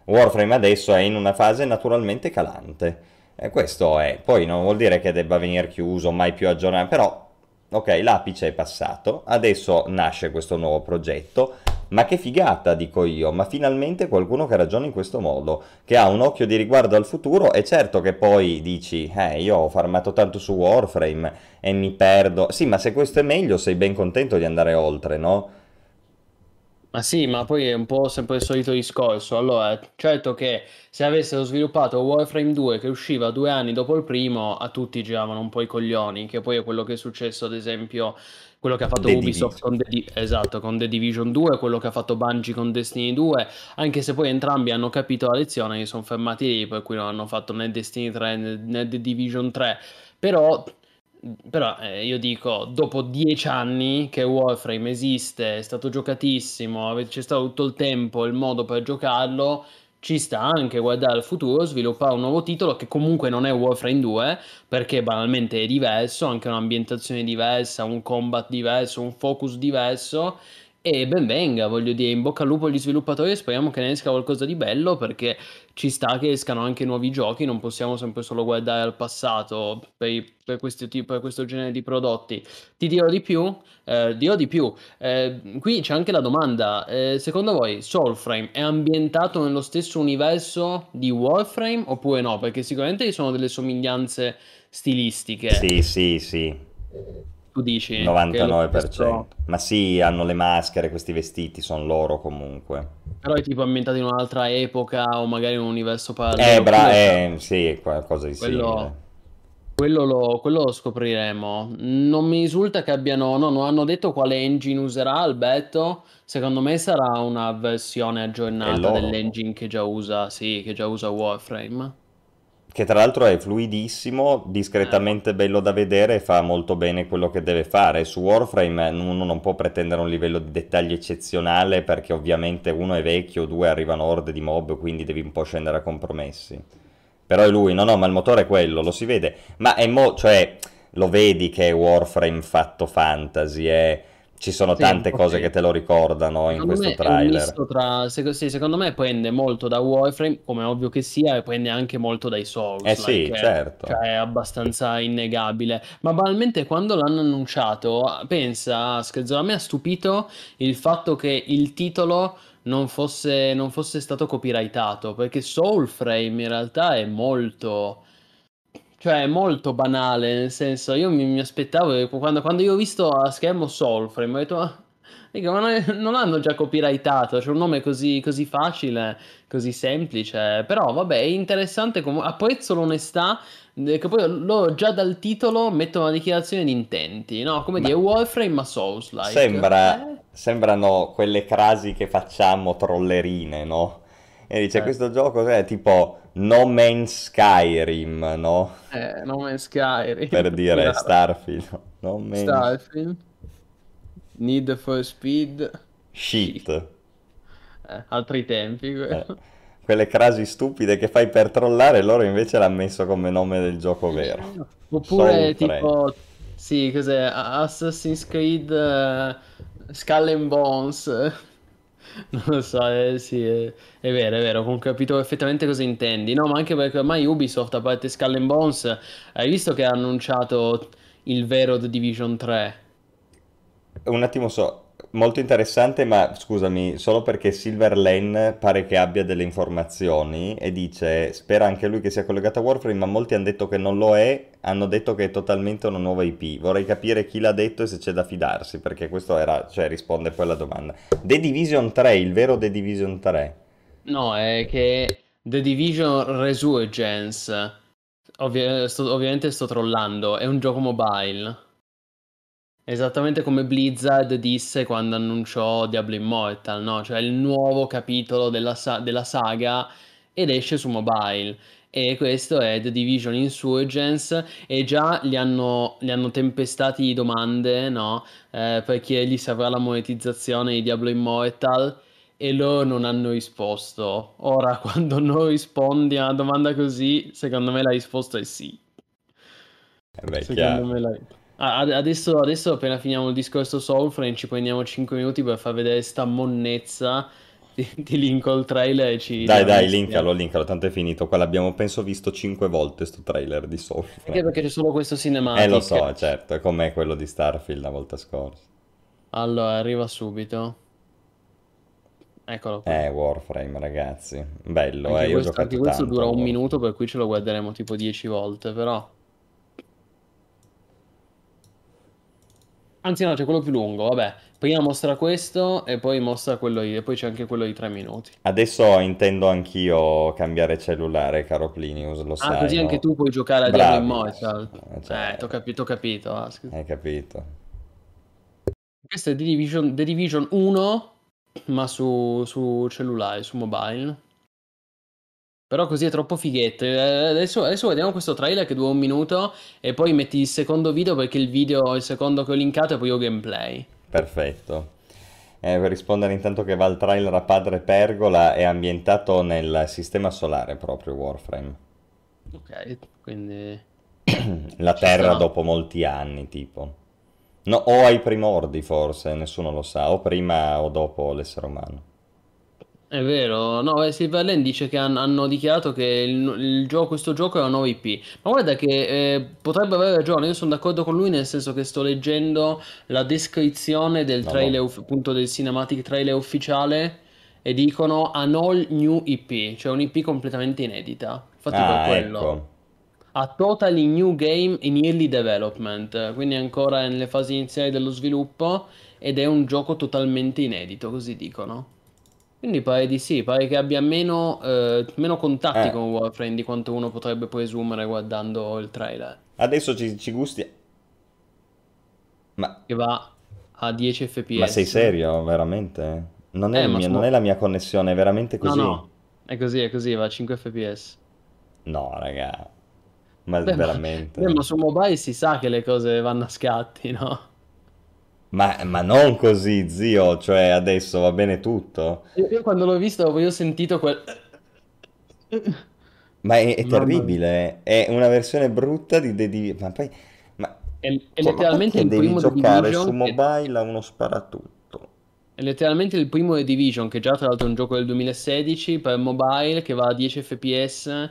Warframe adesso è in una fase naturalmente calante. E questo è, poi non vuol dire che debba venire chiuso, mai più aggiornato, però ok, l'apice è passato, adesso nasce questo nuovo progetto, ma che figata, dico io, ma finalmente qualcuno che ragiona in questo modo, che ha un occhio di riguardo al futuro e certo che poi dici, eh, io ho farmato tanto su Warframe e mi perdo. Sì, ma se questo è meglio sei ben contento di andare oltre, no? Ma sì, ma poi è un po' sempre il solito discorso. Allora, certo che se avessero sviluppato Warframe 2 che usciva due anni dopo il primo, a tutti giravano un po' i coglioni, che poi è quello che è successo, ad esempio, quello che ha fatto The Ubisoft con The, Di- esatto, con The Division 2, quello che ha fatto Bungie con Destiny 2, anche se poi entrambi hanno capito la lezione, si sono fermati lì, per cui non hanno fatto né Destiny 3 né, né The Division 3, però... Però eh, io dico, dopo dieci anni che Warframe esiste, è stato giocatissimo, c'è stato tutto il tempo, il modo per giocarlo, ci sta anche guardare al futuro, sviluppare un nuovo titolo che comunque non è Warframe 2, perché banalmente è diverso, anche un'ambientazione diversa, un combat diverso, un focus diverso, E ben venga, voglio dire, in bocca al lupo agli sviluppatori, speriamo che ne esca qualcosa di bello perché ci sta che escano anche nuovi giochi, non possiamo sempre solo guardare al passato per, per, questo, per questo genere di prodotti. Ti dirò di più, eh, dirò di più, eh, qui c'è anche la domanda, eh, secondo voi Soulframe è ambientato nello stesso universo di Warframe oppure no? Perché sicuramente ci sono delle somiglianze stilistiche. Sì, sì, sì. Tu dici? 99%. Stesso... Ma sì, hanno le maschere, questi vestiti, sono loro comunque. Però è tipo ambientato in un'altra epoca o magari in un universo parallelo. Eh, bra- eh sì, qualcosa di quello... simile. Quello lo, quello lo, scopriremo. Non mi risulta che abbiano. No, non hanno detto quale engine userà Alberto. Secondo me sarà una versione aggiornata dell'engine che già usa. Sì, che già usa Warframe che tra l'altro è fluidissimo, discretamente bello da vedere e fa molto bene quello che deve fare. Su Warframe uno non può pretendere un livello di dettagli eccezionale perché ovviamente uno è vecchio, due arrivano orde di mob, quindi devi un po' scendere a compromessi. Però è lui, no no, ma il motore è quello, lo si vede. Ma è mo, cioè, lo vedi che è Warframe fatto fantasy, è ci sono sì, tante okay. cose che te lo ricordano in questo trailer. Tra, sì, secondo me prende molto da Warframe, come è ovvio che sia, e prende anche molto dai Souls. Eh sì, like, certo. Cioè, è abbastanza innegabile. Ma banalmente quando l'hanno annunciato, pensa, Scherzo, a me ha stupito il fatto che il titolo non fosse, non fosse stato copyrightato, perché Soulframe in realtà è molto cioè, è molto banale, nel senso, io mi, mi aspettavo, quando, quando, io ho visto a schermo Soulframe, ho detto, ma, ma non hanno già copyrightato, c'è un nome così, così facile, così semplice, però vabbè, è interessante, com- apprezzo l'onestà, che poi loro già dal titolo mettono una dichiarazione di intenti, no? Come ma... dire, Warframe ma Souls-like. Sembra, eh? Sembrano quelle crasi che facciamo trollerine, no? E dice, eh. questo gioco è tipo No Man's Skyrim, no? Eh, No Man's Skyrim. Per dire Starfield. No Man's... Starfield. Need for Speed. Shit. Eh, altri tempi. Eh. Quelle crasi stupide che fai per trollare, loro invece l'hanno messo come nome del gioco vero. Oppure Soul tipo... Sì, cos'è? Assassin's Creed uh, Skull and Bones. Non lo so, eh, sì, è, è, vero, è vero, ho capito perfettamente cosa intendi. No, ma anche perché ormai Ubisoft, a parte Skull and Bones, hai visto che ha annunciato il vero The Division 3? Un attimo so, molto interessante, ma scusami, solo perché Silver Lane pare che abbia delle informazioni e dice, spera anche lui che sia collegato a Warframe, ma molti hanno detto che non lo è, hanno detto che è totalmente una nuova IP. Vorrei capire chi l'ha detto e se c'è da fidarsi, perché questo era, cioè risponde poi alla domanda. The Division 3, il vero The Division 3? No, è che The Division Resurgence, ovvi- sto, ovviamente sto trollando, è un gioco mobile. Esattamente come Blizzard disse quando annunciò Diablo Immortal, no? Cioè il nuovo capitolo della, sa- della saga ed esce su mobile. E questo è The Division Insurgence e già gli hanno, gli hanno tempestati di domande, no? Eh, per chiedergli se avrà la monetizzazione di Diablo Immortal e loro non hanno risposto. Ora, quando non rispondi a una domanda così, secondo me la risposta è sì. Eh beh, secondo chiaro. me la risposta Ah, adesso, adesso, appena finiamo il discorso Soulframe ci prendiamo 5 minuti per far vedere sta monnezza ti, ti linko il trailer e ci... Dai dai, linkalo, linkalo, tanto è finito. Qua l'abbiamo penso visto 5 volte sto trailer di Soulframe. Perché? Perché c'è solo questo cinematic. Eh lo so, certo, è come quello di Starfield la volta scorsa. Allora, arriva subito. Eccolo qua. Eh, Warframe, ragazzi. Bello, anche eh, questo, io ho giocato Anche questo dura un minuto, per cui ce lo guarderemo tipo 10 volte, però... Anzi no, c'è quello più lungo, vabbè. Prima mostra questo e poi mostra quello e poi c'è anche quello di tre minuti. Adesso intendo anch'io cambiare cellulare, caro Plinius, lo ah, sai. Ah, così no? anche tu puoi giocare a Diablo Immortal. Eh, cioè... eh t'ho capito, capito. Ah, Hai capito. Questo è The Division, The Division 1, ma su, su cellulare, su mobile. Però così è troppo fighetto. Eh, adesso, adesso, vediamo questo trailer che dura un minuto e poi metti il secondo video perché il video, il secondo che ho linkato è poi io gameplay. Perfetto. Eh, per rispondere intanto che va il trailer a Padre Pergola è ambientato nel sistema solare proprio Warframe. Ok, quindi... La Terra dopo molti anni tipo. No, o ai primordi forse, nessuno lo sa, o prima o dopo l'essere umano. È vero, no, eh, Silver Lane dice che han- hanno dichiarato che il, il gioco- questo gioco è nuova IP. Ma guarda che eh, potrebbe avere ragione, io sono d'accordo con lui nel senso che sto leggendo la descrizione del No, trailer, no. appunto del cinematic trailer ufficiale e dicono an all new IP, cioè un'IP completamente inedita. Infatti per Ah, quello. ecco. A totally new game in early development, quindi ancora nelle fasi iniziali dello sviluppo ed è un gioco totalmente inedito, così dicono. Quindi pare di sì, pare che abbia meno, eh, meno contatti Eh. con Warframe di quanto uno potrebbe presumere guardando il trailer, Adesso ci, ci gusti... Ma, che va a 10 fps. ma sei serio, veramente? Non è, Eh, ma mio- sono- non è la mia connessione, è veramente No, così? no, è così, è così, va a 5 fps. No, raga. Ma Beh, ma, veramente... beh, ma su mobile si sa che le cose vanno a scatti, no? Ma, ma non così, zio, cioè adesso va bene tutto. Io, io quando l'ho visto, ho sentito quel... Ma è, è terribile, è una versione brutta di The Division. Ma poi... Ma, È, è cioè, letteralmente il devi primo The giocare su Division che... mobile a uno sparatutto? È letteralmente il primo The Division, che già tra l'altro è un gioco del 2016 per mobile che va a 10 fps.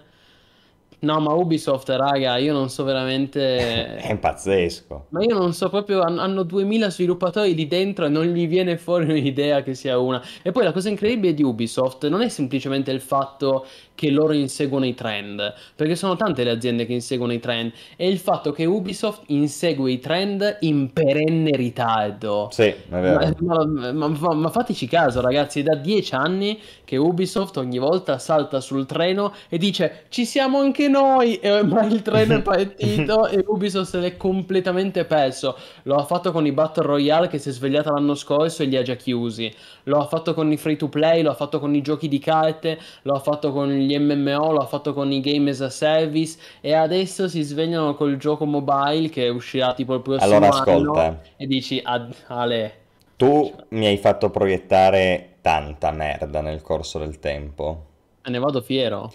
No, ma Ubisoft, raga, io non so veramente... È pazzesco. Ma io non so proprio, han- hanno 2000 sviluppatori lì dentro e non gli viene fuori un'idea che sia una. E poi la cosa incredibile di Ubisoft non è semplicemente il fatto che loro inseguono i trend, perché sono tante le aziende che inseguono i trend, è il fatto che Ubisoft insegue i trend in perenne ritardo. Sì, è vero. Ma, ma- ma- ma- ma fateci caso, ragazzi, è da dieci anni che Ubisoft ogni volta salta sul treno e dice ci siamo anche noi, e ormai il treno è partito e Ubisoft se l'è completamente perso. Lo ha fatto con i Battle Royale che si è svegliata l'anno scorso e li ha già chiusi. Lo ha fatto con i free to play, lo ha fatto con i giochi di carte, lo ha fatto con gli MMO, lo ha fatto con i game as a service e adesso si svegliano col gioco mobile che uscirà tipo il prossimo Allora, anno ascolta. e dici "Ad- Ale Tu mi hai fatto proiettare tanta merda nel corso del tempo. Me ne vado fiero.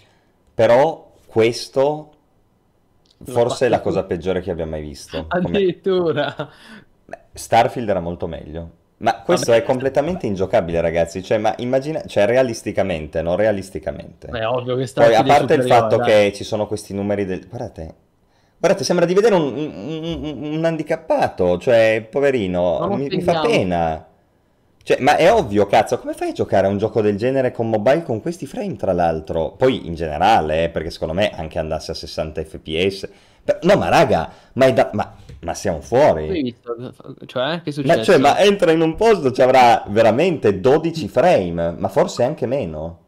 Però questo forse è la cosa peggiore che abbia mai visto. Come- Addirittura. Beh, Starfield era molto meglio. Ma questo Vabbè. è completamente ingiocabile, ragazzi. Cioè, ma immagina, cioè, realisticamente, non realisticamente. È ovvio che Poi, Starfield a parte il fatto dai. che ci sono questi numeri del... Guardate, guardate, sembra di vedere un, un- un- handicappato, cioè, poverino, mi, mi fa pena. Cioè, ma è ovvio, cazzo, come fai a giocare a un gioco del genere con mobile con questi frame, tra l'altro? Poi, in generale, eh, perché secondo me anche andasse a 60 fps... No, ma raga, ma, è da... ma, ma siamo fuori. visto? Cioè, che è Ma, cioè, ma entra in un posto, ci avrà veramente 12 frame, ma forse anche meno.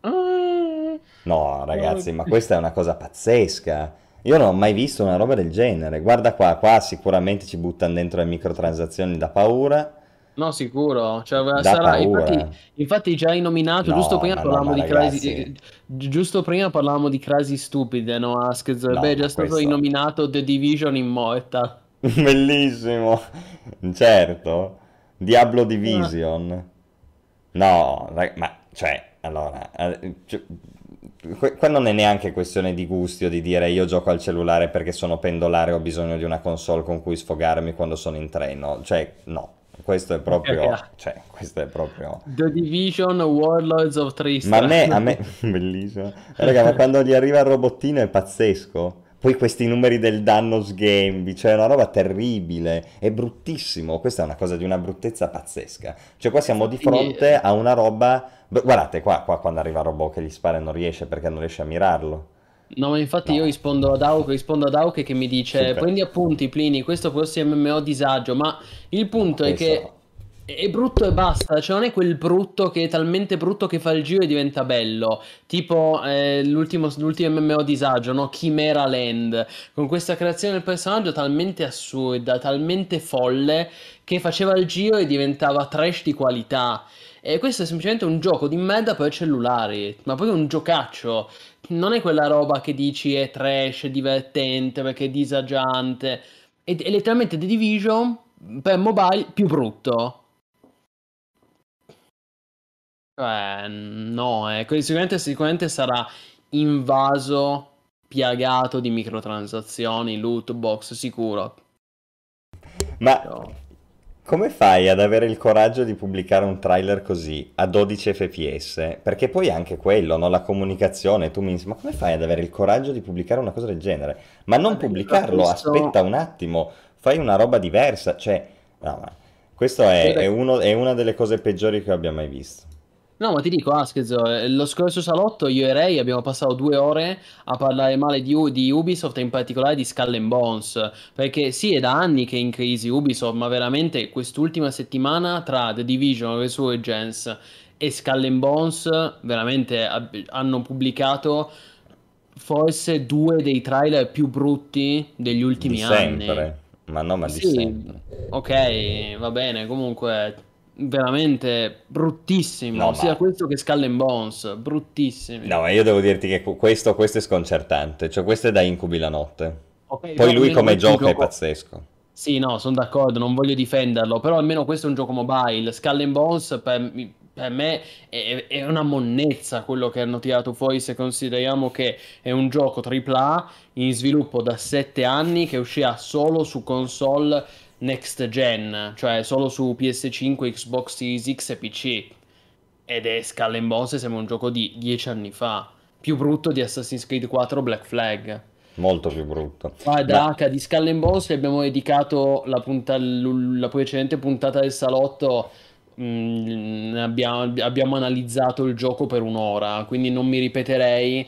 Ah. No, ragazzi, ma questa è una cosa pazzesca. Io non ho mai visto una roba del genere. Guarda qua, qua sicuramente ci buttano dentro le microtransazioni da paura. No, sicuro. Cioè, sarà... Infatti, infatti già hai nominato, No, giusto prima ma no, parlavamo ma di crasi... giusto prima parlavamo di crasi stupide, no? Asked, No, beh, è già stato questo- nominato The Division Immortal. Bellissimo. Certo. Diablo Division. No, ma cioè, allora, eh, cioè, qua non è neanche questione di gusti o di dire io gioco al cellulare perché sono pendolare ho bisogno di una console con cui sfogarmi quando sono in treno. Cioè, no. Questo è proprio, cioè, questo è proprio... The Division Warlords of Ma Tristan. a me, a me, bellissimo. Raga, ma quando gli arriva il robottino è pazzesco. Poi questi numeri del danno sgambi, cioè è una roba terribile, è bruttissimo. Questa è una cosa di una bruttezza pazzesca. Cioè qua siamo di fronte a una roba... Guardate qua, qua quando arriva il robot che gli spara e non riesce perché non riesce a mirarlo. No, ma infatti No. io rispondo ad Auke, rispondo ad Auke che mi dice Super. prendi appunti Plini, questo può essere MMO disagio, ma il punto No, è che è brutto e basta, cioè non è quel brutto che è talmente brutto che fa il giro e diventa bello, tipo eh, l'ultimo, l'ultimo MMO disagio, no? Chimera Land, con questa creazione del personaggio talmente assurda, talmente folle, che faceva il giro e diventava trash di qualità. E questo è semplicemente un gioco di merda per cellulari, ma poi un giocaccio. Non è quella roba che dici è trash, è divertente, perché è disagiante. È, è letteralmente The Division per mobile più brutto. Cioè, no, eh, sicuramente, sicuramente sarà invaso, piagato di microtransazioni, loot box, sicuro. Ma come fai ad avere il coraggio di pubblicare un trailer così a 12 fps? Perché poi anche quello, no? la comunicazione, tu mi dici, ma come fai ad avere il coraggio di pubblicare una cosa del genere? Ma non pubblicarlo, questo... aspetta un attimo, fai una roba diversa, cioè, no, ma questo è, è, uno, è una delle cose peggiori che abbia mai visto. No, ma ti dico, Askez, eh, lo scorso salotto io e Ray abbiamo passato due ore a parlare male di, di, Ubisoft e in particolare di Skull Bones, perché sì, è da anni che è in crisi Ubisoft, ma veramente quest'ultima settimana tra The Division, Resurgence e Skull Bones veramente ab- hanno pubblicato forse due dei trailer più brutti degli ultimi di anni. Sempre. Ma no, ma di sì, sempre. Ok, va bene, comunque veramente bruttissimo, no, sia ma... questo che Skull and Bones, bruttissimi. No, ma io devo dirti che questo, questo è sconcertante, cioè questo è da incubi la notte. Okay, Poi lui come gioca gioco... è pazzesco. Sì, no, sono d'accordo, non voglio difenderlo, però almeno questo è un gioco mobile. Skull and Bones per, per me è, è, una monnezza quello che hanno tirato fuori se consideriamo che è un gioco AAA in sviluppo da 7 anni che uscirà solo su console next gen, cioè solo su PS5, Xbox Series X e PC. Ed è Skull and Bones sembra un gioco di dieci anni fa, più brutto di Assassin's Creed 4 Black Flag. Molto più brutto. Guarda, H di Skull and Bones abbiamo dedicato la, punta, la precedente puntata del salotto mm, abbiamo, abbiamo, analizzato il gioco per un'ora, quindi non mi ripeterei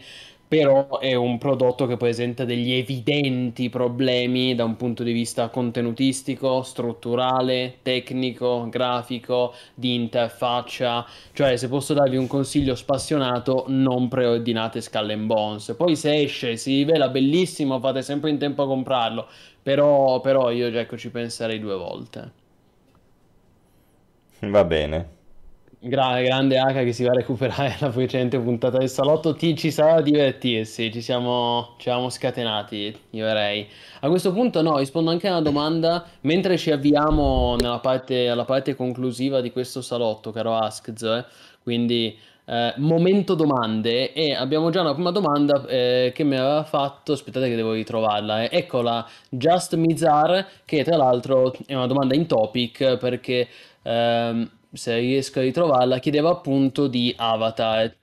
però è un prodotto che presenta degli evidenti problemi da un punto di vista contenutistico, strutturale, tecnico, grafico, di interfaccia. Cioè, se posso darvi un consiglio spassionato, non preordinate Skull and Bones. Poi se esce, si rivela bellissimo, fate sempre in tempo a comprarlo. Però, però io ecco, ci penserei due volte. Va bene. Gra- grande H che si va a recuperare la precedente puntata del salotto. Ti, ci sarà da divertirsi. Ci siamo, ci siamo scatenati, io direi. A questo punto, no, rispondo anche a una domanda mentre ci avviamo nella parte, alla parte conclusiva di questo salotto, caro Askz. Eh? Quindi, eh, momento domande. E abbiamo già una prima domanda eh, che mi aveva fatto. Aspettate, che devo ritrovarla. Eh. Eccola, Just Mizar, che tra l'altro è una domanda in topic perché. Ehm, se riesco a ritrovarla, chiedeva appunto di Avatar.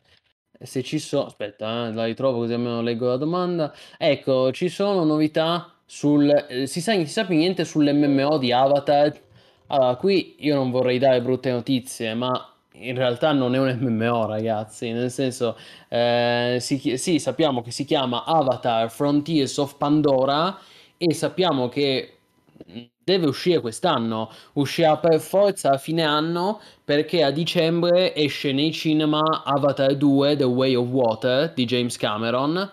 Se ci sono, aspetta, eh, la ritrovo così almeno leggo la domanda. Ecco, ci sono novità sul. Eh, si, sa, si sa più niente sull'MMO di Avatar. Allora, qui io non vorrei dare brutte notizie, ma in realtà non è un MMO, ragazzi. Nel senso, eh, si, sì, sappiamo che si chiama Avatar Frontiers of Pandora e sappiamo che deve uscire quest'anno, uscirà per forza a fine anno perché a dicembre esce nei cinema Avatar 2 The Way of Water di James Cameron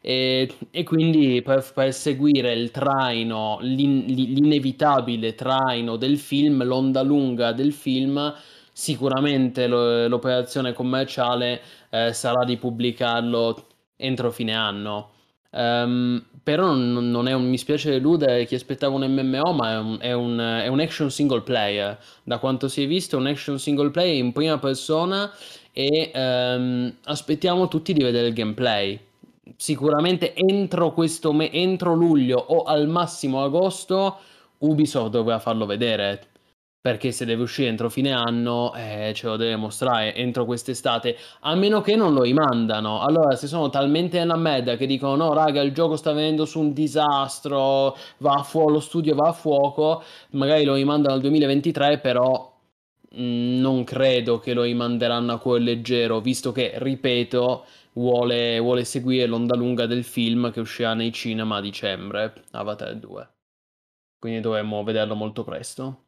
e, e quindi per, per, seguire il traino, l'in, l'inevitabile traino del film, l'onda lunga del film, sicuramente lo, l'operazione commerciale eh, sarà di pubblicarlo entro fine anno. Um, però non, non è un, mi spiace deludere chi aspettava un MMO, ma è un, è, un, è un, action single player. Da quanto si è visto, un action single player in prima persona e um, aspettiamo tutti di vedere il gameplay. Sicuramente entro, me- entro luglio o al massimo agosto Ubisoft dovrà farlo vedere perché se deve uscire entro fine anno eh, ce lo deve mostrare entro quest'estate, a meno che non lo rimandano. Allora, se sono talmente nella merda che dicono no, raga, il gioco sta venendo su un disastro, va a fuoco, lo studio va a fuoco, magari lo rimandano al 2023, però mm, non credo che lo rimanderanno a cuore leggero, visto che, ripeto, vuole, vuole seguire l'onda lunga del film che uscirà nei cinema a dicembre, Avatar 2. Quindi dovremmo vederlo molto presto.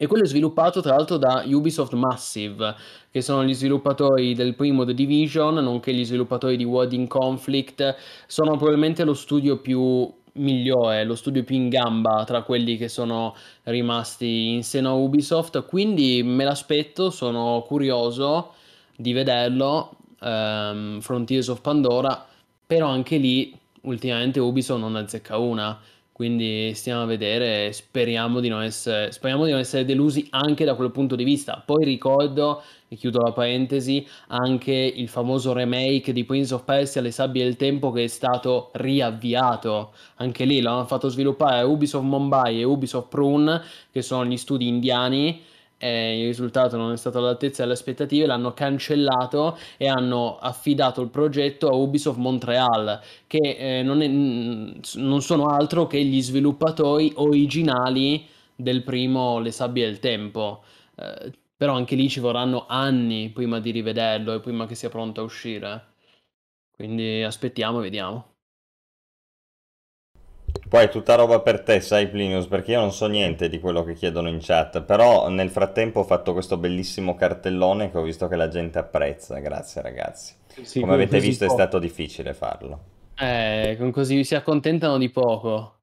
E quello è sviluppato tra l'altro da Ubisoft Massive, che sono gli sviluppatori del primo The Division, nonché gli sviluppatori di World in Conflict. Sono probabilmente lo studio più migliore, lo studio più in gamba tra quelli che sono rimasti in seno a Ubisoft. Quindi me l'aspetto, sono curioso di vederlo. Um, Frontiers of Pandora, però anche lì ultimamente Ubisoft non azzecca una Quindi stiamo a vedere, speriamo di non essere, speriamo di non essere delusi anche da quel punto di vista. Poi ricordo, e chiudo la parentesi, anche il famoso remake di Prince of Persia, Le sabbie del tempo, che è stato riavviato. Anche lì l'hanno fatto sviluppare Ubisoft Mumbai e Ubisoft Prune, che sono gli studi indiani eh, il risultato non è stato all'altezza delle aspettative, l'hanno cancellato e hanno affidato il progetto a Ubisoft Montreal, che eh, non, è, non, sono altro che gli sviluppatori originali del primo Le sabbie del tempo. Eh, però anche lì ci vorranno anni prima di rivederlo e prima che sia pronto a uscire. Quindi aspettiamo e vediamo. Poi è tutta roba per te, sai Plinius, perché io non so niente di quello che chiedono in chat, però nel frattempo ho fatto questo bellissimo cartellone che ho visto che la gente apprezza, grazie ragazzi. Sì, Come avete visto è stato difficile farlo. Eh, con così si accontentano di poco.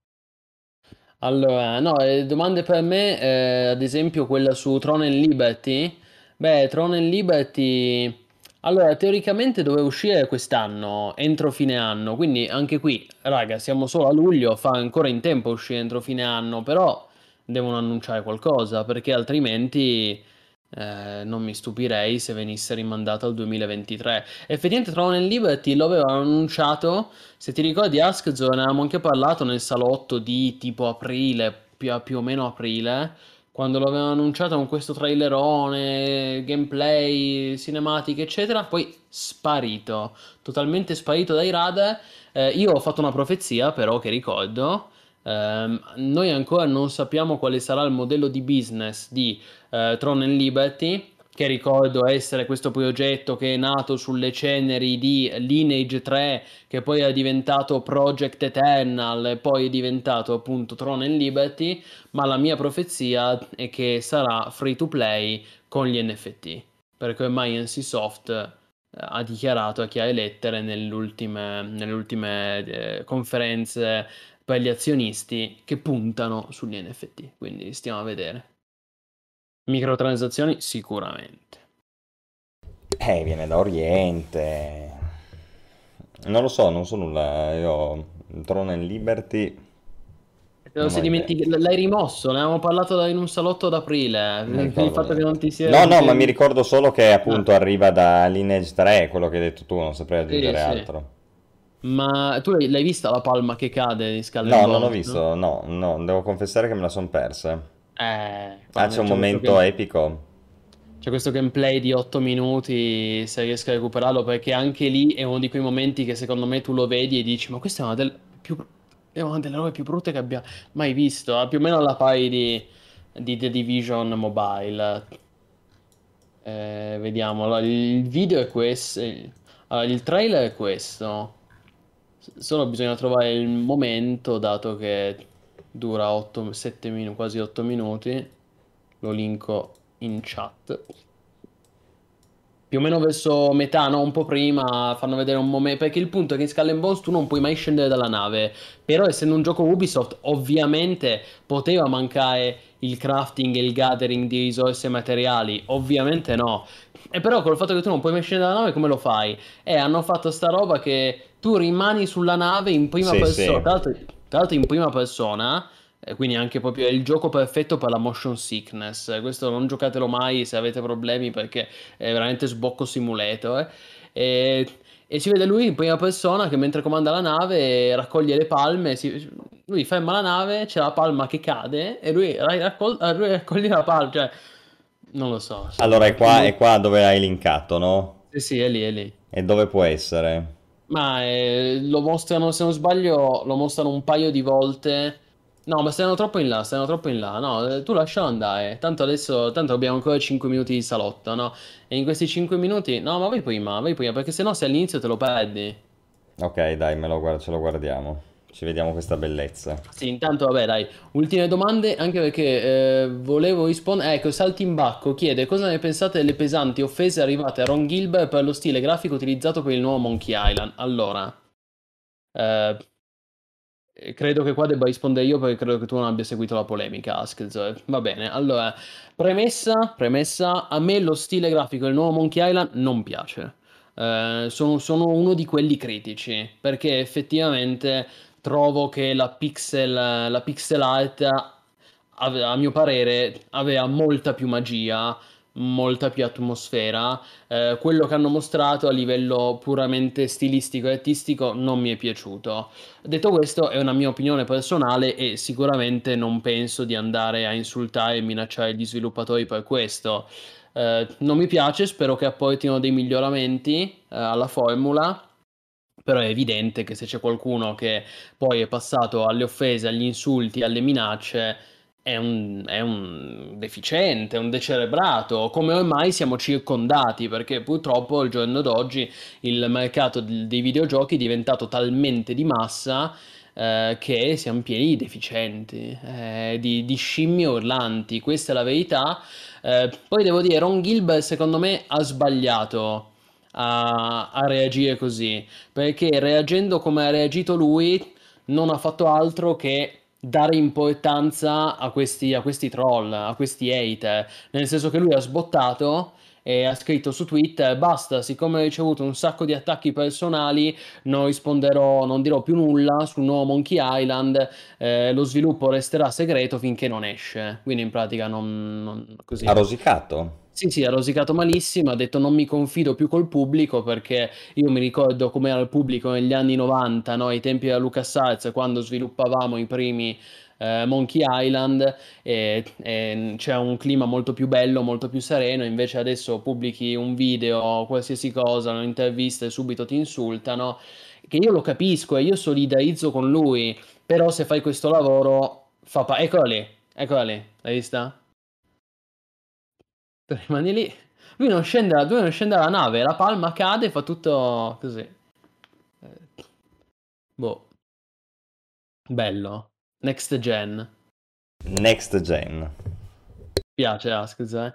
Allora, no, eh, domande per me, eh, ad esempio quella su Throne and Liberty. Beh, Throne and Liberty allora, teoricamente doveva uscire quest'anno, entro fine anno, quindi anche qui, raga, siamo solo a luglio, fa ancora in tempo uscire entro fine anno, però devono annunciare qualcosa, perché altrimenti eh, non mi stupirei se venisse rimandato al 2023. Effettivamente Tron and Liberty lo avevano annunciato, se ti ricordi Askzone, ne avevamo anche parlato nel salotto di tipo aprile, più, più o meno aprile, quando lo avevano annunciato con questo trailerone, gameplay, cinematiche, eccetera, poi sparito, totalmente sparito dai radar. Eh, io ho fatto una profezia, però, che ricordo. Eh, noi ancora non sappiamo quale sarà il modello di business di eh, Tron Liberty che ricordo essere questo progetto che è nato sulle ceneri di Lineage 3, che poi è diventato Project Eternal poi è diventato appunto Throne and Liberty, ma la mia profezia è che sarà free to play con gli NFT, perché ormai NCSoft eh, ha dichiarato a chiare lettere nelle ultime, nelle ultime eh, conferenze per gli azionisti che puntano sugli NFT, quindi stiamo a vedere. Microtransazioni sicuramente. Eh, viene da Oriente. Non lo so, non so nulla. Io Throne and Liberty. Dimentichi... L'hai rimosso, ne avevamo parlato in un salotto d'aprile. Il fatto che non ti sia. No, no, ma mi ricordo solo che appunto ah. arriva da Lineage 3, quello che hai detto tu, non saprei aggiungere sì, altro. Sì. Ma tu l'hai vista la palma che cade in scala? No, non l'ho visto, no, no, devo confessare che me la sono persa. Eh, ah, c'è un momento game... epico. C'è questo gameplay di 8 minuti, se riesco a recuperarlo, perché anche lì è uno di quei momenti che secondo me tu lo vedi e dici, ma questa è una delle, più, è una delle robe più brutte che abbia mai visto, ha più o meno alla pari di, di The Division Mobile. Eh, vediamo, allora, il video è questo, allora, il trailer è questo, solo bisogna trovare il momento, dato che dura 8, 7 minuti, quasi 8 minuti. Lo linko in chat. Più o meno verso metà, no? Un po' prima, fanno vedere un momento. Perché il punto è che in Skull Bones tu non puoi mai scendere dalla nave. Però, essendo un gioco Ubisoft, ovviamente poteva mancare il crafting e il gathering di risorse e materiali. Ovviamente no. E però col fatto che tu non puoi mai scendere dalla nave, come lo fai? E hanno fatto sta roba che tu rimani sulla nave in prima sì, persona. Sì. Tra l'altro tra l'altro in prima persona, eh, quindi anche proprio il gioco perfetto per la motion sickness. Questo non giocatelo mai se avete problemi perché è veramente sbocco simulator. E, e si vede lui in prima persona che mentre comanda la nave raccoglie le palme, si, lui ferma la nave, c'è la palma che cade e lui, raccol- lui raccoglie la palma, cioè non lo so. Allora è qua, è qua dove hai linkato, no? Sì, sì, è lì, è lì. E dove può essere? Ma eh, lo mostrano, se non sbaglio, lo mostrano un paio di volte. No, ma stanno troppo in là, stanno troppo in là. No, eh, tu lascialo andare. Tanto adesso, tanto abbiamo ancora 5 minuti di salotto, no? E in questi 5 minuti, no, ma vai prima, vai prima, perché sennò se all'inizio te lo perdi. Ok, dai, me lo guardo, ce lo guardiamo. Ci vediamo questa bellezza. Sì, intanto vabbè dai, ultime domande anche perché eh, volevo rispondere, ecco Saltimbacco chiede cosa ne pensate delle pesanti offese arrivate a Ron Gilbert per lo stile grafico utilizzato per il nuovo Monkey Island. Allora, eh, credo che qua debba rispondere io perché credo che tu non abbia seguito la polemica, Askz. Va bene, allora, premessa, premessa, a me lo stile grafico del nuovo Monkey Island non piace. Eh, sono, sono uno di quelli critici perché effettivamente trovo che la pixel, la pixel art, a mio parere, aveva molta più magia molta più atmosfera. Eh, quello che hanno mostrato a livello puramente stilistico e artistico non mi è piaciuto. Detto questo, è una mia opinione personale e sicuramente non penso di andare a insultare e minacciare gli sviluppatori per questo. Eh, non mi piace, spero che apportino dei miglioramenti eh, alla formula. Però è evidente che se c'è qualcuno che poi è passato alle offese, agli insulti, alle minacce, è un, è un deficiente, un decerebrato, come ormai siamo circondati, perché purtroppo al giorno d'oggi il mercato dei videogiochi è diventato talmente di massa eh, che siamo pieni di deficienti, eh, di, di, scimmie urlanti, questa è la verità. Eh, poi devo dire, Ron Gilbert secondo me ha sbagliato a, a reagire così, perché reagendo come ha reagito lui non ha fatto altro che dare importanza a questi, a questi troll, a questi hater, nel senso che lui ha sbottato e ha scritto su Twitter basta, siccome ho ricevuto un sacco di attacchi personali non risponderò, non dirò più nulla sul nuovo Monkey Island, eh, lo sviluppo resterà segreto finché non esce, quindi in pratica non... non così. Ha rosicato? Sì, sì, ha rosicato malissimo, ha detto non mi confido più col pubblico perché io mi ricordo come era il pubblico negli anni 90, no? ai tempi della LucasArts, quando sviluppavamo i primi eh, Monkey Island e, e c'è un clima molto più bello, molto più sereno, invece adesso pubblichi un video, qualsiasi cosa, un'intervista e subito ti insultano, che io lo capisco e io solidarizzo con lui, però se fai questo lavoro fa pa- eccola lì, eccola lì, l'hai vista? Tu rimani lì. Lui non scende, lui non scende dalla nave, la palma cade e fa tutto così. Eh, boh. Bello. Next gen. Next gen. Mi piace Askz, eh.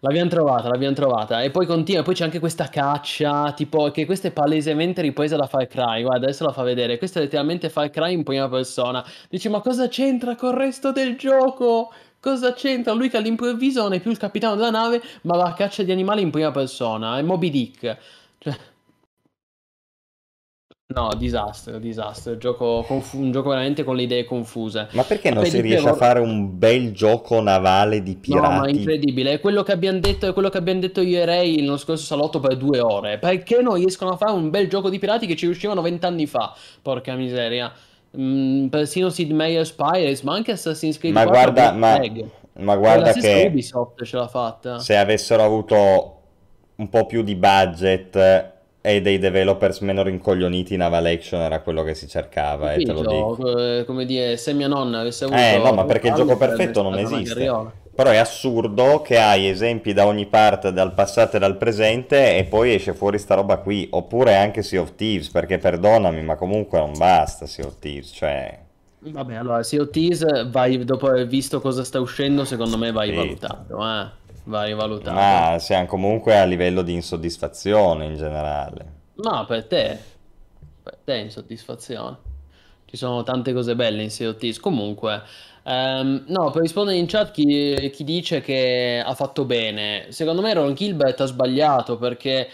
L'abbiamo trovata, l'abbiamo trovata. E poi continua, poi c'è anche questa caccia, tipo, che questa è palesemente ripresa da Far Cry. Guarda, adesso la fa vedere. Questa è letteralmente Far Cry in prima persona. Dici, ma cosa c'entra col resto del gioco? Cosa c'entra lui che all'improvviso non è più il capitano della nave, ma va a caccia di animali in prima persona? È Moby Dick. Cioè... No, disastro, disastro. Gioco confu- un gioco veramente con le idee confuse. Ma perché non si riesce a fare un bel gioco navale di pirati? No, ma è incredibile. È quello che abbiamo detto, è quello che abbiamo detto io e Ray nello scorso salotto per due ore. Perché non riescono a fare un bel gioco di pirati che ci riuscivano vent'anni fa? Porca miseria. Mm, persino Sid Meier's Pirates, ma anche Assassin's Creed ma 4 guarda, ma, ma guarda che Ubisoft ce l'ha fatta. Se avessero avuto un po' più di budget e dei developers meno rincoglioniti Naval Action era quello che si cercava, e te lo dico. Eh, come dire, se mia nonna avesse avuto... Eh, no, ma perché il gioco perfetto non esiste. Però è assurdo che hai esempi da ogni parte, dal passato e dal presente, e poi esce fuori sta roba qui. Oppure anche Sea of Thieves, perché perdonami, ma comunque non basta Sea of Thieves, cioè... Vabbè, allora, Sea of Thieves, vai, dopo aver visto cosa sta uscendo, secondo me vai sì. valutato, eh. Vai valutato. Ma siamo comunque a livello di insoddisfazione in generale. No, per te. Per te insoddisfazione. Ci sono tante cose belle in Sea of Thieves. Comunque... Um, no, per rispondere in chat chi, chi, dice che ha fatto bene, secondo me Ron Gilbert ha sbagliato perché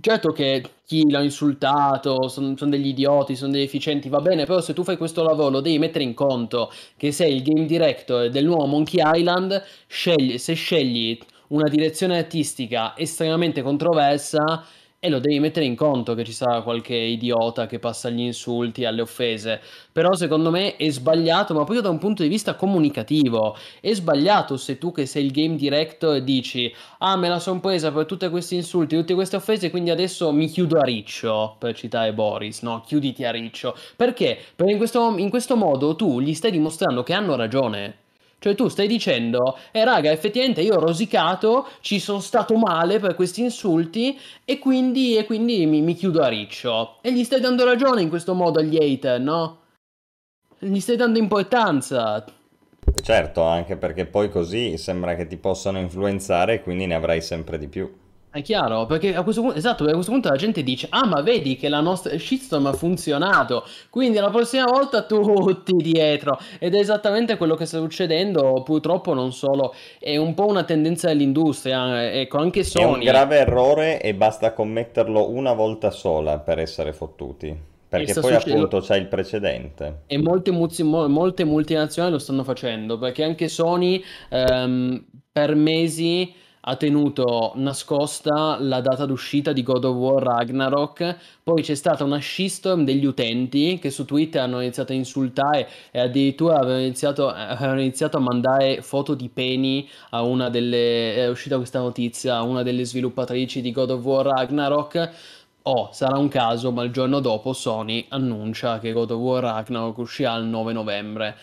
certo che chi l'ha insultato sono son degli idioti, sono degli efficienti, va bene, però se tu fai questo lavoro devi mettere in conto che sei il game director del nuovo Monkey Island, scegli, se scegli una direzione artistica estremamente controversa e lo devi mettere in conto che ci sarà qualche idiota che passa agli insulti, alle offese. Però secondo me è sbagliato, ma poi da un punto di vista comunicativo. È sbagliato se tu che sei il game director dici ah me la sono presa per tutti questi insulti, tutte queste offese, quindi adesso mi chiudo a riccio, per citare Boris, no? Chiuditi a riccio. Perché? Perché in questo, in questo modo tu gli stai dimostrando che hanno ragione. Cioè tu stai dicendo, eh raga, effettivamente io ho rosicato, ci sono stato male per questi insulti e quindi, e quindi mi, mi, chiudo a riccio. E gli stai dando ragione in questo modo agli hater, no? Gli stai dando importanza. Certo, anche perché poi così sembra che ti possano influenzare e quindi ne avrai sempre di più. È chiaro, perché a questo punto, esatto, a questo punto la gente dice, ah ma vedi che la nostra shitstorm ha funzionato, quindi la prossima volta tutti dietro. Ed è esattamente quello che sta succedendo, purtroppo non solo, è un po' una tendenza dell'industria, eh, ecco, anche Sony. È un grave errore e basta commetterlo una volta sola per essere fottuti perché poi succedendo appunto c'è il precedente. e molte, mo- molte multinazionali lo stanno facendo perché anche Sony ehm, per mesi ha tenuto nascosta la data d'uscita di God of War Ragnarok. Poi c'è stata una shitstorm degli utenti che su Twitter hanno iniziato a insultare e addirittura avevano iniziato, avevano iniziato a mandare foto di peni a una delle. È uscita questa notizia a una delle sviluppatrici di God of War Ragnarok. Oh, sarà un caso, ma il giorno dopo Sony annuncia che God of War Ragnarok uscirà il 9 novembre.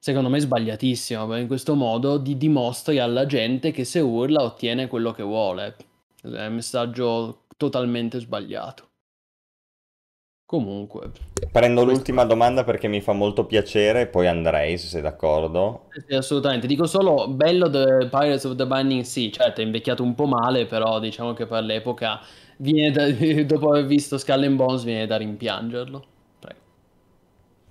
Secondo me è sbagliatissimo, perché in questo modo di- dimostri alla gente che se urla ottiene quello che vuole. È un messaggio totalmente sbagliato. Comunque, Prendo l'ultima domanda perché mi fa molto piacere, poi andrei, se sei d'accordo. sì, assolutamente. Dico solo bello The Pirates of the Binding Sea, certo è invecchiato un po' male, però diciamo che per l'epoca viene da- dopo aver visto Skull and Bones viene da rimpiangerlo.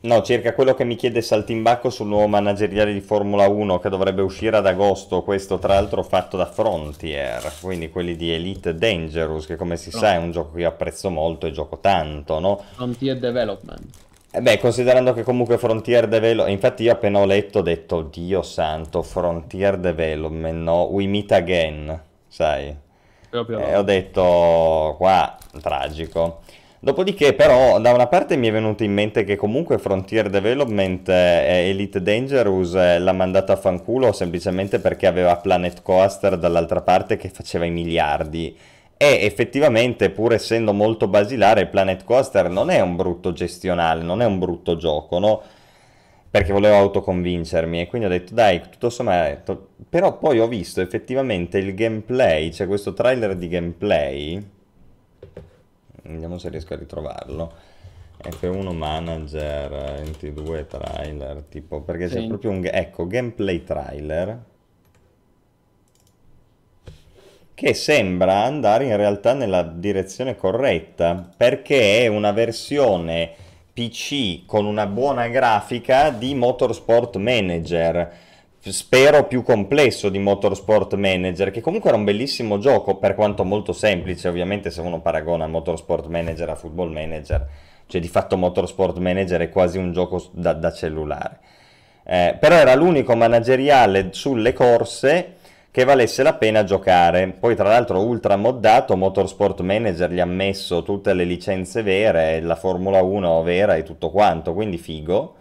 No, circa quello che mi chiede Saltimbacco sul nuovo manageriale di Formula 1 che dovrebbe uscire ad agosto, questo tra l'altro fatto da Frontier, quindi quelli di Elite Dangerous, che come si No. sa è un gioco che io apprezzo molto e gioco tanto, no? Frontier Development. E beh, considerando che comunque Frontier Development, infatti io appena ho letto ho detto, Dio santo, Frontier Development, no? We meet again, sai? E ho detto, qua, tragico. Dopodiché, però, da una parte mi è venuto in mente che comunque Frontier Development eh, Elite Dangerous eh, l'ha mandata a fanculo semplicemente perché aveva Planet Coaster dall'altra parte che faceva i miliardi. E effettivamente, pur essendo molto basilare, Planet Coaster non è un brutto gestionale, non è un brutto gioco, no? Perché volevo autoconvincermi e quindi ho detto, dai, tutto sommato... Però poi ho visto effettivamente il gameplay, c'è questo trailer di gameplay. Vediamo se riesco a ritrovarlo. F1 Manager 22 trailer, tipo, perché c'è Sì. proprio un... Ecco, gameplay trailer. che sembra andare in realtà nella direzione corretta, perché è una versione PC con una buona grafica di Motorsport Manager. Spero più complesso di Motorsport Manager, che comunque era un bellissimo gioco, per quanto molto semplice, ovviamente se uno paragona Motorsport Manager a Football Manager, cioè di fatto Motorsport Manager è quasi un gioco da, da cellulare. Eh, però era l'unico manageriale sulle corse che valesse la pena giocare. Poi tra l'altro ultra moddato, Motorsport Manager gli ha messo tutte le licenze vere, la Formula 1 vera e tutto quanto, quindi figo.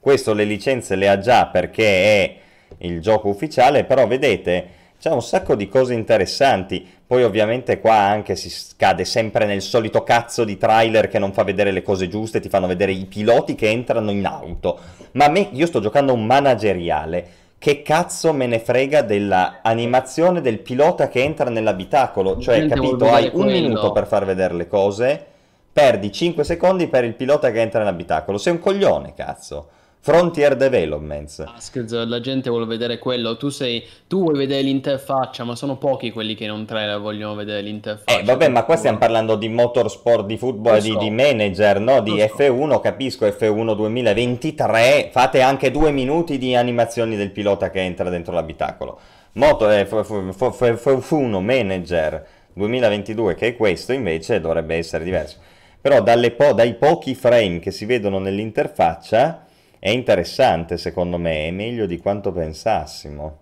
Questo le licenze le ha già perché è il gioco ufficiale, però vedete, c'è un sacco di cose interessanti. Poi ovviamente qua anche si scade sempre nel solito cazzo di trailer che non fa vedere le cose giuste, ti fanno vedere i piloti che entrano in auto. Ma a me, io sto giocando un manageriale che cazzo me ne frega della animazione del pilota che entra nell'abitacolo? Cioè, Gente capito, hai un quello. minuto per far vedere le cose, perdi 5 secondi per il pilota che entra nell'abitacolo. Sei un coglione, cazzo. Frontier Developments. Askez, la gente vuole vedere quello, tu sei, tu vuoi vedere l'interfaccia, ma sono pochi quelli che in un trailer vogliono vedere l'interfaccia. Eh, vabbè, ma qua stiamo parlando di motorsport, di football, di, so. di manager, no? Di so. F1, capisco, F1 2023, fate anche due minuti di animazioni del pilota che entra dentro l'abitacolo. Moto, eh, F- F- F- F1 Manager 2022, che è questo, invece dovrebbe essere diverso. Però dalle po- dai pochi frame che si vedono nell'interfaccia è interessante, secondo me, è meglio di quanto pensassimo.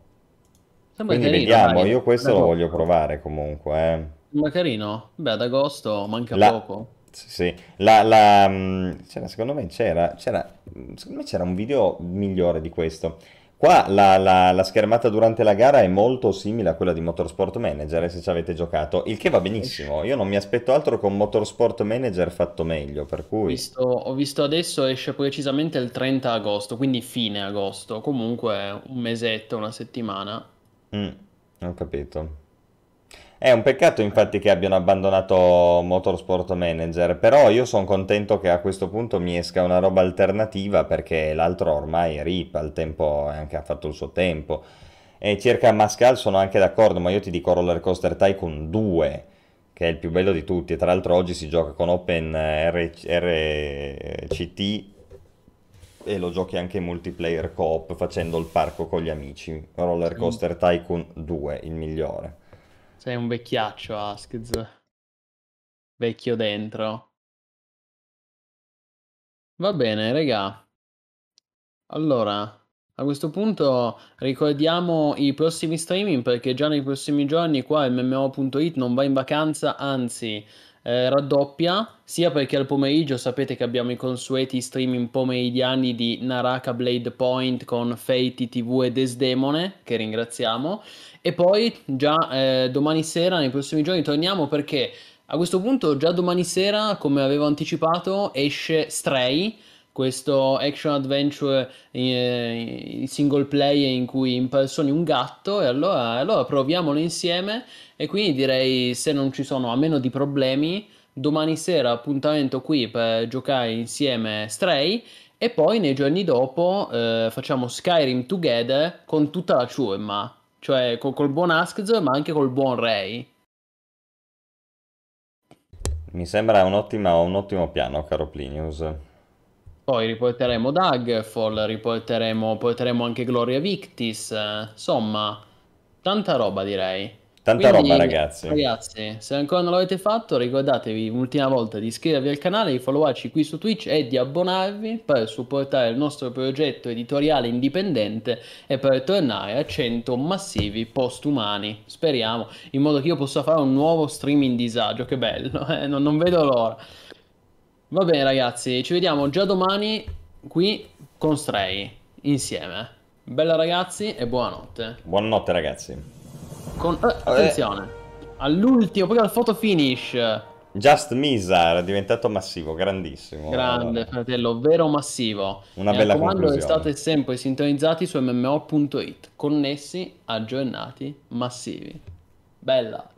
Sembra Quindi carino, vediamo, dai, io questo lo voglio provare comunque, eh. Ma carino, beh ad agosto manca La- poco. Sì, sì. La, la, mh, c'era, secondo me c'era, c'era, mh, secondo me c'era un video migliore di questo. Qua la, la- la schermata durante la gara è molto simile a quella di Motorsport Manager, eh, se ci avete giocato, il che va benissimo. Io non mi aspetto altro con Motorsport Manager fatto meglio, per Ho cui... visto, ho visto adesso esce precisamente il 30 agosto, quindi fine agosto, comunque un mesetto, una settimana. Mm, ho capito. È un peccato infatti che abbiano abbandonato Motorsport Manager, però io sono contento che a questo punto mi esca una roba alternativa perché l'altro ormai è RIP, al tempo anche ha fatto il suo tempo. E circa Mascal sono anche d'accordo, ma io ti dico Roller Coaster Tycoon 2, che è il più bello di tutti, e tra l'altro oggi si gioca con Open RCT e lo giochi anche in multiplayer co-op facendo il parco con gli amici. Roller. Coaster Tycoon 2, il migliore. Sei un vecchiaccio, Askez. Vecchio dentro. Va bene, regà. Allora, a questo punto ricordiamo i prossimi streaming perché già nei prossimi giorni qua il MMO.it non va in vacanza, anzi eh, raddoppia, sia perché al pomeriggio sapete che abbiamo i consueti streaming pomeridiani di Naraka Blade Point con Fate TV e Desdemone, che ringraziamo, e poi già eh, domani sera, nei prossimi giorni, torniamo perché a questo punto già domani sera, come avevo anticipato, esce Stray, questo action adventure in single player in cui impersoni un gatto. E allora, allora proviamolo insieme. E quindi direi se non ci sono a meno di problemi domani sera appuntamento qui per giocare insieme Stray. E poi nei giorni dopo eh, facciamo Skyrim Together con tutta la ciurma cioè col, col buon Askz ma anche col buon Ray mi sembra un ottimo, un ottimo piano caro Plinius poi riporteremo Daggerfall, riporteremo, porteremo anche Gloria Victis, eh, insomma, tanta roba direi. Tanta Quindi, roba ragazzi. Ragazzi, se ancora non l'avete fatto, ricordatevi un'ultima volta di iscrivervi al canale, di followarci qui su Twitch e di abbonarvi per supportare il nostro progetto editoriale indipendente e per tornare a 100 massivi postumani. Speriamo, in modo che io possa fare un nuovo streaming disagio, che bello, eh? non, non vedo l'ora. Va bene ragazzi, ci vediamo già domani qui con Stray insieme. Bella ragazzi e buonanotte. Buonanotte ragazzi. Con, eh, attenzione, eh. all'ultimo, poi al photo finish. Just Mizar è diventato massivo, grandissimo. Grande fratello, vero massivo. Una e bella conclusione. state sempre sintonizzati su mmo.it, connessi, aggiornati, massivi. Bella.